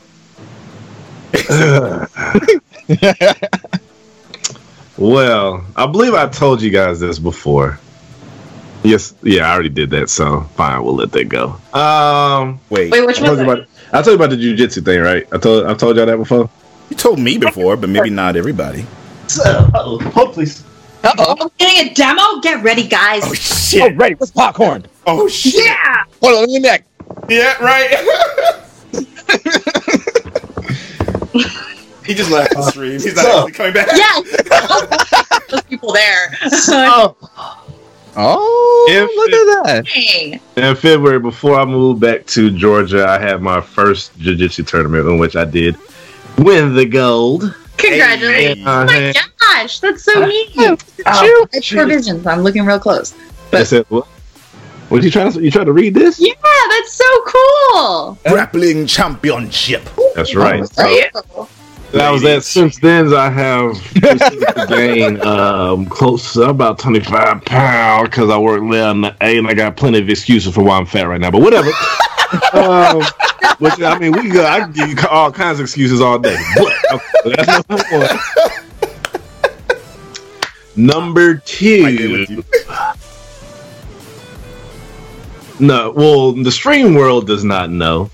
*laughs* well, I believe I told you guys this before. Yes, yeah, I already did that, so fine, we'll let that go. Um, Wait, Wait, which I told, was you about, I told you about the jujitsu thing, right? I told I told y'all that before. you told me before, but maybe not everybody. hold please. Uh oh. Oh, getting a demo? Get ready, guys. Oh Oh, shit! ready. What's popcorn? Oh shit! yeah. Hold on, let me neck. Yeah, right. *laughs* he just left the stream. He's not actually coming back. Yeah, *laughs* Those people there. Oh, If look at that. In February, before I moved back to Georgia, I had my first jiu-jitsu tournament in which I did win the gold. Congratulations. Uh, Oh my gosh, that's so neat. you. Oh, I provisions. I'm looking real close. I said, what? What you trying to? You trying to read this? Yeah, that's so cool. Grappling championship. That's right. Right? That was that. Since then, I have proceeded to gain um, close to about 25 pounds because I work there in the A and I got plenty of excuses for why I'm fat right now. But whatever. *laughs* um, Which I mean, we go. I can give you all kinds of excuses all day, but that's number one. Number I agree with two. No, well, the stream world does not know.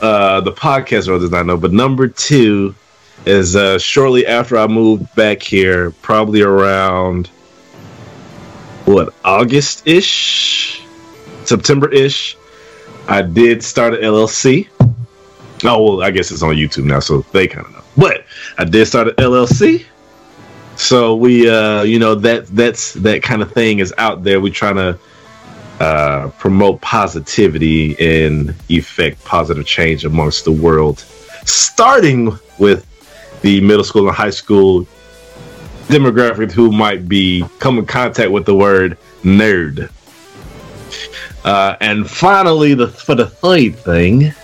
Uh, the podcast world does not know. But number two is uh, shortly after I moved back here, probably around what August ish, September ish. I did start an LLC. Oh well, I guess it's on YouTube now, so they kind of know. But I did start an LLC. So we, uh, you know, that that's that kind of thing is out there. We're trying to uh, promote positivity and effect positive change amongst the world, starting with the middle school and high school demographic who might be come in contact with the word nerd. Uh, and finally, the for the third thing,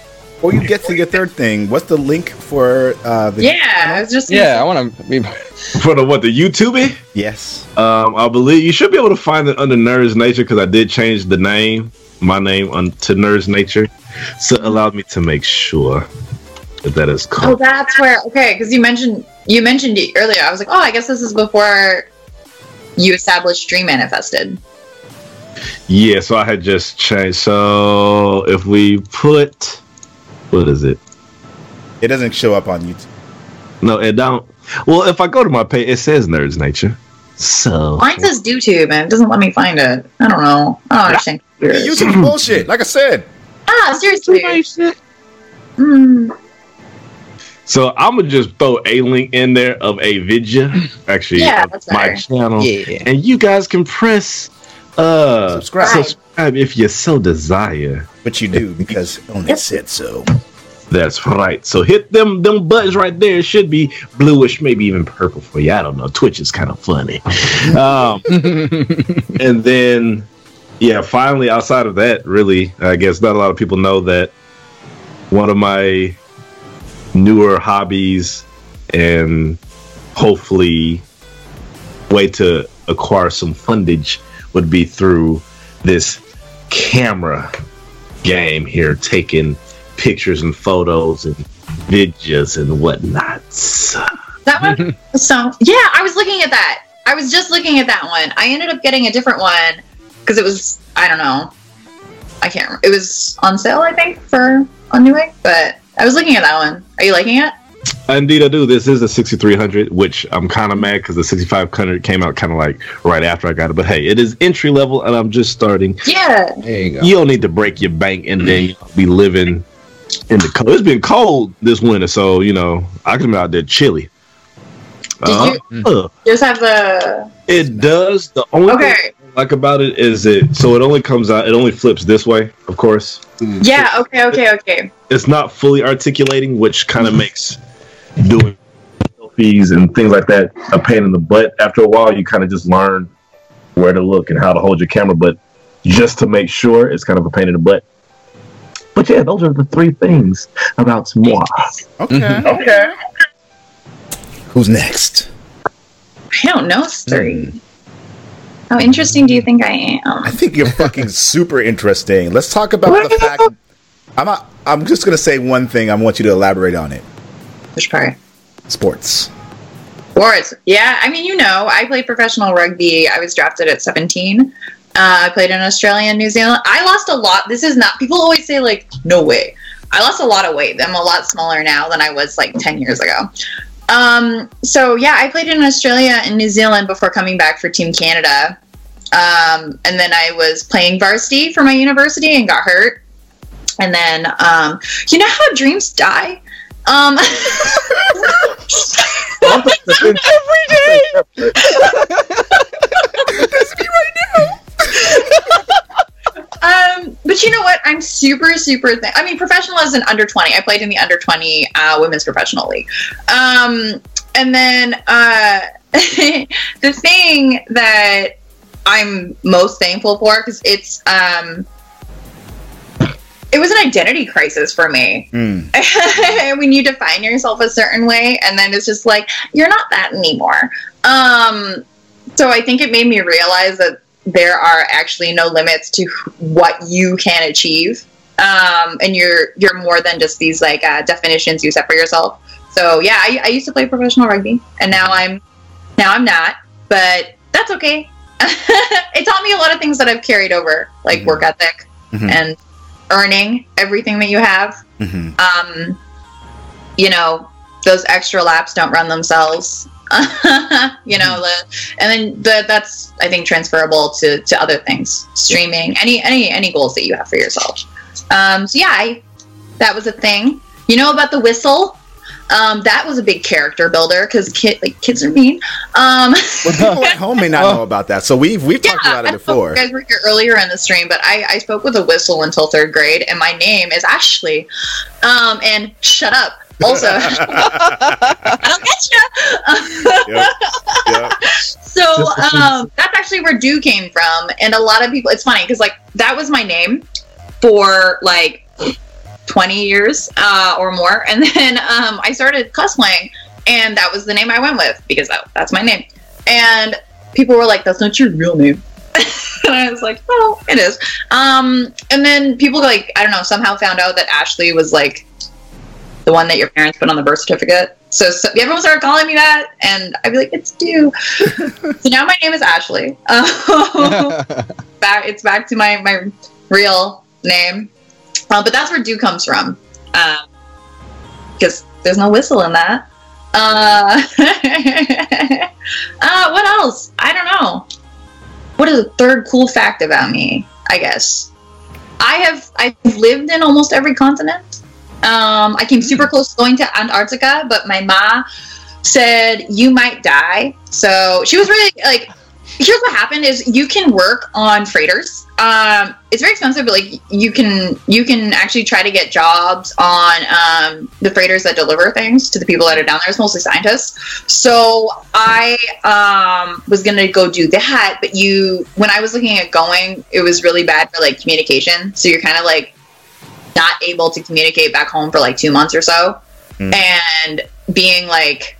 Before you get to your third thing, what's the link for uh, the Yeah, I was just Yeah, I want to be. *laughs* for the what the YouTube, Yes. um, I believe you should be able to find it under Nerds Nature because I did change the name, my name on to Nerds Nature, so it allowed me to make sure that that is Called. Oh, that's where. Okay, because you mentioned you mentioned it earlier. I was like, oh, I guess this is before you established Dream Manifested. Yeah, so I had just changed. So if we put, what is it? It doesn't show up on YouTube. No, it don't. Well, if I go to my page, it says Nerds Nature. So Mine says DoTube, and it doesn't let me find it. I don't know. I don't understand. *laughs* computers. YouTube's bullshit. Like I said. *laughs* Ah, seriously. Mm. So I'm gonna just throw a link in there of a video, *laughs* actually, Yeah, of that's my better. channel, Yeah. and you guys can press uh Subscribe. subscribe if you so desire. But you do because only said so. That's right. So hit them them buttons right there. It should be bluish, maybe even purple for you. I don't know. Twitch is kind of funny. *laughs* Um, and then, yeah, finally, outside of that, really, I guess not a lot of people know that one of my newer hobbies and hopefully way to acquire some fundage would be through this camera game here, taking pictures and photos and videos and whatnot. That one. so yeah, I was looking at that. I was just looking at that one. I ended up getting a different one because it was. I don't know. I can't. remember. It was on sale, I think, for on Newegg. But I was looking at that one. Are you liking it? Indeed, I do. This is a 6300, which I'm kind of mad because the 6500 came out kind of like right after I got it. But hey, it is entry level, and I'm just starting. Yeah. There you go. You don't need to break your bank and then you know, be living in the cold. It's been cold this winter, so you know I can be out there chilly. Did Uh, Just have the. it does. The only thing Okay. I like about it is it so it only comes out. It only flips this way, of course. Yeah. Okay. Okay. Okay. it's not fully articulating, which kind of makes doing selfies and things like that a pain in the butt. After a while, you kind of just learn where to look and how to hold your camera, but just to make sure, it's kind of a pain in the butt. But yeah, those are the three things about moi. Okay. Mm-hmm. Okay. Who's next? I don't know. Hmm. Three. How interesting do you think I am? I think you're fucking *laughs* super interesting. Let's talk about the fact. I'm not, I'm just gonna say one thing. I want you to elaborate on it. Which part? Sports. Sports. Yeah, I mean, you know, I played professional rugby. I was drafted at 17. Uh, I played in Australia and New Zealand. I lost a lot. This is not, people always say, like, no way. I lost a lot of weight. I'm a lot smaller now than I was like 10 years ago. Um, so, yeah, I played in Australia and New Zealand before coming back for Team Canada. Um, and then I was playing varsity for my university and got hurt. And then, um, you know how dreams die? Um, *laughs* Every day. Um, but you know what? I'm super, super. Th- I mean, professional as an under 20. I played in the under 20 uh, women's professional league. Um, and then uh, *laughs* the thing that I'm most thankful for because it's um, it was an identity crisis for me Mm. *laughs* when you define yourself a certain way, and then it's just like you're not that anymore. Um, so I think it made me realize that there are actually no limits to what you can achieve um, and you're you're more than just these like uh, definitions you set for yourself. So yeah, I, I used to play professional rugby, and now I'm now I'm not, but that's okay. *laughs* it taught me a lot of things that I've carried over, like Mhm. work ethic Mhm. and earning everything that you have. Mhm. Um, you know, those extra laps don't run themselves. *laughs* you know, the, and then the, that's I think transferable to to other things, streaming, any any any goals that you have for yourself. Um, so yeah, I, that was a thing. You know about the whistle? Um, that was a big character builder because kid like kids are mean. Um, Well, people *laughs* at home may not know about that, so we've we've talked about it don't before. if You guys were here earlier in the stream, but I, I spoke with a whistle until third grade, and my name is Ashley. Um, and shut up. Also, *laughs* I don't get you. Yep, yep. *laughs* So um, that's actually where Du came from, and a lot of people. It's funny because like that was my name for like twenty years uh, or more, and *laughs* then um, I started cosplaying, and that was the name I went with because that, that's my name. And people were like, "That's not your real name." *laughs* and I was like, "Well, it is." Um, and then people like I don't know somehow found out that Ashley was like the one that your parents put on the birth certificate. So, so everyone started calling me that, and I'd be like, "It's Du." *laughs* so now my name is Ashley. Back, it's back to my my real name, uh, but that's where "Du" comes from, because there's no whistle in that. Uh, *laughs* uh, what else? I don't know. What is a third cool fact about me? I guess I have I've lived in almost every continent. Um, I came super close to going to Antarctica, but my ma said you might die. So she was really like, here's what happened: is you can work on freighters. Um, it's very expensive, but like you can you can actually try to get jobs on um, the freighters that deliver things to the people that are down there. It's mostly scientists. So I um, was gonna go do that, but you when I was looking at going, it was really bad for like communication. So you're kind of like not able to communicate back home for like two months or so. Mm. And being like,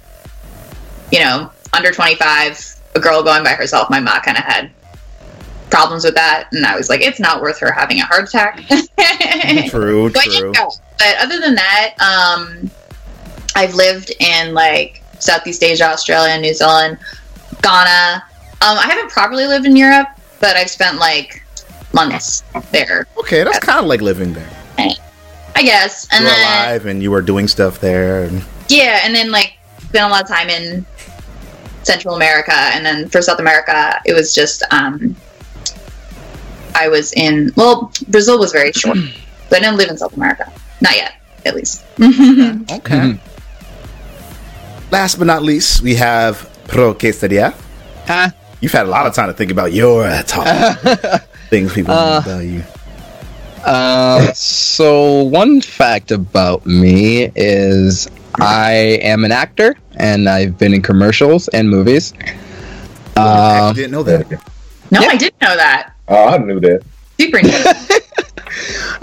you know, under 25, a girl going by herself, my mom kind of had problems with that. And I was like, it's not worth her having a heart attack. *laughs* True, I true. didn't go. But other than that, um, I've lived in like Southeast Asia, Australia, New Zealand, Ghana. Um, I haven't properly lived in Europe, but I've spent like months there, Okay, that's kind of like living there. I guess. And you were then alive and you were doing stuff there. And Yeah, and then like spent a lot of time in Central America, and then for South America, it was just um, I was in well, Brazil was very short, but I didn't live in South America, not yet, at least. *laughs* okay. Last but not least, we have Pro Kesadia. Huh? You've had a lot of time to think about your top *laughs* things people know Uh, about you. Uh, so one fact about me is I am an actor and I've been in commercials and movies. I Uh, didn't know that. no, Yeah. I didn't know that. Oh, I knew that Super neat.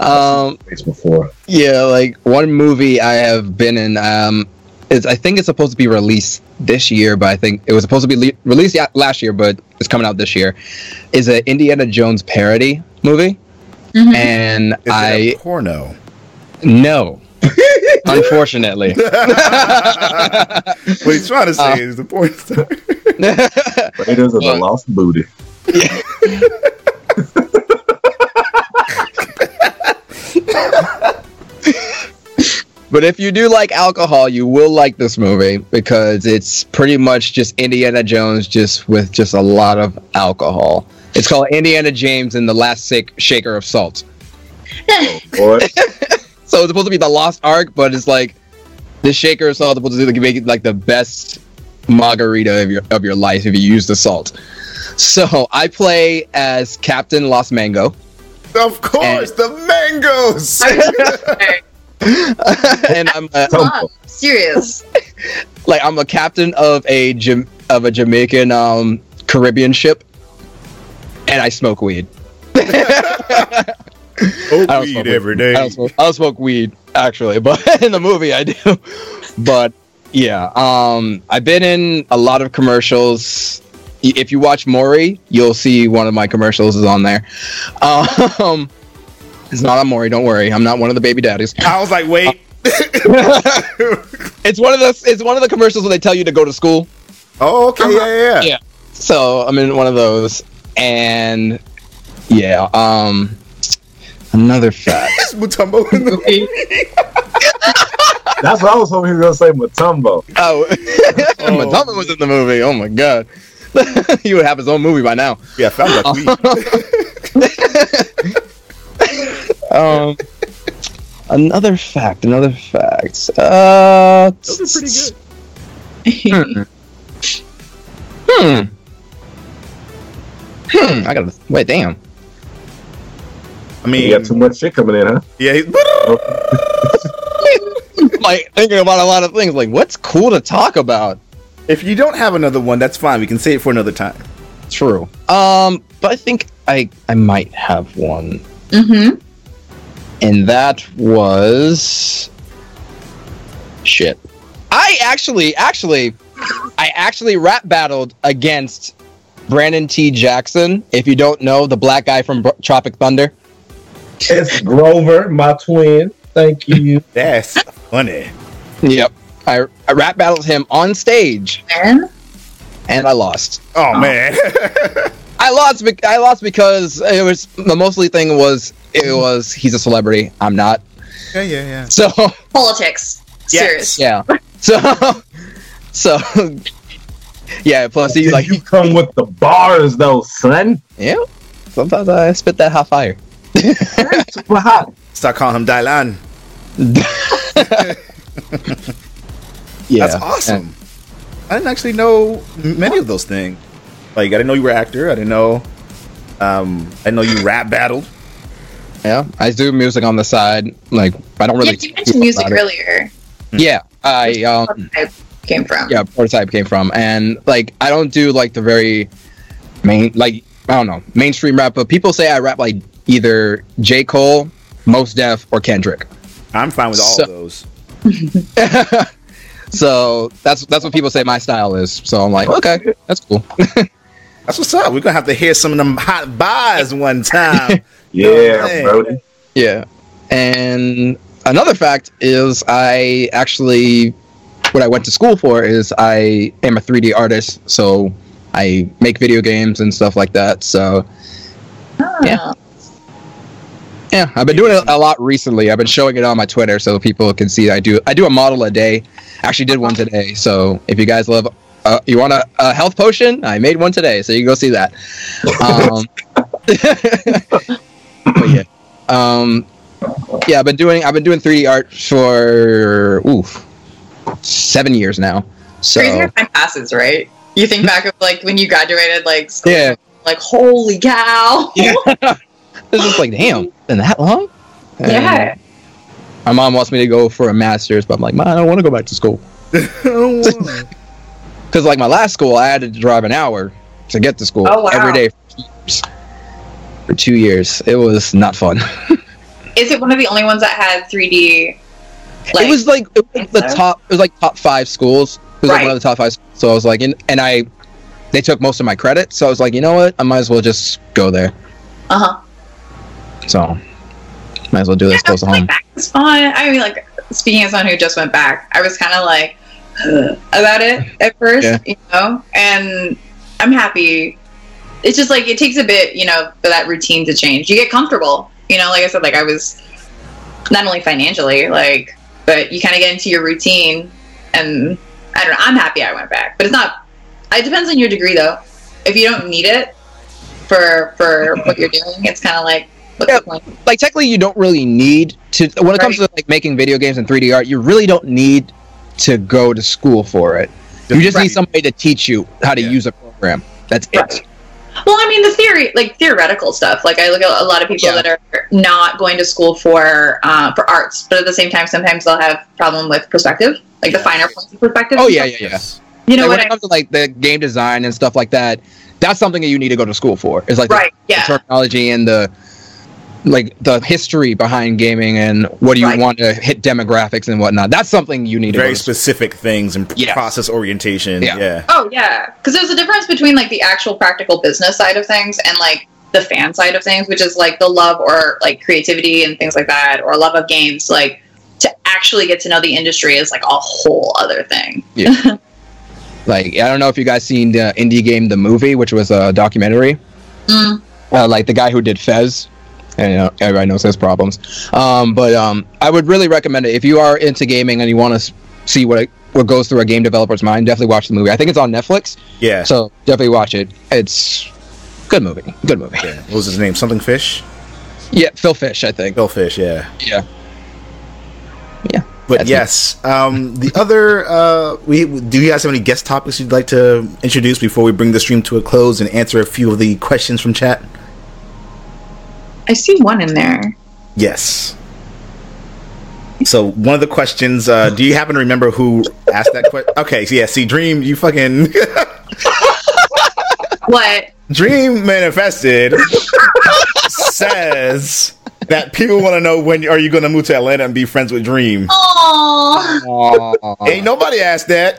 *laughs* um, place before. yeah, like one movie I have been in. Um, is I think it's supposed to be released this year, but I think it was supposed to be le- released ya- last year, but it's coming out this year. Is an Indiana Jones parody movie, Mhm. and Is it I a porno? no, *laughs* unfortunately. *laughs* what he's trying to say Uh, is the porn star. Raiders of the Lost Booty. *laughs* But if you do like alcohol, you will like this movie because it's pretty much just Indiana Jones just with just a lot of alcohol. It's called Indiana James and the Last Sick Shaker of Salt. Boy, So it's supposed to be the Lost Ark, but it's like the shaker of salt is supposed to like, make it like the best margarita of your of your life if you use the salt. So I play as Captain Los Mango. of course, the mangoes. *laughs* and I'm a, Wow, serious. *laughs* like I'm a captain of a Jam- of a Jamaican um Caribbean ship, and I smoke weed. *laughs* I don't weed smoke every I day. don't smoke, I don't smoke weed actually, *laughs* but in the movie I do. But yeah, um, I've been in a lot of commercials. If you watch Maury, you'll see one of my commercials is on there. Um, *laughs* It's not Amori. Don't worry. I'm not one of the baby daddies. I was like, wait. *laughs* It's one of the it's one of the commercials where they tell you to go to school. Oh, okay, yeah, yeah, yeah. Yeah. So I'm in one of those, and yeah. Um, another fact. It's *laughs* Mutombo in the movie. That's what I was hoping he was gonna say Mutombo. Oh, *laughs* Madonna was in the movie. Oh my god. *laughs* he would have his own movie by now. Yeah, found that tweet. Um, another fact. Another fact. Uh, Those are pretty good. Hmm. Hmm. Hmm. I gotta wait. Damn. I mean, You got too much shit coming in, huh? yeah, he- *laughs* like thinking about a lot of things. Like, what's cool to talk about? if you don't have another one, that's fine. We can save it for another time. True. Um, but I think I I might have one, Mm-hmm. and that was shit. I actually, actually, I actually rap battled against Brandon T. Jackson. If you don't know, the black guy from Bro- Tropic Thunder. It's Grover, my twin. Thank you. *laughs* That's funny. Yep. I, I rap battled him on stage, Man. and I lost. Oh, oh. man. *laughs* I lost. Be- I lost because it was the mostly thing was it was he's a celebrity. I'm not. yeah, yeah, yeah. So *laughs* Politics. Yes. Serious. yeah. So so yeah. Plus he's like you come with the bars though, son. yeah. Sometimes I spit that hot fire. Super hot. Start calling him Dylan. *laughs* Yeah. That's awesome. I didn't actually know many of those things. Like, I didn't know you were an actor. I didn't know. Um, I didn't know you rap battled. Yeah. I do music on the side. Like I don't really. yeah, you mentioned music about it. earlier. Yeah. I um. I came from. yeah prototype came from and like i don't do like the very main like i don't know mainstream rap but people say i rap like either j cole Mos Def or kendrick I'm fine with all So- of those. *laughs* so that's that's what people say my style is so i'm like okay that's cool *laughs* That's what's up. We're gonna have to hear some of them hot bars one time. *laughs* Yeah. Brody. yeah and another fact is i actually what i went to school for is i am a 3d artist so i make video games and stuff like that so Oh. Yeah. Yeah, I've been doing it a lot recently. I've been showing it on my Twitter so people can see I do. I do a model a day. Actually, did one today. So if you guys love, uh, you want a, a health potion? I made one today, so you can go see that. Um, *laughs* but yeah, um, yeah. I've been doing. I've been doing 3D art for oof, seven years now. So Crazy how time passes, right? You think back of like when you graduated, like school, yeah, like holy cow. yeah. *laughs* it's just like damn, been that long? And Yeah. My mom wants me to go for a master's, but I'm like, man, I don't want to go back to school. *laughs* Because *laughs* like my last school, I had to drive an hour to get to school Oh, wow. every day for two years. For two years, it was not fun. *laughs* Is it one of the only ones that had 3D? it was like it was the top. It was like top five schools. It was like one of the top five. So I was like, and, and I, they took most of my credit. So I was like, you know what? I might as well just go there. Uh huh. So might as well do this close to home. It's fun. I mean, like speaking as someone who just went back, I was kind of like about it at first, Yeah. you know, and I'm happy. It's just like it takes a bit, you know, for that routine to change. You get comfortable, you know. Like I said, like I was not only financially, like, but you kind of get into your routine, and I don't know. I'm happy I went back, but it's not. It depends on your degree, though. If you don't need it for for what you're doing, it's kind of like Yeah. like technically you don't really need to when it comes to like making video games and 3D art, you really don't need to go to school for it. You just Right. need somebody to teach you how to Yeah. use a program. That's Right. it. Well, I mean, the theory, like theoretical stuff. Like I look at a lot of people Yeah. that are not going to school for uh, for arts, but at the same time, sometimes they'll have problem with perspective, like the finer points of perspective. Oh yeah, yeah, yeah. You know Like, what when I it comes to like the game design and stuff like that, that's something that you need to go to school for. It's like the- Right, the, yeah. terminology and the like the history behind gaming and what do you Right. want to hit demographics and whatnot. That's something you need to Very go to specific things and Yes. process orientation. Yeah. Yeah. Oh yeah, because there's a difference between like the actual practical business side of things and like the fan side of things, which is like the love or like creativity and things like that, or love of games, like to actually get to know the industry is like a whole other thing. Yeah. *laughs* like I don't know if you guys seen the indie game the movie, which was a documentary. Mm. Uh, like the guy who did Fez, and you know, everybody knows his problems. Um, but um, I would really recommend it if you are into gaming and you want to see what what goes through a game developer's mind. Definitely watch the movie. I think it's on Netflix, Yeah. so definitely watch it. It's good movie. Good movie. yeah. What was his name? Something Fish? Yeah, Phil Fish, I think. Bill Fish, yeah. Yeah. Yeah. But yes, um, the other uh, we do you guys have any guest topics you'd like to introduce before we bring the stream to a close and answer a few of the questions from chat? I see one in there. Yes. So one of the questions, uh, do you happen to remember who asked that question? Okay, so yeah, see, Dream, you fucking *laughs* What? Dream manifested says that people want to know when are you going to move to Atlanta and be friends with Dream. Oh, Aw. Ain't nobody asked that.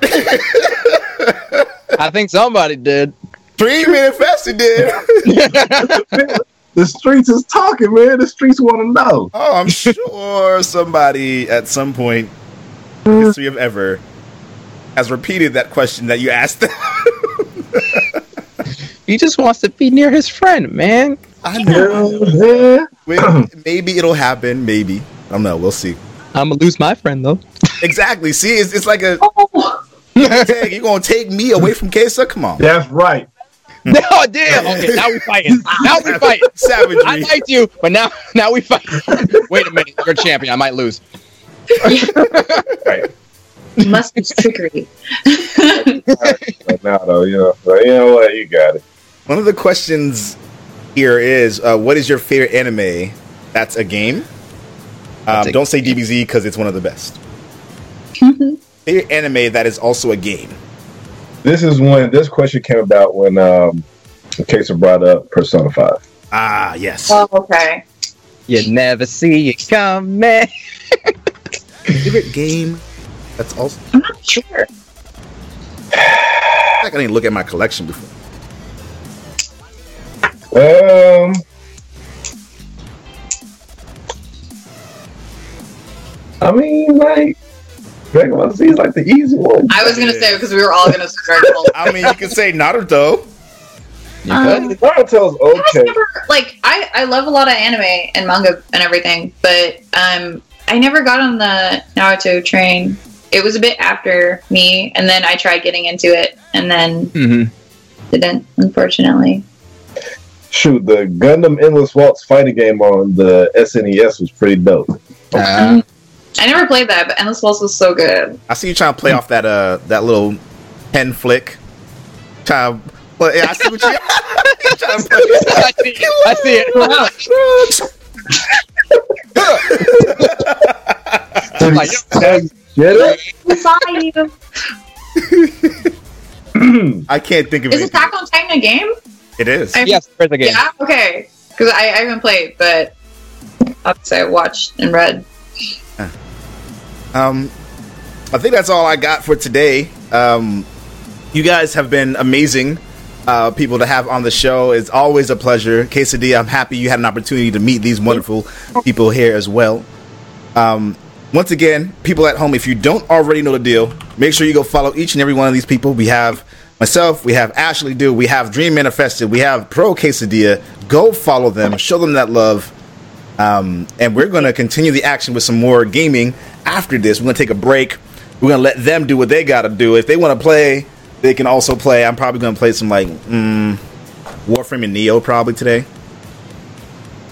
I think somebody did. Dream manifested did. *laughs* The streets is talking, man. The streets want to know. Oh, I'm *laughs* sure somebody at some point in the history of ever has repeated that question that you asked. *laughs* He just wants to be near his friend, man. I know. Wait, *clears throat* Maybe it'll happen. Maybe. I don't know. We'll see. I'm gonna lose my friend though. Exactly. See, it's, it's like a oh. *laughs* tag. You gonna take me away from Kesa? Come on. That's right. *laughs* oh damn! Okay, now we fighting. *laughs* Now we fighting. Savage. I Savagery. liked you, but now *laughs* now we fight. Wait a minute, you're a champion. I might lose. Right. must be trickery. Right now, though, you know, but you know what? You got it. One of the questions here is, uh, what is your favorite anime? That's a game. Um, That's a don't say DBZ because it's one of the best. favorite anime that is also a game. This is when this question came about when um, Kesa brought up Persona Five. Ah, yes. Oh, okay. You never see it coming. favorite game that's also. I'm not sure. I think I need to look at my collection before. Um, I mean, like Dragon Ball Z is like the easy one. I was gonna say because we were all gonna start. *laughs* I mean, you can say Naruto. You Um, could. Naruto's I was okay. never like I I love a lot of anime and manga and everything, but um I never got on the Naruto train. It was a bit after me, and then I tried getting into it, and then Mm-hmm. didn't, unfortunately. Shoot, the Gundam Endless Waltz fighting game on the SNES was pretty dope. Uh, I never played that, but Endless Waltz was so good. I see you trying to play off that uh that little pen flick. Trying, but yeah, I see what you. *laughs* you're trying to *laughs* I see it. I see it. Like, I you. I can't think of it. Is it. Attack on Titan a game? It is. I- yes, there's a game. Yeah. Okay. Because I, I haven't played, but obviously I watched and read. Um, I think that's all I got for today. Um, you guys have been amazing uh, people to have on the show. It's always a pleasure. Kesadia, I'm happy you had an opportunity to meet these wonderful people here as well. Um, once again, people at home, if you don't already know the deal, make sure you go follow each and every one of these people. We have myself, we have Ashley Du, we have Dream Manifested, we have Pro Kesadia. Go follow them, show them that love. Um, and we're going to continue the action with some more gaming after this. We're going to take a break. We're going to let them do what they got to do. If they want to play, they can also play. I'm probably going to play some like mm, Warframe and Nioh probably today.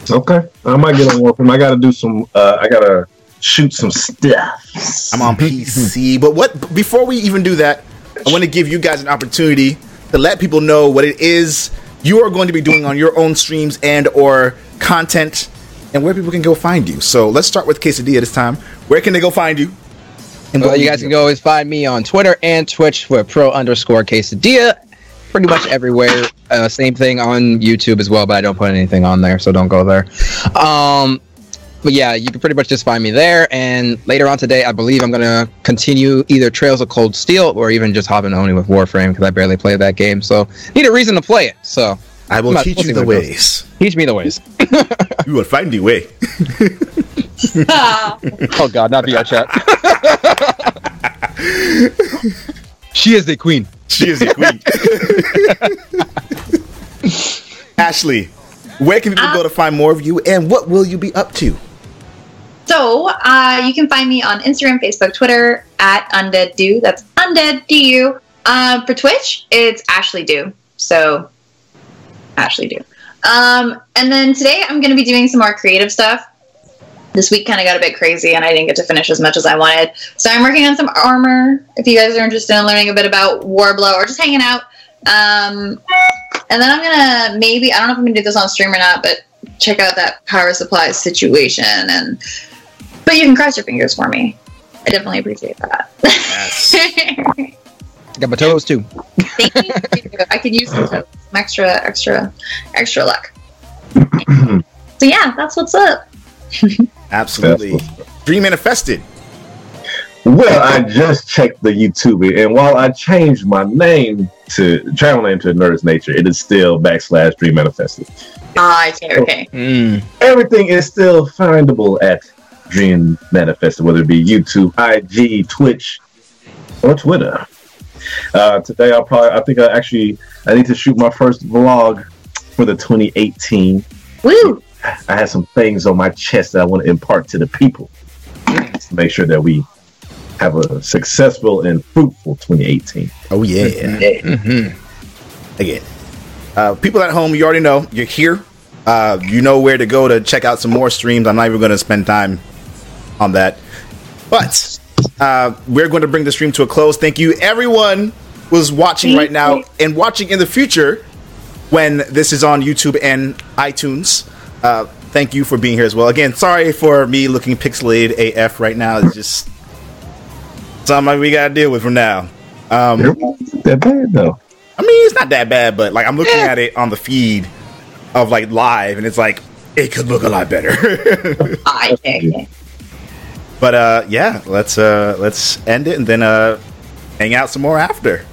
Okay, I might get on Warframe. I got to do some. Uh, I got to shoot some stuff. I'm on PC. But what before we even do that, I want to give you guys an opportunity to let people know what it is you are going to be doing on your own streams and or content and where people can go find you. So let's start with Kesadia this time. Where can they go find you? And Well, you guys can always find me on Twitter and Twitch for pro underscore kesadia. Pretty much everywhere. Uh, same thing on YouTube as well, but I don't put anything on there, so don't go there. Um, but yeah, you can pretty much just find me there. And later on today, I believe I'm gonna continue either Trails of Cold Steel or even just hopping only with Warframe because I barely play that game. So need a reason to play it. So I will Not- teach we'll you the where goes. ways. Teach me the ways. *laughs* You will find the way. *laughs* Oh God, not VR chat. *laughs* she is the queen. She is the queen. Ashley, where can people Uh, go to find more of you, and what will you be up to? So uh, you can find me on Instagram, Facebook, Twitter at Undead Du. That's Undead Du. Um, for Twitch, it's Ashley Du. So Ashley Du. Um, and then today I'm going to be doing some more creative stuff. This week kind of got a bit crazy, and I didn't get to finish as much as I wanted. So I'm working on some armor. If you guys are interested in learning a bit about Worbla or just hanging out, um, and then I'm gonna maybe I don't know if I'm gonna do this on stream or not, but check out that power supply situation and but you can cross your fingers for me. I definitely appreciate that. Yes. *laughs* Got my toes too. Thank you. *laughs* I could use some, some extra, extra, extra luck. *clears throat* so yeah, that's what's up. *laughs* Absolutely. Dream manifested. Well, I just checked the YouTube, and while I changed my name to channel name to Nerdist Nature, it is still backslash Dream Manifested. Ah, okay, okay. Mm. Everything is still findable at Dream Manifested, whether it be YouTube, IG, Twitch, or Twitter. Uh, today, I'll probably, I think I actually, I need to shoot my first vlog for the 2018. Woo! I have some things on my chest that I want to impart to the people to make sure that we have a successful and fruitful 2018. Oh yeah. Mm-hmm. Again, uh, people at home, you already know you're here. Uh, you know where to go to check out some more streams. I'm not even going to spend time on that, but uh, we're going to bring the stream to a close. Thank you, everyone who's watching right now and watching in the future when this is on YouTube and iTunes. Uh, thank you for being here as well. Again, sorry for me looking pixelated AF right now. It's just something we got to deal with from now. Um, that bad though. I mean, it's not that bad, but like I'm looking at it on the feed of like live, and it's like it could look a lot better. *laughs* Okay, okay. But uh, yeah, let's uh, let's end it and then uh, hang out some more after.